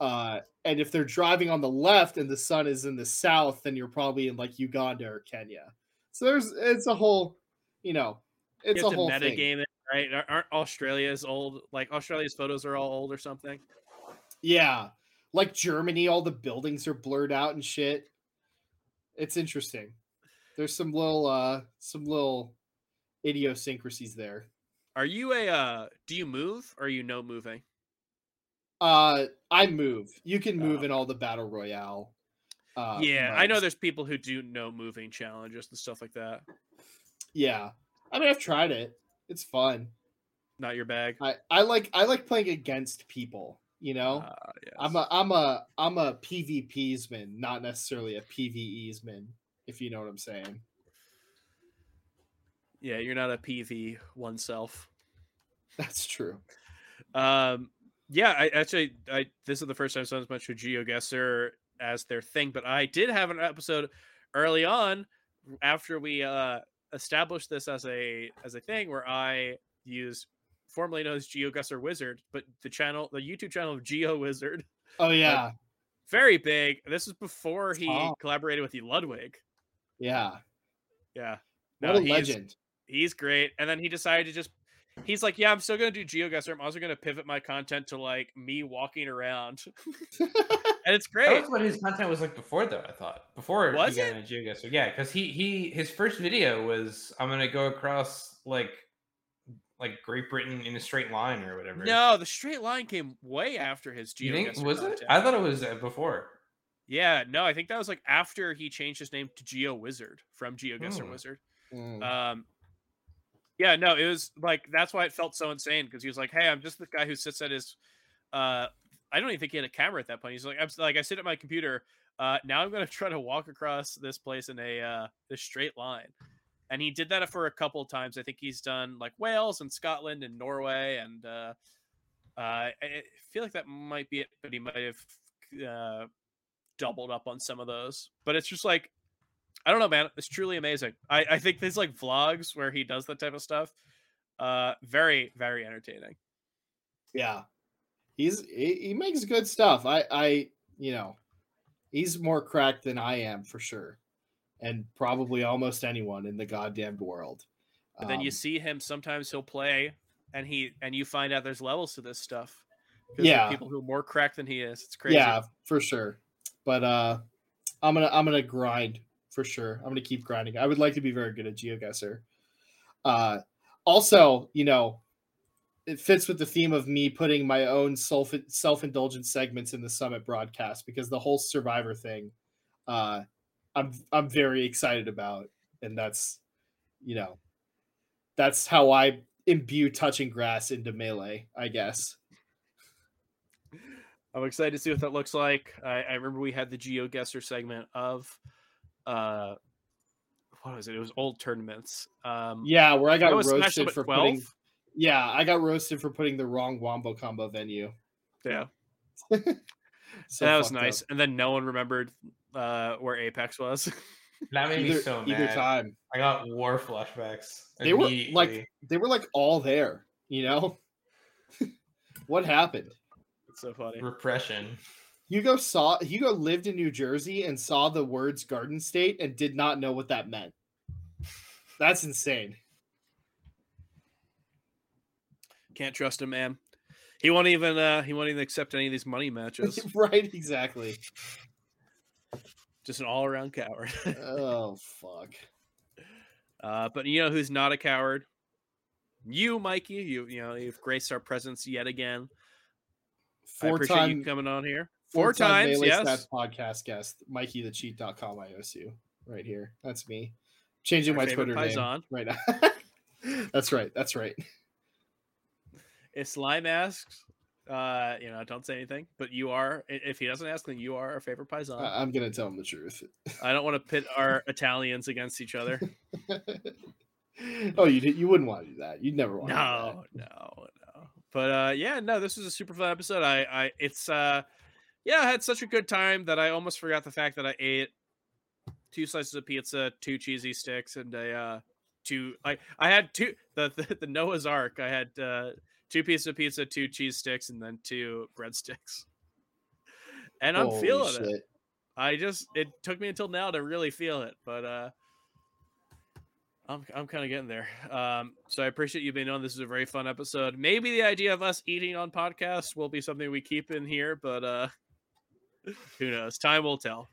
Uh, and if they're driving on the left and the sun is in the south, then you're probably in like Uganda or Kenya. So there's it's a whole, you know, it's you a whole metagame right? Aren't Australia's old? Like Australia's photos are all old or something. Yeah. Like Germany, all the buildings are blurred out and shit. It's interesting. There's some little uh some little idiosyncrasies there. Are you a? uh Do you move? or Are you no moving? Uh I move. You can move Oh. in all the battle royale. Uh yeah, I know there's people who do no moving challenges and stuff like that. Yeah. I mean I've tried it. It's fun. Not your bag. I I like I like playing against people, you know? Ah, yes. I'm a I'm a I'm a PvPsman, not necessarily a PvEsman, if you know what I'm saying. yeah, you're not a PV oneself. That's true. Um, yeah, I actually, I this is the first time someone's mentioned GeoGuessr as much with GeoGuessr as their thing, but I did have an episode early on after we uh established this as a as a thing where I used formerly known as GeoGuessr Wizard, but the channel, the YouTube channel of Geo Wizard, Oh yeah. very big. This is before he Oh. collaborated with the Ludwig. Yeah. Yeah, What a he's- legend. he's great. And then he decided to just he's like, yeah, I'm still gonna do GeoGuessr. I'm also gonna pivot my content to like me walking around, and it's That great. was what his content was like before, though. I thought before Was he got it? into GeoGuessr. Yeah, because he he his first video was I'm gonna go across like like Great Britain in a straight line or whatever. No, the straight line came way after his you think GeoGuessr was it? content. I thought it was uh, before. Yeah, no, I think that was like after he changed his name to Geo Wizard from GeoGuessr Hmm. Wizard. Mm. Um, yeah, no, it was like that's why it felt so insane because he was like, "Hey, I'm just the guy who sits at his." Uh, I don't even think he had a camera at that point. He's like, "I'm like I sit at my computer. Uh, now I'm gonna try to walk across this place in a uh, this straight line." And he did that for a couple of times. I think he's done like Wales and Scotland and Norway, and uh, uh, I feel like that might be it. But he might have uh, doubled up on some of those. But it's just like I don't know, man. It's truly amazing. I, I think these like vlogs where he does that type of stuff, uh, very very entertaining. Yeah. He's he, he makes good stuff. I I you know, he's more cracked than I am for sure. And probably almost anyone in the goddamn world. But then you Um, see him sometimes he'll play, and he and you find out there's levels to this stuff. Yeah. people who are more cracked than he is. It's crazy. Yeah, for sure. But uh I'm gonna I'm gonna grind for sure. I'm gonna keep grinding. I would like to be very good at GeoGuessr. Uh also, you know, it fits with the theme of me putting my own self self-indulgent segments in the summit broadcast because the whole survivor thing uh I'm I'm very excited about and that's you know that's how I imbue touching grass into melee, I guess. I'm excited to see what that looks like. I, I remember we had the GeoGuessr segment of, uh, what was it? It was old tournaments. Um, Yeah, where I got that was Smash roasted for 12? putting Yeah, I got roasted for putting the wrong wombo combo venue. Yeah, So that was fucked up. nice. And then no one remembered uh, where Apex was. That made me Either, so either time. I got war flashbacks. They were like they were like all there, you know? what happened? it's so funny. repression. Hugo saw Hugo lived in New Jersey and saw the words Garden State and did not know what that meant. That's insane. Can't trust him, man. He won't even. Uh, he won't even accept any of these money matches. right, exactly. Just an all-around coward. Oh fuck. uh, but you know who's not a coward? you, Mikey. You you know you've graced our presence yet again. I Four appreciate you coming on here. Four, times, Melee yes. Podcast guest, Mikey the Cheat.com IOSU. Right here. That's me. Changing Our my Twitter name right now. that's right. That's right. If Slime asks, uh, you know, don't say anything. But you are. If he doesn't ask, then you are our favorite paisan. I- I'm gonna tell him the truth. I don't want to pit our Italians against each other. oh, you you wouldn't want to do that. You'd never want to. No, no, no. But uh, yeah, no, this was a super fun episode. I, I, it's uh, yeah, I had such a good time that I almost forgot the fact that I ate two slices of pizza, two cheesy sticks, and a uh, two. I, I had two the the, the Noah's Ark. I had uh, two pieces of pizza, two cheese sticks, and then two breadsticks. And I'm Holy feeling it. I just it took me until now to really feel it, but uh I'm I'm kind of getting there. Um so I appreciate you being on. This is a very fun episode. Maybe the idea of us eating on podcasts will be something we keep in here, but uh who knows? Time will tell.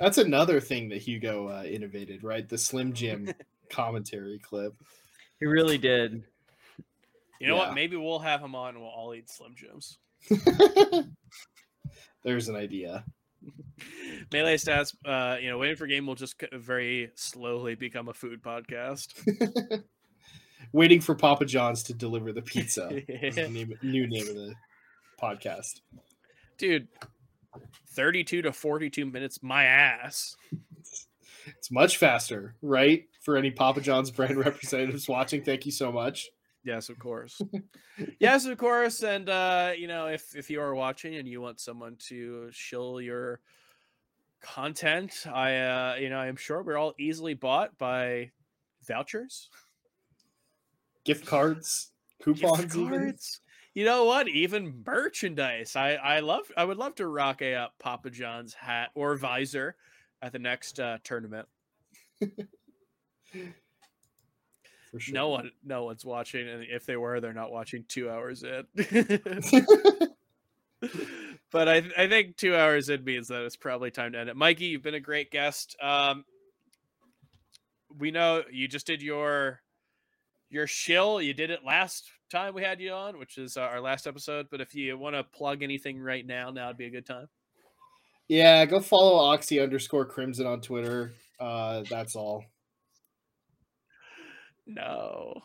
That's another thing that Hugo uh, innovated, right? The Slim Jim commentary clip. He really did. You know Yeah. what? Maybe we'll have him on and we'll all eat Slim Jims. There's an idea. Melee stats, uh, you know, waiting for game will just very slowly become a food podcast. Waiting for Papa John's to deliver the pizza. is the name, new name of the podcast. Dude, 32 to 42 minutes, my ass. It's much faster, right? For any Papa John's brand representatives watching, thank you so much. Yes, of course. yes, of course. And uh, you know, if if you are watching and you want someone to shill your content, I uh, you know, I'm sure we're all easily bought by vouchers, Gift cards, coupons, even. cards. You know what? Even merchandise. I I love. I would love to rock a uh, Papa John's hat or visor at the next uh, tournament. For sure. No one, no one's watching, and if they were, they're not watching two hours in. but I, I think two hours in means that it's probably time to end it. Mikey, you've been a great guest. Um, we know you just did your your shill. You did it last time we had you on, which is uh, our last episode. But if you want to plug anything right now, now would be a good time. yeah, go follow Oxy underscore Crimson on Twitter. Uh, that's all. No,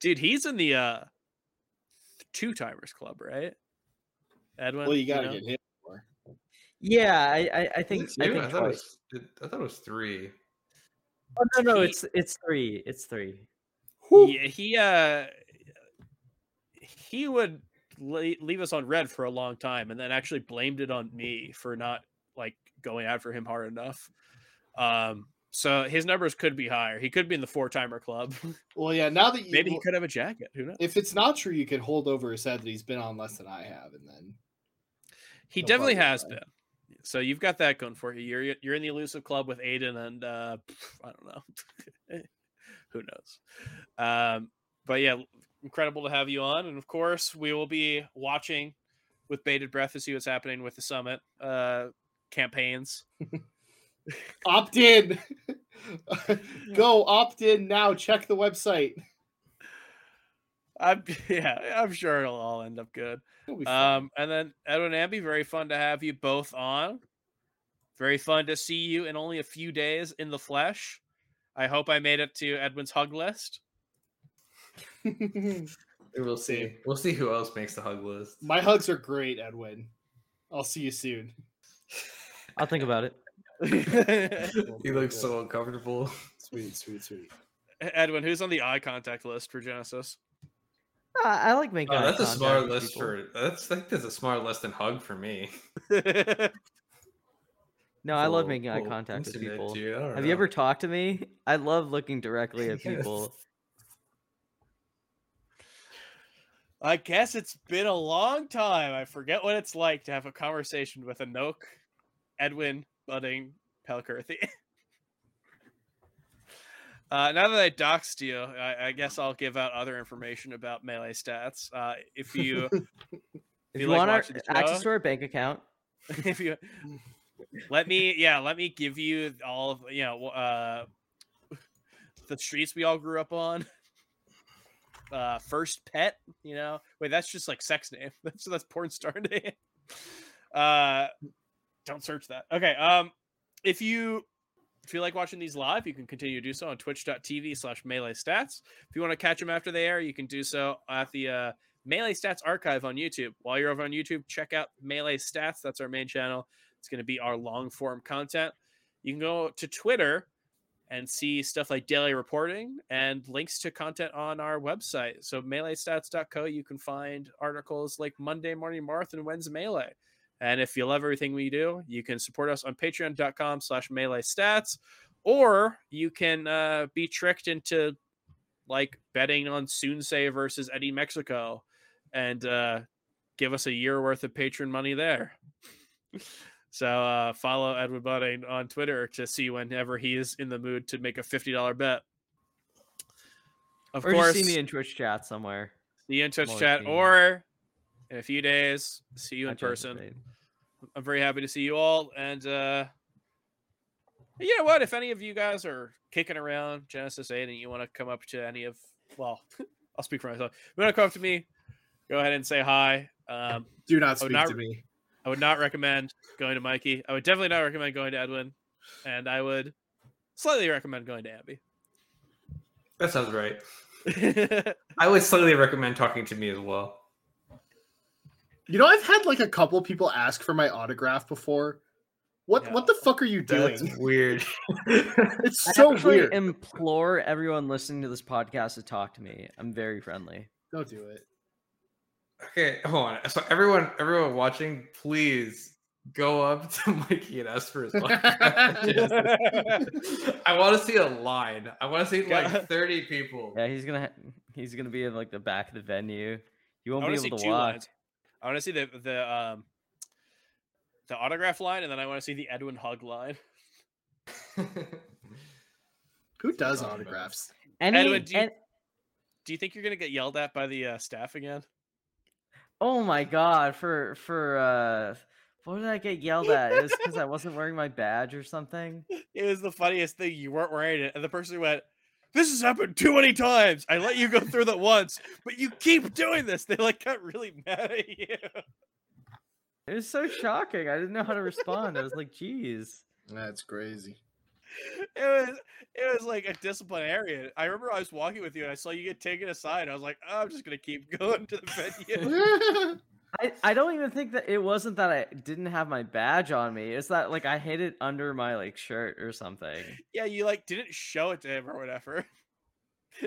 dude, he's in the uh two timers club, right? Edwin, Well, you gotta know? get hit more. Yeah, I I, I think I think I, thought it was, I thought it was three. Oh no no, He- it's it's three. It's three. Whew. Yeah, he uh he would leave us on red for a long time and then actually blamed it on me for not like going after him hard enough. Um so his numbers could be higher. He could be in the four timer club. Well, yeah. Now that you, maybe he could have a jacket. Who knows? if it's not true, you could hold over his head that he's been on less than I have, and then he definitely has been. So you've got that going for you. You're you're in the elusive club with aiden and uh i don't know. Who knows? Um but yeah incredible to have you on. And of course we will be watching with bated breath to see what's happening with the summit uh campaigns. Opt in. go opt in now. Check the website. i'm yeah i'm sure it'll all end up good. Um and then edwin amby very fun to have you both on. Very fun to see you in only a few days in the flesh. I hope i made it to edwin's hug list We'll see. We'll see who else makes the hug list. My hugs are great, Edwin. I'll see you soon. I'll think about it. He looks so uncomfortable. sweet, sweet, sweet. edwin who's on the eye contact list for genesis I, I like making. Oh, that's a smart list people. for. That's I think that's a smart list than hug for me. No, I love Full- making eye contact with people. dude, I don't Have you ever talked to me? I love looking directly at Yes. people. I guess it's been a long time. I forget what it's like to have a conversation with a Nook, Edwin, budding Pelkirthy. uh, now that I doxed you, I, I guess I'll give out other information about melee stats. Uh, if you, If you you, like want our the access to our bank account, if you let me, yeah, let me give you all of you know uh, the streets we all grew up on. Uh, first pet. You know, wait, that's just like sex name. That's that's porn star name. Uh, don't search that. Okay. Um, if you if you like watching these live, you can continue to do so on twitch.tv slash melee stats. If you want to catch them after they air, you can do so at the uh, Melee Stats archive on YouTube. While you're over on YouTube, check out Melee Stats. That's our main channel. It's going to be our long form content. You can go to Twitter and see stuff like daily reporting and links to content on our website. So meleestats.co, you can find articles like Monday Morning Marth and When's Melee. And if you love everything we do, you can support us on patreon.com slash melee stats, or you can uh, be tricked into like betting on Soonsay versus Eddy Mexico and uh, give us a year worth of patron money there. so uh, follow Edwin Budding on Twitter to see whenever he is in the mood to make a fifty dollar bet. Of or course, just see me in Twitch chat somewhere. see you in Twitch chat, or in a few days, see you in Not person. I'm very happy to see you all. And uh you know what? If any of you guys are kicking around Genesis 8 and you want to come up to any of well, I'll speak for myself. If you want to come up to me, go ahead and say hi. Um, Do not Oh, speak not- to me. I would not recommend going to Mikey. I would definitely not recommend going to Edwin. And I would slightly recommend going to Abby. That sounds right. I would slightly recommend talking to me as well. You know, I've had like a couple people ask for my autograph before. What Yeah. what the fuck are you doing? That's weird. It's I so actually weird. implore everyone listening to this podcast to talk to me. I'm very friendly. Don't do it. Okay, hold on. So everyone, everyone watching, please go up to Mikey and ask for his autograph. I want to see a line. I want to see like 30 people. Yeah, he's gonna ha- he's gonna be in like the back of the venue. You won't be able to two walk. lines. I want to see the the um the autograph line, and then I want to see the Edwin hug line. Who does autographs? Any, Edwin, do you- an- Do you think you're gonna get yelled at by the uh, staff again? Oh my god, for for uh, what did I get yelled at? It was because I wasn't wearing my badge or something. It was the funniest thing. You weren't wearing it, and the person went, "This has happened too many times. I let you go through that once, but you keep doing this." They like got really mad at you. It was so shocking. I didn't know how to respond. I was like, "Geez." That's crazy. It was it was like a disciplinarian. I remember I was walking with you, and I saw you get taken aside. I was like, oh, "I'm just gonna keep going to the venue." I, I don't even think that it wasn't that I didn't have my badge on me. It's that like I hid it under my like shirt or something. yeah, you like didn't show it to him or whatever.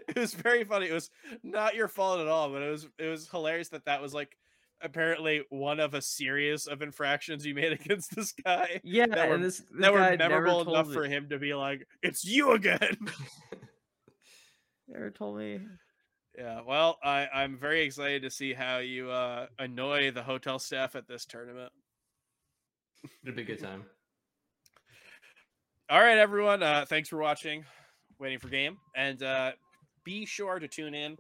It was very funny. It was not your fault at all, but it was it was hilarious that that was like apparently one of a series of infractions you made against this guy Yeah, That were- this, this that were guy never memorable enough me, for him to be like, "It's you again." Never told me. yeah, well, I I'm very excited to see how you uh annoy the hotel staff at this tournament. It'll be a good time. All right, everyone. Uh, thanks for watching, waiting for game, and uh, be sure to tune in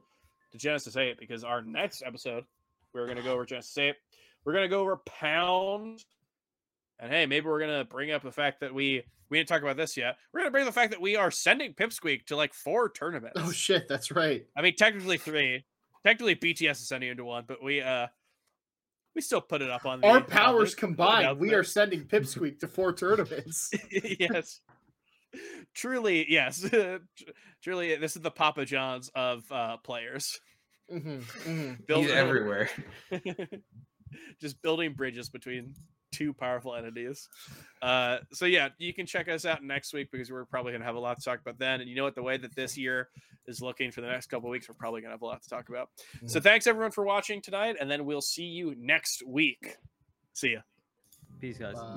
to Genesis Eight because our next episode we're gonna go over Genesis Eight. We're gonna go over Pound, and hey, maybe we're gonna bring up the fact that we we didn't talk about this yet. We're gonna bring the fact that we are sending Pipsqueak to like four tournaments. oh shit, that's right. I mean, technically three. Technically, BTS is sending into one, but we uh we still put it up on the Our powers the combined, we are sending Pipsqueak to four tournaments. yes. Truly, yes. Tr- Truly, this is the Papa John's of uh, players. Mhm, mhm. Build- He's everywhere. Just building bridges between two powerful entities. Uh, so yeah, you can check us out next week because we're probably gonna have a lot to talk about then. And you know what? The way that this year is looking for the next couple of weeks, we're probably gonna have a lot to talk about. So thanks everyone for watching tonight, and then we'll see you next week. See ya. Peace, guys. Bye.